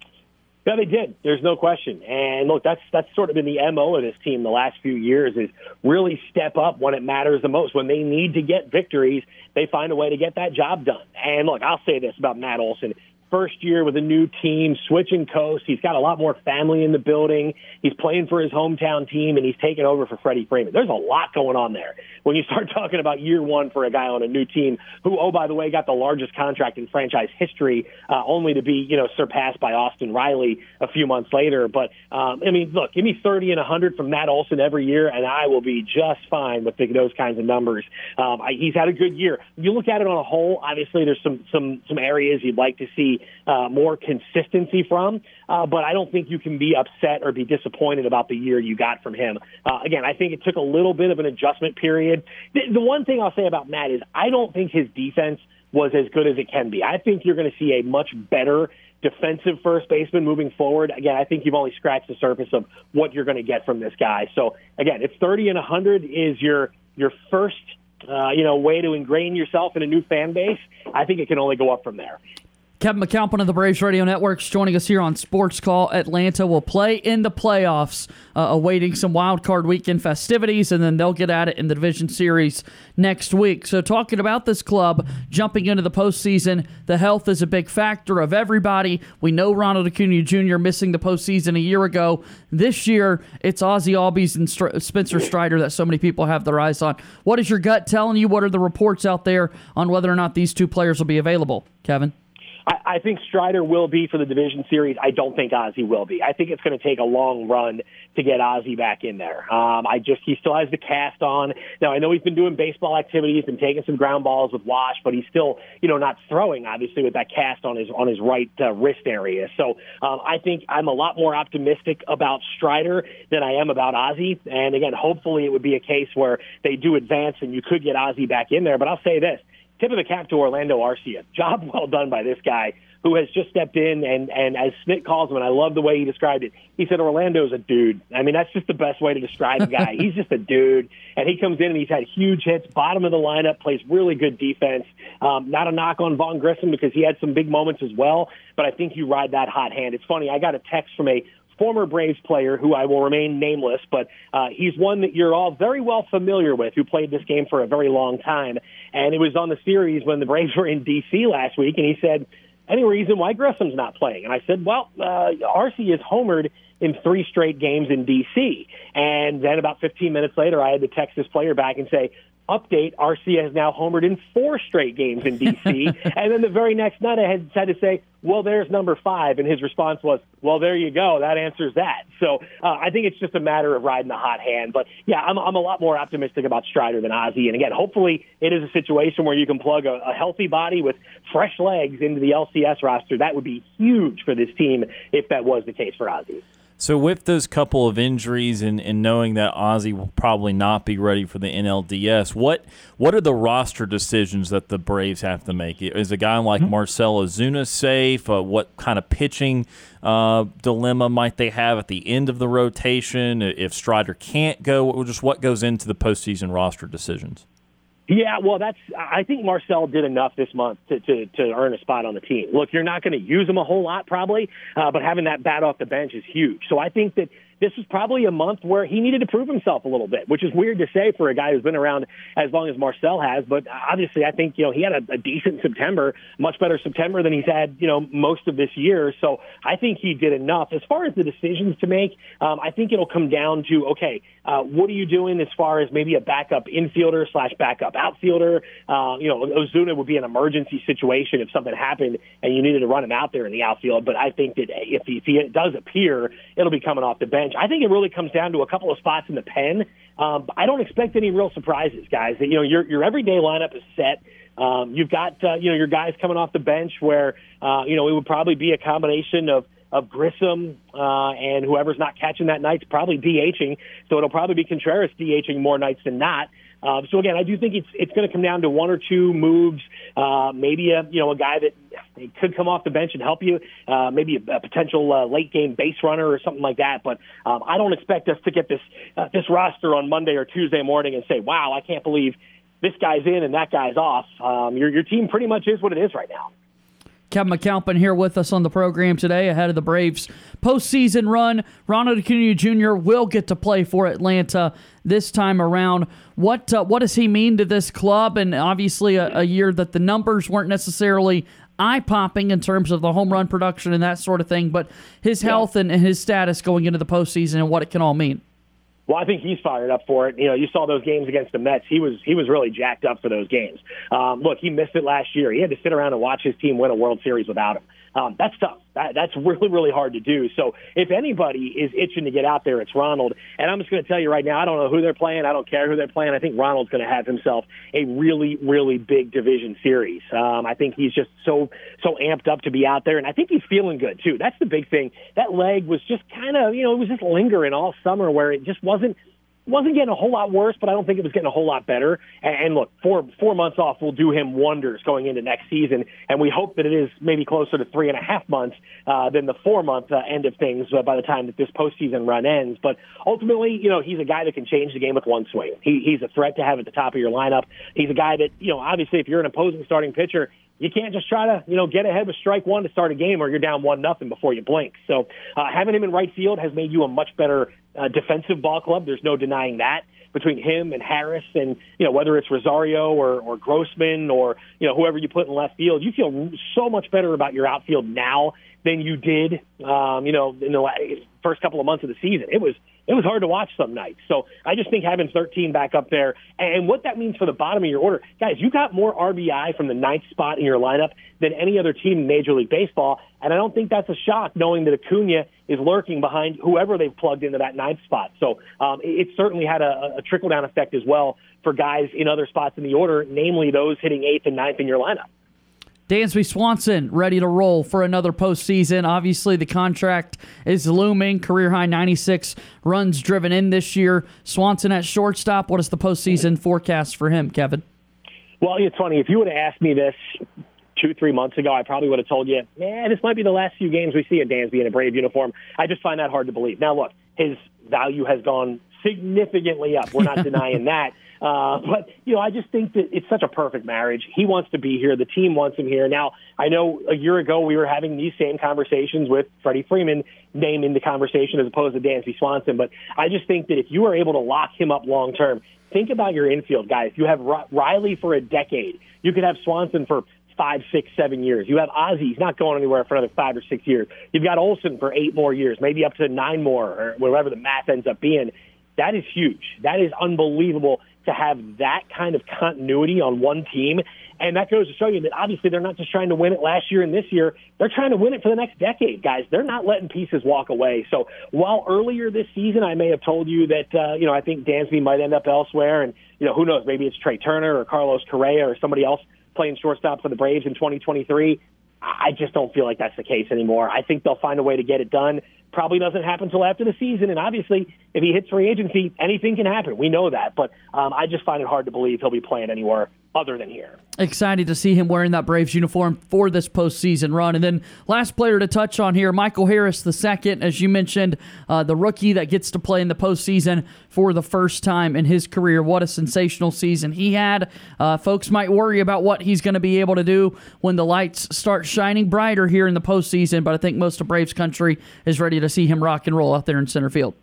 yeah, they did. There's no question. And look, that's that's sort of been the mo of this team the last few years is really step up when it matters the most. When they need to get victories, they find a way to get that job done. And look, I'll say this about Matt Olson: first year with a new team, switching coast. He's got a lot more family in the building. He's playing for his hometown team, and he's taking over for Freddie Freeman. There's a lot going on there when you start talking about year one for a guy on a new team who, oh, by the way, got the largest contract in franchise history, uh, only to be, you know, surpassed by Austin Riley a few months later. But, um, I mean, look, give me 30 and 100 from Matt Olson every year, and I will be just fine with those kinds of numbers. Um, I, he's had a good year. You look at it on a whole, obviously there's some, some, some areas you'd like to see uh, more consistency from. Uh, but I don't think you can be upset or be disappointed about the year you got from him. Uh, again, I think it took a little bit of an adjustment period. The, the one thing I'll say about Matt is I don't think his defense was as good as it can be. I think you're going to see a much better defensive first baseman moving forward. Again, I think you've only scratched the surface of what you're going to get from this guy. So again, if 30 and 100 is your your first uh, you know way to ingrain yourself in a new fan base, I think it can only go up from there. Kevin McAlpin of the Braves Radio Networks joining us here on Sports Call. Atlanta will play in the playoffs, uh, awaiting some wild card weekend festivities, and then they'll get at it in the division series next week. So, talking about this club jumping into the postseason, the health is a big factor of everybody. We know Ronald Acuna Jr. missing the postseason a year ago. This year, it's Ozzie Albies and Str- Spencer Strider that so many people have their eyes on. What is your gut telling you? What are the reports out there on whether or not these two players will be available, Kevin? I, think Strider will be for the division series. I don't think Ozzie will be. I think it's going to take a long run to get Ozzie back in there. Um, I just he still has the cast on. Now I know he's been doing baseball activities and taking some ground balls with Wash, but he's still you know not throwing obviously with that cast on his on his right uh, wrist area. So um, I think I'm a lot more optimistic about Strider than I am about Ozzie. And again, hopefully it would be a case where they do advance and you could get Ozzie back in there. But I'll say this tip of the cap to Orlando Arcia. Job well done by this guy who has just stepped in and and as Smith calls him, and I love the way he described it. He said Orlando's a dude. I mean, that's just the best way to describe the guy. he's just a dude, and he comes in and he's had huge hits, bottom of the lineup, plays really good defense. Um, not a knock on Vaughn Grissom because he had some big moments as well, but I think you ride that hot hand. It's funny. I got a text from a former Braves player who I will remain nameless, but uh, he's one that you're all very well familiar with who played this game for a very long time. And it was on the series when the Braves were in D.C. last week, and he said, any reason why Grissom's not playing? And I said, well, uh, Arcie is homered in three straight games in D.C. And then about 15 minutes later, I had to text this player back and say, update, Arcia has now homered in four straight games in D.C. and then the very next night, I had, had to say, well, there's number five. And his response was, well, there you go. That answers that. So uh, I think it's just a matter of riding the hot hand. But yeah, I'm, I'm a lot more optimistic about Strider than Ozzie. And again, hopefully it is a situation where you can plug a, a healthy body with fresh legs into the LCS roster. That would be huge for this team if that was the case for Ozzie. So with those couple of injuries and, and knowing that Ozzie will probably not be ready for the NLDS, what what are the roster decisions that the Braves have to make? Is a guy like mm-hmm. Marcell Ozuna safe? Uh, what kind of pitching uh, dilemma might they have at the end of the rotation? If Strider can't go, just what goes into the postseason roster decisions? Yeah, well, that's. I think Marcell did enough this month to to, to earn a spot on the team. Look, you're not going to use him a whole lot probably, uh, but having that bat off the bench is huge. So I think that this was probably a month where he needed to prove himself a little bit, which is weird to say for a guy who's been around as long as Marcell has. But obviously, I think you know he had a, a decent September, much better September than he's had you know most of this year. So I think he did enough. As far as the decisions to make, um, I think it'll come down to okay, uh, what are you doing as far as maybe a backup infielder slash backup outfielder? Uh, you know, Ozuna would be an emergency situation if something happened and you needed to run him out there in the outfield. But I think that if he, if he does appear, it'll be coming off the bench. I think it really comes down to a couple of spots in the pen. Um, I don't expect any real surprises, guys. You know your your everyday lineup is set. Um, you've got uh, you know your guys coming off the bench where uh, you know it would probably be a combination of of Grissom uh, and whoever's not catching that night's probably DHing. So it'll probably be Contreras DHing more nights than not. Uh, so again, I do think it's it's going to come down to one or two moves, uh, maybe a you know a guy that could come off the bench and help you, uh, maybe a, a potential uh, late game base runner or something like that. But um, I don't expect us to get this uh, this roster on Monday or Tuesday morning and say, "Wow, I can't believe this guy's in and that guy's off." Um, your your team pretty much is what it is right now. Kevin McAlpin here with us on the program today ahead of the Braves postseason run. Ronald Acuna Jr. will get to play for Atlanta this time around. What uh, what does he mean to this club? And obviously, a, a year that the numbers weren't necessarily eye popping in terms of the home run production and that sort of thing, but his health and, and his status going into the postseason and what it can all mean. Well, I think he's fired up for it. You know, you saw those games against the Mets. He was he was really jacked up for those games. Um, look, he missed it last year. He had to sit around and watch his team win a World Series without him. Um, that's tough. That, that's really, really hard to do. So if anybody is itching to get out there, it's Ronald. And I'm just going to tell you right now, I don't know who they're playing. I don't care who they're playing. I think Ronald's going to have himself a really, really big division series. Um, I think he's just so, so amped up to be out there. And I think he's feeling good, too. That's the big thing. That leg was just kind of, you know, it was just lingering all summer where it just wasn't wasn't getting a whole lot worse, but I don't think it was getting a whole lot better. And, and look, four four months off will do him wonders going into next season, and we hope that it is maybe closer to three and a half months uh, than the four month uh, end of things uh, by the time that this postseason run ends. But ultimately, you know, he's a guy that can change the game with one swing. He, he's a threat to have at the top of your lineup. He's a guy that, you know, obviously, if you're an opposing starting pitcher, you can't just try to, you know, get ahead with strike one to start a game or you're down one nothing before you blink. So uh, having him in right field has made you a much better uh, defensive ball club. There's no denying that. Between him and Harris, and you know whether it's Rosario or, or Grossman or you know whoever you put in left field, you feel so much better about your outfield now than you did, um, you know, in the first couple of months of the season. It was it was hard to watch some nights. So I just think having 13 back up there and what that means for the bottom of your order, guys, you got more RBI from the ninth spot in your lineup than any other team in Major League Baseball. And I don't think that's a shock knowing that Acuna is lurking behind whoever they've plugged into that ninth spot. So um, it certainly had a, a trickle down effect as well for guys in other spots in the order, namely those hitting eighth and ninth in your lineup. Dansby Swanson ready to roll for another postseason. Obviously, the contract is looming. Career high 96 runs driven in this year. Swanson at shortstop. What is the postseason forecast for him, Kevin? Well, it's funny. If you would have asked me this two, three months ago, I probably would have told you, man, this might be the last few games we see of Dansby in a Brave uniform. I just find that hard to believe. Now, look, his value has gone significantly up. We're not denying that. Uh, but you know, I just think that it's such a perfect marriage. He wants to be here. The team wants him here. Now, I know a year ago we were having these same conversations with Freddie Freeman naming the conversation as opposed to Dansby Swanson. But I just think that if you are able to lock him up long term, think about your infield guys. You have Riley for a decade. You could have Swanson for five, six, seven years. You have Ozzie; he's not going anywhere for another five or six years. You've got Olson for eight more years, maybe up to nine more, or whatever the math ends up being. That is huge. That is unbelievable to have that kind of continuity on one team. And that goes to show you that obviously they're not just trying to win it last year and this year. They're trying to win it for the next decade, guys. They're not letting pieces walk away. So while earlier this season I may have told you that, uh, you know, I think Dansby might end up elsewhere and, you know, who knows, maybe it's Trea Turner or Carlos Correa or somebody else playing shortstop for the Braves in 2023. I just don't feel like that's the case anymore. I think they'll find a way to get it done probably doesn't happen until after the season. And obviously, if he hits free agency, anything can happen. We know that. But um, I just find it hard to believe he'll be playing anywhere other than here. Excited to see him wearing that Braves uniform for this postseason run. And then last player to touch on here, Michael Harris the second, as you mentioned, uh, the rookie that gets to play in the postseason for the first time in his career. What a sensational season he had. Uh, folks might worry about what he's going to be able to do when the lights start shining brighter here in the postseason, but I think most of Braves country is ready to see him rock and roll out there in center field.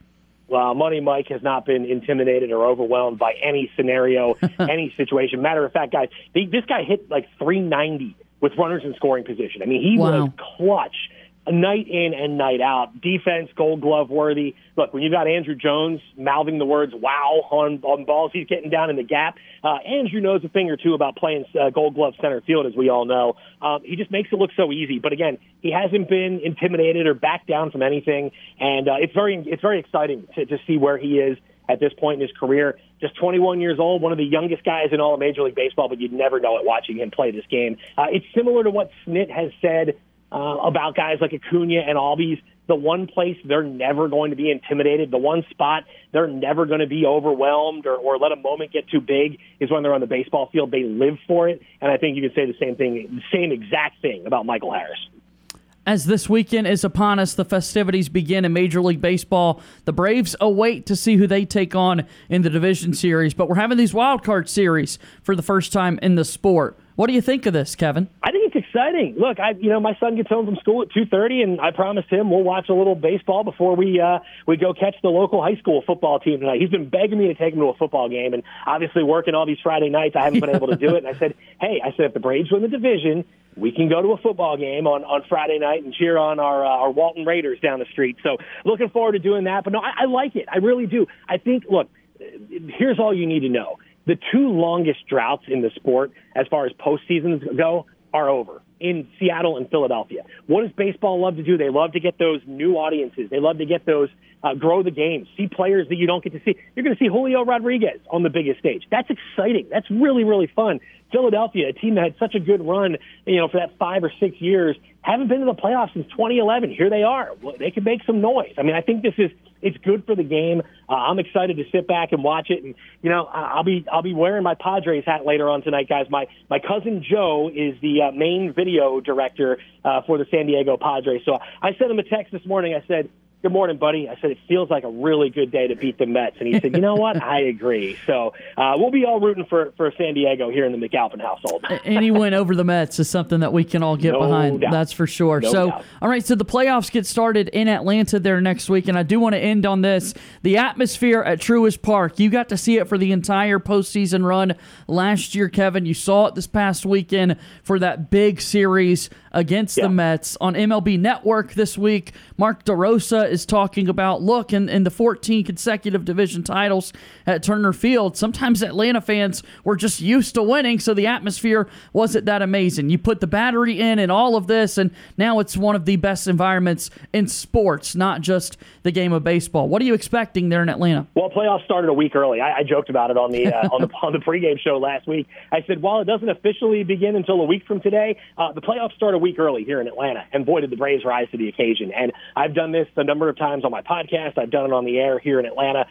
Well, Money Mike has not been intimidated or overwhelmed by any scenario, any situation. Matter of fact, guys, this guy hit like 390 with runners in scoring position. I mean, he wow. was clutch night in and night out. Defense, gold glove worthy. Look, when you've got Andruw Jones mouthing the words wow on, on balls he's getting down in the gap, uh, Andruw knows a thing or two about playing uh, gold glove center field, as we all know. Um, he just makes it look so easy. But again, he hasn't been intimidated or backed down from anything. And uh, it's, very, it's very exciting to, to see where he is at this point in his career. Just 21 years old, one of the youngest guys in all of Major League Baseball, but you'd never know it watching him play this game. Uh, it's similar to what Snit has said uh, about guys like Acuna and Albies. The one place they're never going to be intimidated, the one spot they're never going to be overwhelmed or, or let a moment get too big is when they're on the baseball field. They live for it. And I think you can say the same thing, the same exact thing about Michael Harris. As this weekend is upon us, the festivities begin in Major League Baseball. The Braves await to see who they take on in the division series, but we're having these wild card series for the first time in the sport. What do you think of this, Kevin? I think it's exciting. Look, I you know my son gets home from school at two thirty, and I promised him we'll watch a little baseball before we uh, we go catch the local high school football team tonight. He's been begging me to take him to a football game, and obviously working all these Friday nights, I haven't been able to do it. And I said, hey, I said if the Braves win the division, we can go to a football game on, on Friday night and cheer on our uh, our Walton Raiders down the street. So looking forward to doing that. But no, I, I like it. I really do. I think. Look, here's all you need to know: the two longest droughts in the sport, as far as postseasons go, are over in Seattle and Philadelphia. What does baseball love to do? They love to get those new audiences. They love to get those uh, grow the game, see players that you don't get to see. You're going to see Julio Rodriguez on the biggest stage. That's exciting. That's really really fun. Philadelphia, a team that had such a good run, you know, for that five or six years, haven't been to the playoffs since 2011. Here they are. They can make some noise. I mean, I think this is it's good for the game. Uh, I'm excited to sit back and watch it, and you know, I'll be I'll be wearing my Padres hat later on tonight, guys. My my cousin Joe is the uh, main video director uh, for the San Diego Padres. So I sent him a text this morning. I said, Good morning, buddy. I said, it feels like a really good day to beat the Mets. And he said, you know what? I agree. So uh, we'll be all rooting for, for San Diego here in the McAlpin household. Any win over the Mets is something that we can all get No behind. doubt. That's for sure. No so, doubt. all right, so the playoffs get started in Atlanta there next week, and I do want to end on this. The atmosphere at Truist Park, you got to see it for the entire postseason run last year, Kevin. You saw it this past weekend for that big series against the Mets on MLB Network this week. Mark DeRosa is talking about look in, in the 14 consecutive division titles at Turner Field. Sometimes Atlanta fans were just used to winning, so the atmosphere wasn't that amazing. You put the battery in and all of this, and now it's one of the best environments in sports, not just the game of baseball. What are you expecting there in Atlanta? Well, playoffs started a week early. I, I joked about it on the uh, on the on the pregame show last week. I said, while it doesn't officially begin until a week from today, uh, the playoffs start a week early here in Atlanta. And boy, did the Braves rise to the occasion. And I've done this a number of times on my podcast. I've done it on the air here in Atlanta.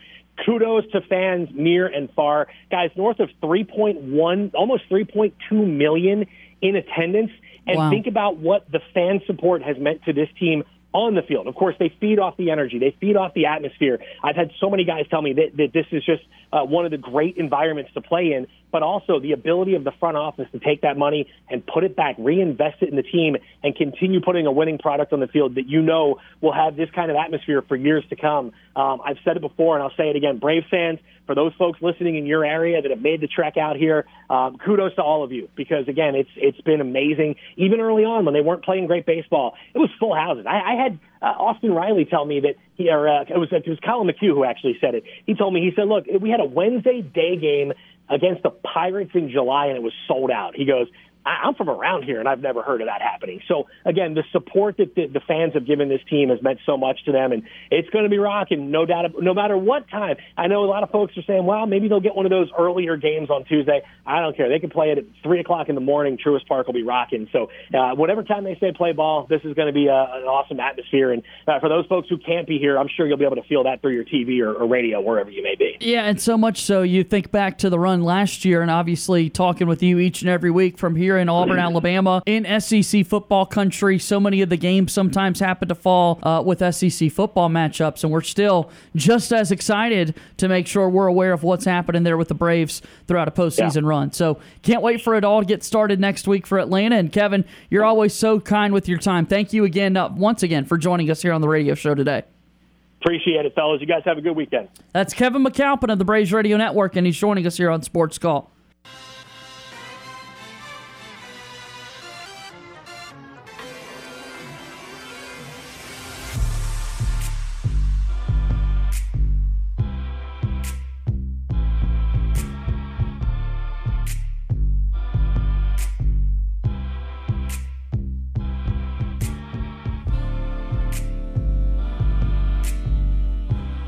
Kudos to fans near and far, guys. North of 3.1, almost 3.2 million in attendance. And Wow. think about what the fan support has meant to this team on the field. Of course, they feed off the energy. They feed off the atmosphere. I've had so many guys tell me that, that this is just uh, one of the great environments to play in, but also the ability of the front office to take that money and put it back, reinvest it in the team, and continue putting a winning product on the field that you know will have this kind of atmosphere for years to come. Um, I've said it before, and I'll say it again. Brave fans, for those folks listening in your area that have made the trek out here, um, kudos to all of you because again, it's it's been amazing. Even early on when they weren't playing great baseball, it was full houses. I, I had uh, Austin Riley tell me that he or uh, it was it was Collin McHugh who actually said it. He told me he said, "Look, we had a Wednesday day game against the Pirates in July, and it was sold out." He goes. I'm from around here, and I've never heard of that happening. So again, the support that the, the fans have given this team has meant so much to them, and it's going to be rocking, no doubt. No matter what time. I know a lot of folks are saying, "Well, maybe they'll get one of those earlier games on Tuesday." I don't care. They can play it at three o'clock in the morning. Truist Park will be rocking. So uh, whatever time they say play ball, this is going to be a, an awesome atmosphere. And uh, for those folks who can't be here, I'm sure you'll be able to feel that through your TV or, or radio, wherever you may be. Yeah, and so much so you think back to the run last year, and obviously talking with you each and every week from here in Auburn, Alabama, in SEC football country. So many of the games sometimes happen to fall uh, with SEC football matchups, and we're still just as excited to make sure we're aware of what's happening there with the Braves throughout a postseason run. So can't wait for it all to get started next week for Atlanta. And Kevin, you're always so kind with your time. Thank you again, uh, once again, for joining us here on the radio show today. Appreciate it, fellas. You guys have a good weekend. That's Kevin McAlpin of the Braves Radio Network, and he's joining us here on Sports Call.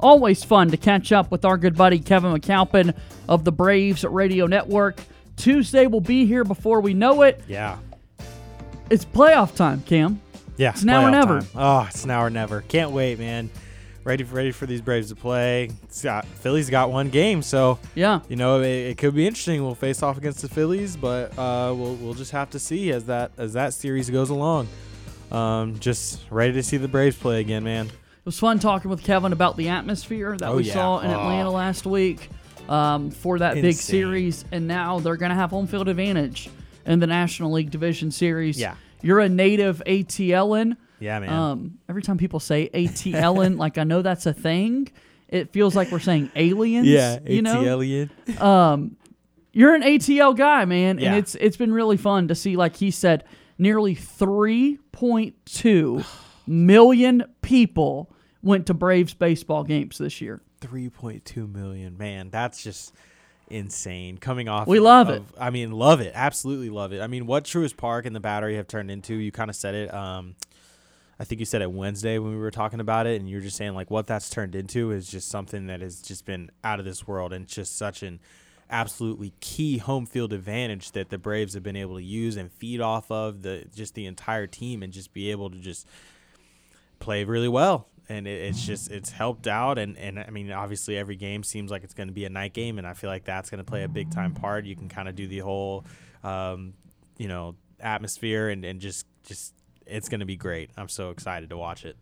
Always fun to catch up with our good buddy Kevin McAlpin of the Braves Radio Network. Tuesday will be here before we know it. Yeah. It's playoff time, Cam. Yeah. It's now or never. time. Oh, it's now or never. Can't wait, man. Ready for ready for these Braves to play. It's got, Phillies got one game, so yeah, you know it, it could be interesting. We'll face off against the Phillies, but uh, we'll we'll just have to see as that as that series goes along. Um, just ready to see the Braves play again, man. It was fun talking with Kevin about the atmosphere that Oh, we yeah. saw in Oh. Atlanta last week um, for that big series, and now they're going to have home field advantage in the National League Division Series. Yeah. You're a native ATLien. Yeah, man. Um, every time people say ATLien, like I know that's a thing, it feels like we're saying aliens. Yeah, you know? Um, you're an ATL guy, man, Yeah. and it's it's been really fun to see. Like he said, nearly 3.2 million people went to Braves baseball games this year. 3.2 million, man. That's just insane. Coming off, We love of- it. I mean, love it. Absolutely love it. I mean, what Truist Park and the Battery have turned into. You kind of said it. Um, I think you said it Wednesday when we were talking about it, and you're just saying like what that's turned into is just something that has just been out of this world, and just such an absolutely key home field advantage that the Braves have been able to use and feed off of the just the entire team, and just be able to just play really well and it, it's just it's helped out and and i mean obviously every game seems like it's going to be a night game and i feel like that's going to play a big time part. You can kind of do the whole um, you know atmosphere and and just just it's going to be great. I'm so excited to watch it.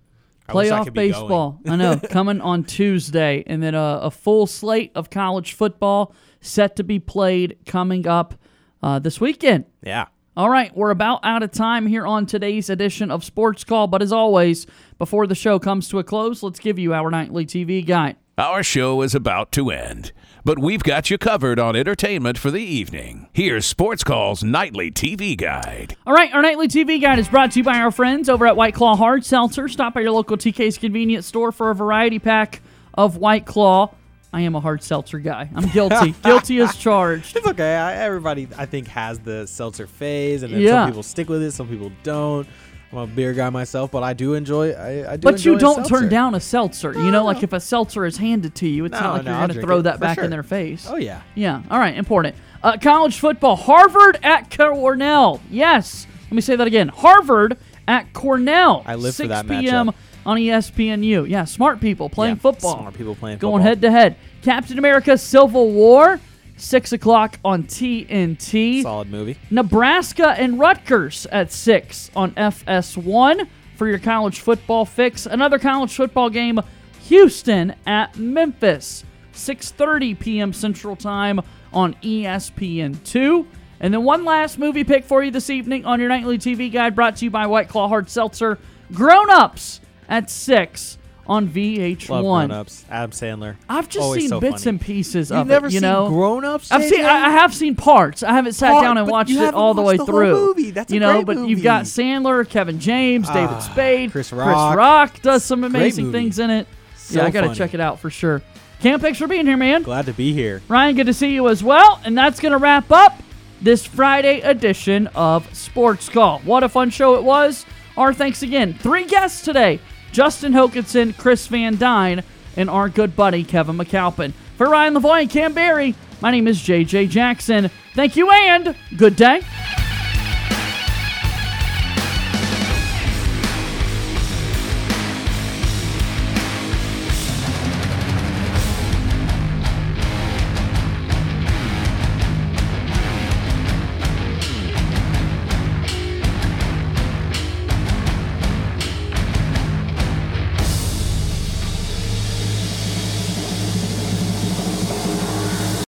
I wish I Playoff could baseball. I know. Coming on Tuesday, and then a, a full slate of college football set to be played coming up uh, this weekend. yeah All right, we're about out of time here on today's edition of Sports Call, but as always, before the show comes to a close, let's give you our nightly TV guide. Our show is about to end, but we've got you covered on entertainment for the evening. Here's Sports Call's nightly TV guide. All right, our nightly TV guide is brought to you by our friends over at White Claw Hard Seltzer. Stop by your local TK's convenience store for a variety pack of White Claw. I am a hard seltzer guy. I'm guilty. guilty as charged. it's okay I, everybody i think has the seltzer phase and then Yeah. some people stick with it some people don't i'm a beer guy myself but i do enjoy i, I do it. But you don't turn down a seltzer. You know, like if a seltzer is handed to you, it's No, not like no, you're going to throw that back sure. in their face. Oh, yeah. Yeah. All right. Important. Uh, college football. Harvard at Cornell. Yes. Let me say that again. Harvard at Cornell. I live for that p.m. matchup. On ESPNU. Yeah. Smart people playing Yeah, football. smart people playing Going football. head to head. Captain America Civil War. Six o'clock on TNT. Solid movie. Nebraska and Rutgers at 6 on FS1 for your college football fix. Another college football game, Houston at Memphis, 6:30 p.m. Central Time on E ESPN2. And then one last movie pick for you this evening on your nightly TV guide brought to you by White Claw Hard Seltzer, Grown Ups at 6 on VH1. Love Grown Ups. Adam Sandler. I've just Always seen so bits funny. and pieces You've of never it. You seen know, Grown Ups, I've seen. JJ? I, I have seen parts. I haven't sat Part, down and but watched you it haven't all the way watched the whole through. movie. That's a you know, great but movie. you've got Sandler, Kevin James, David Ah, Spade, Chris Chris Rock. Rock does some amazing movie. things in it. So yeah, I got to funny. check it out for sure. Cam, thanks for being here, man. Glad to be here. Ryan, good to see you as well. And that's going to wrap up this Friday edition of Sports Call. What a fun show it was. Our thanks again. Three guests today Justin Hokanson, Chris Van Dyne, and our good buddy Kevin McAlpin. For Ryan Lavoie and Cam Berry, my name is JJ Jackson. Thank you and good day.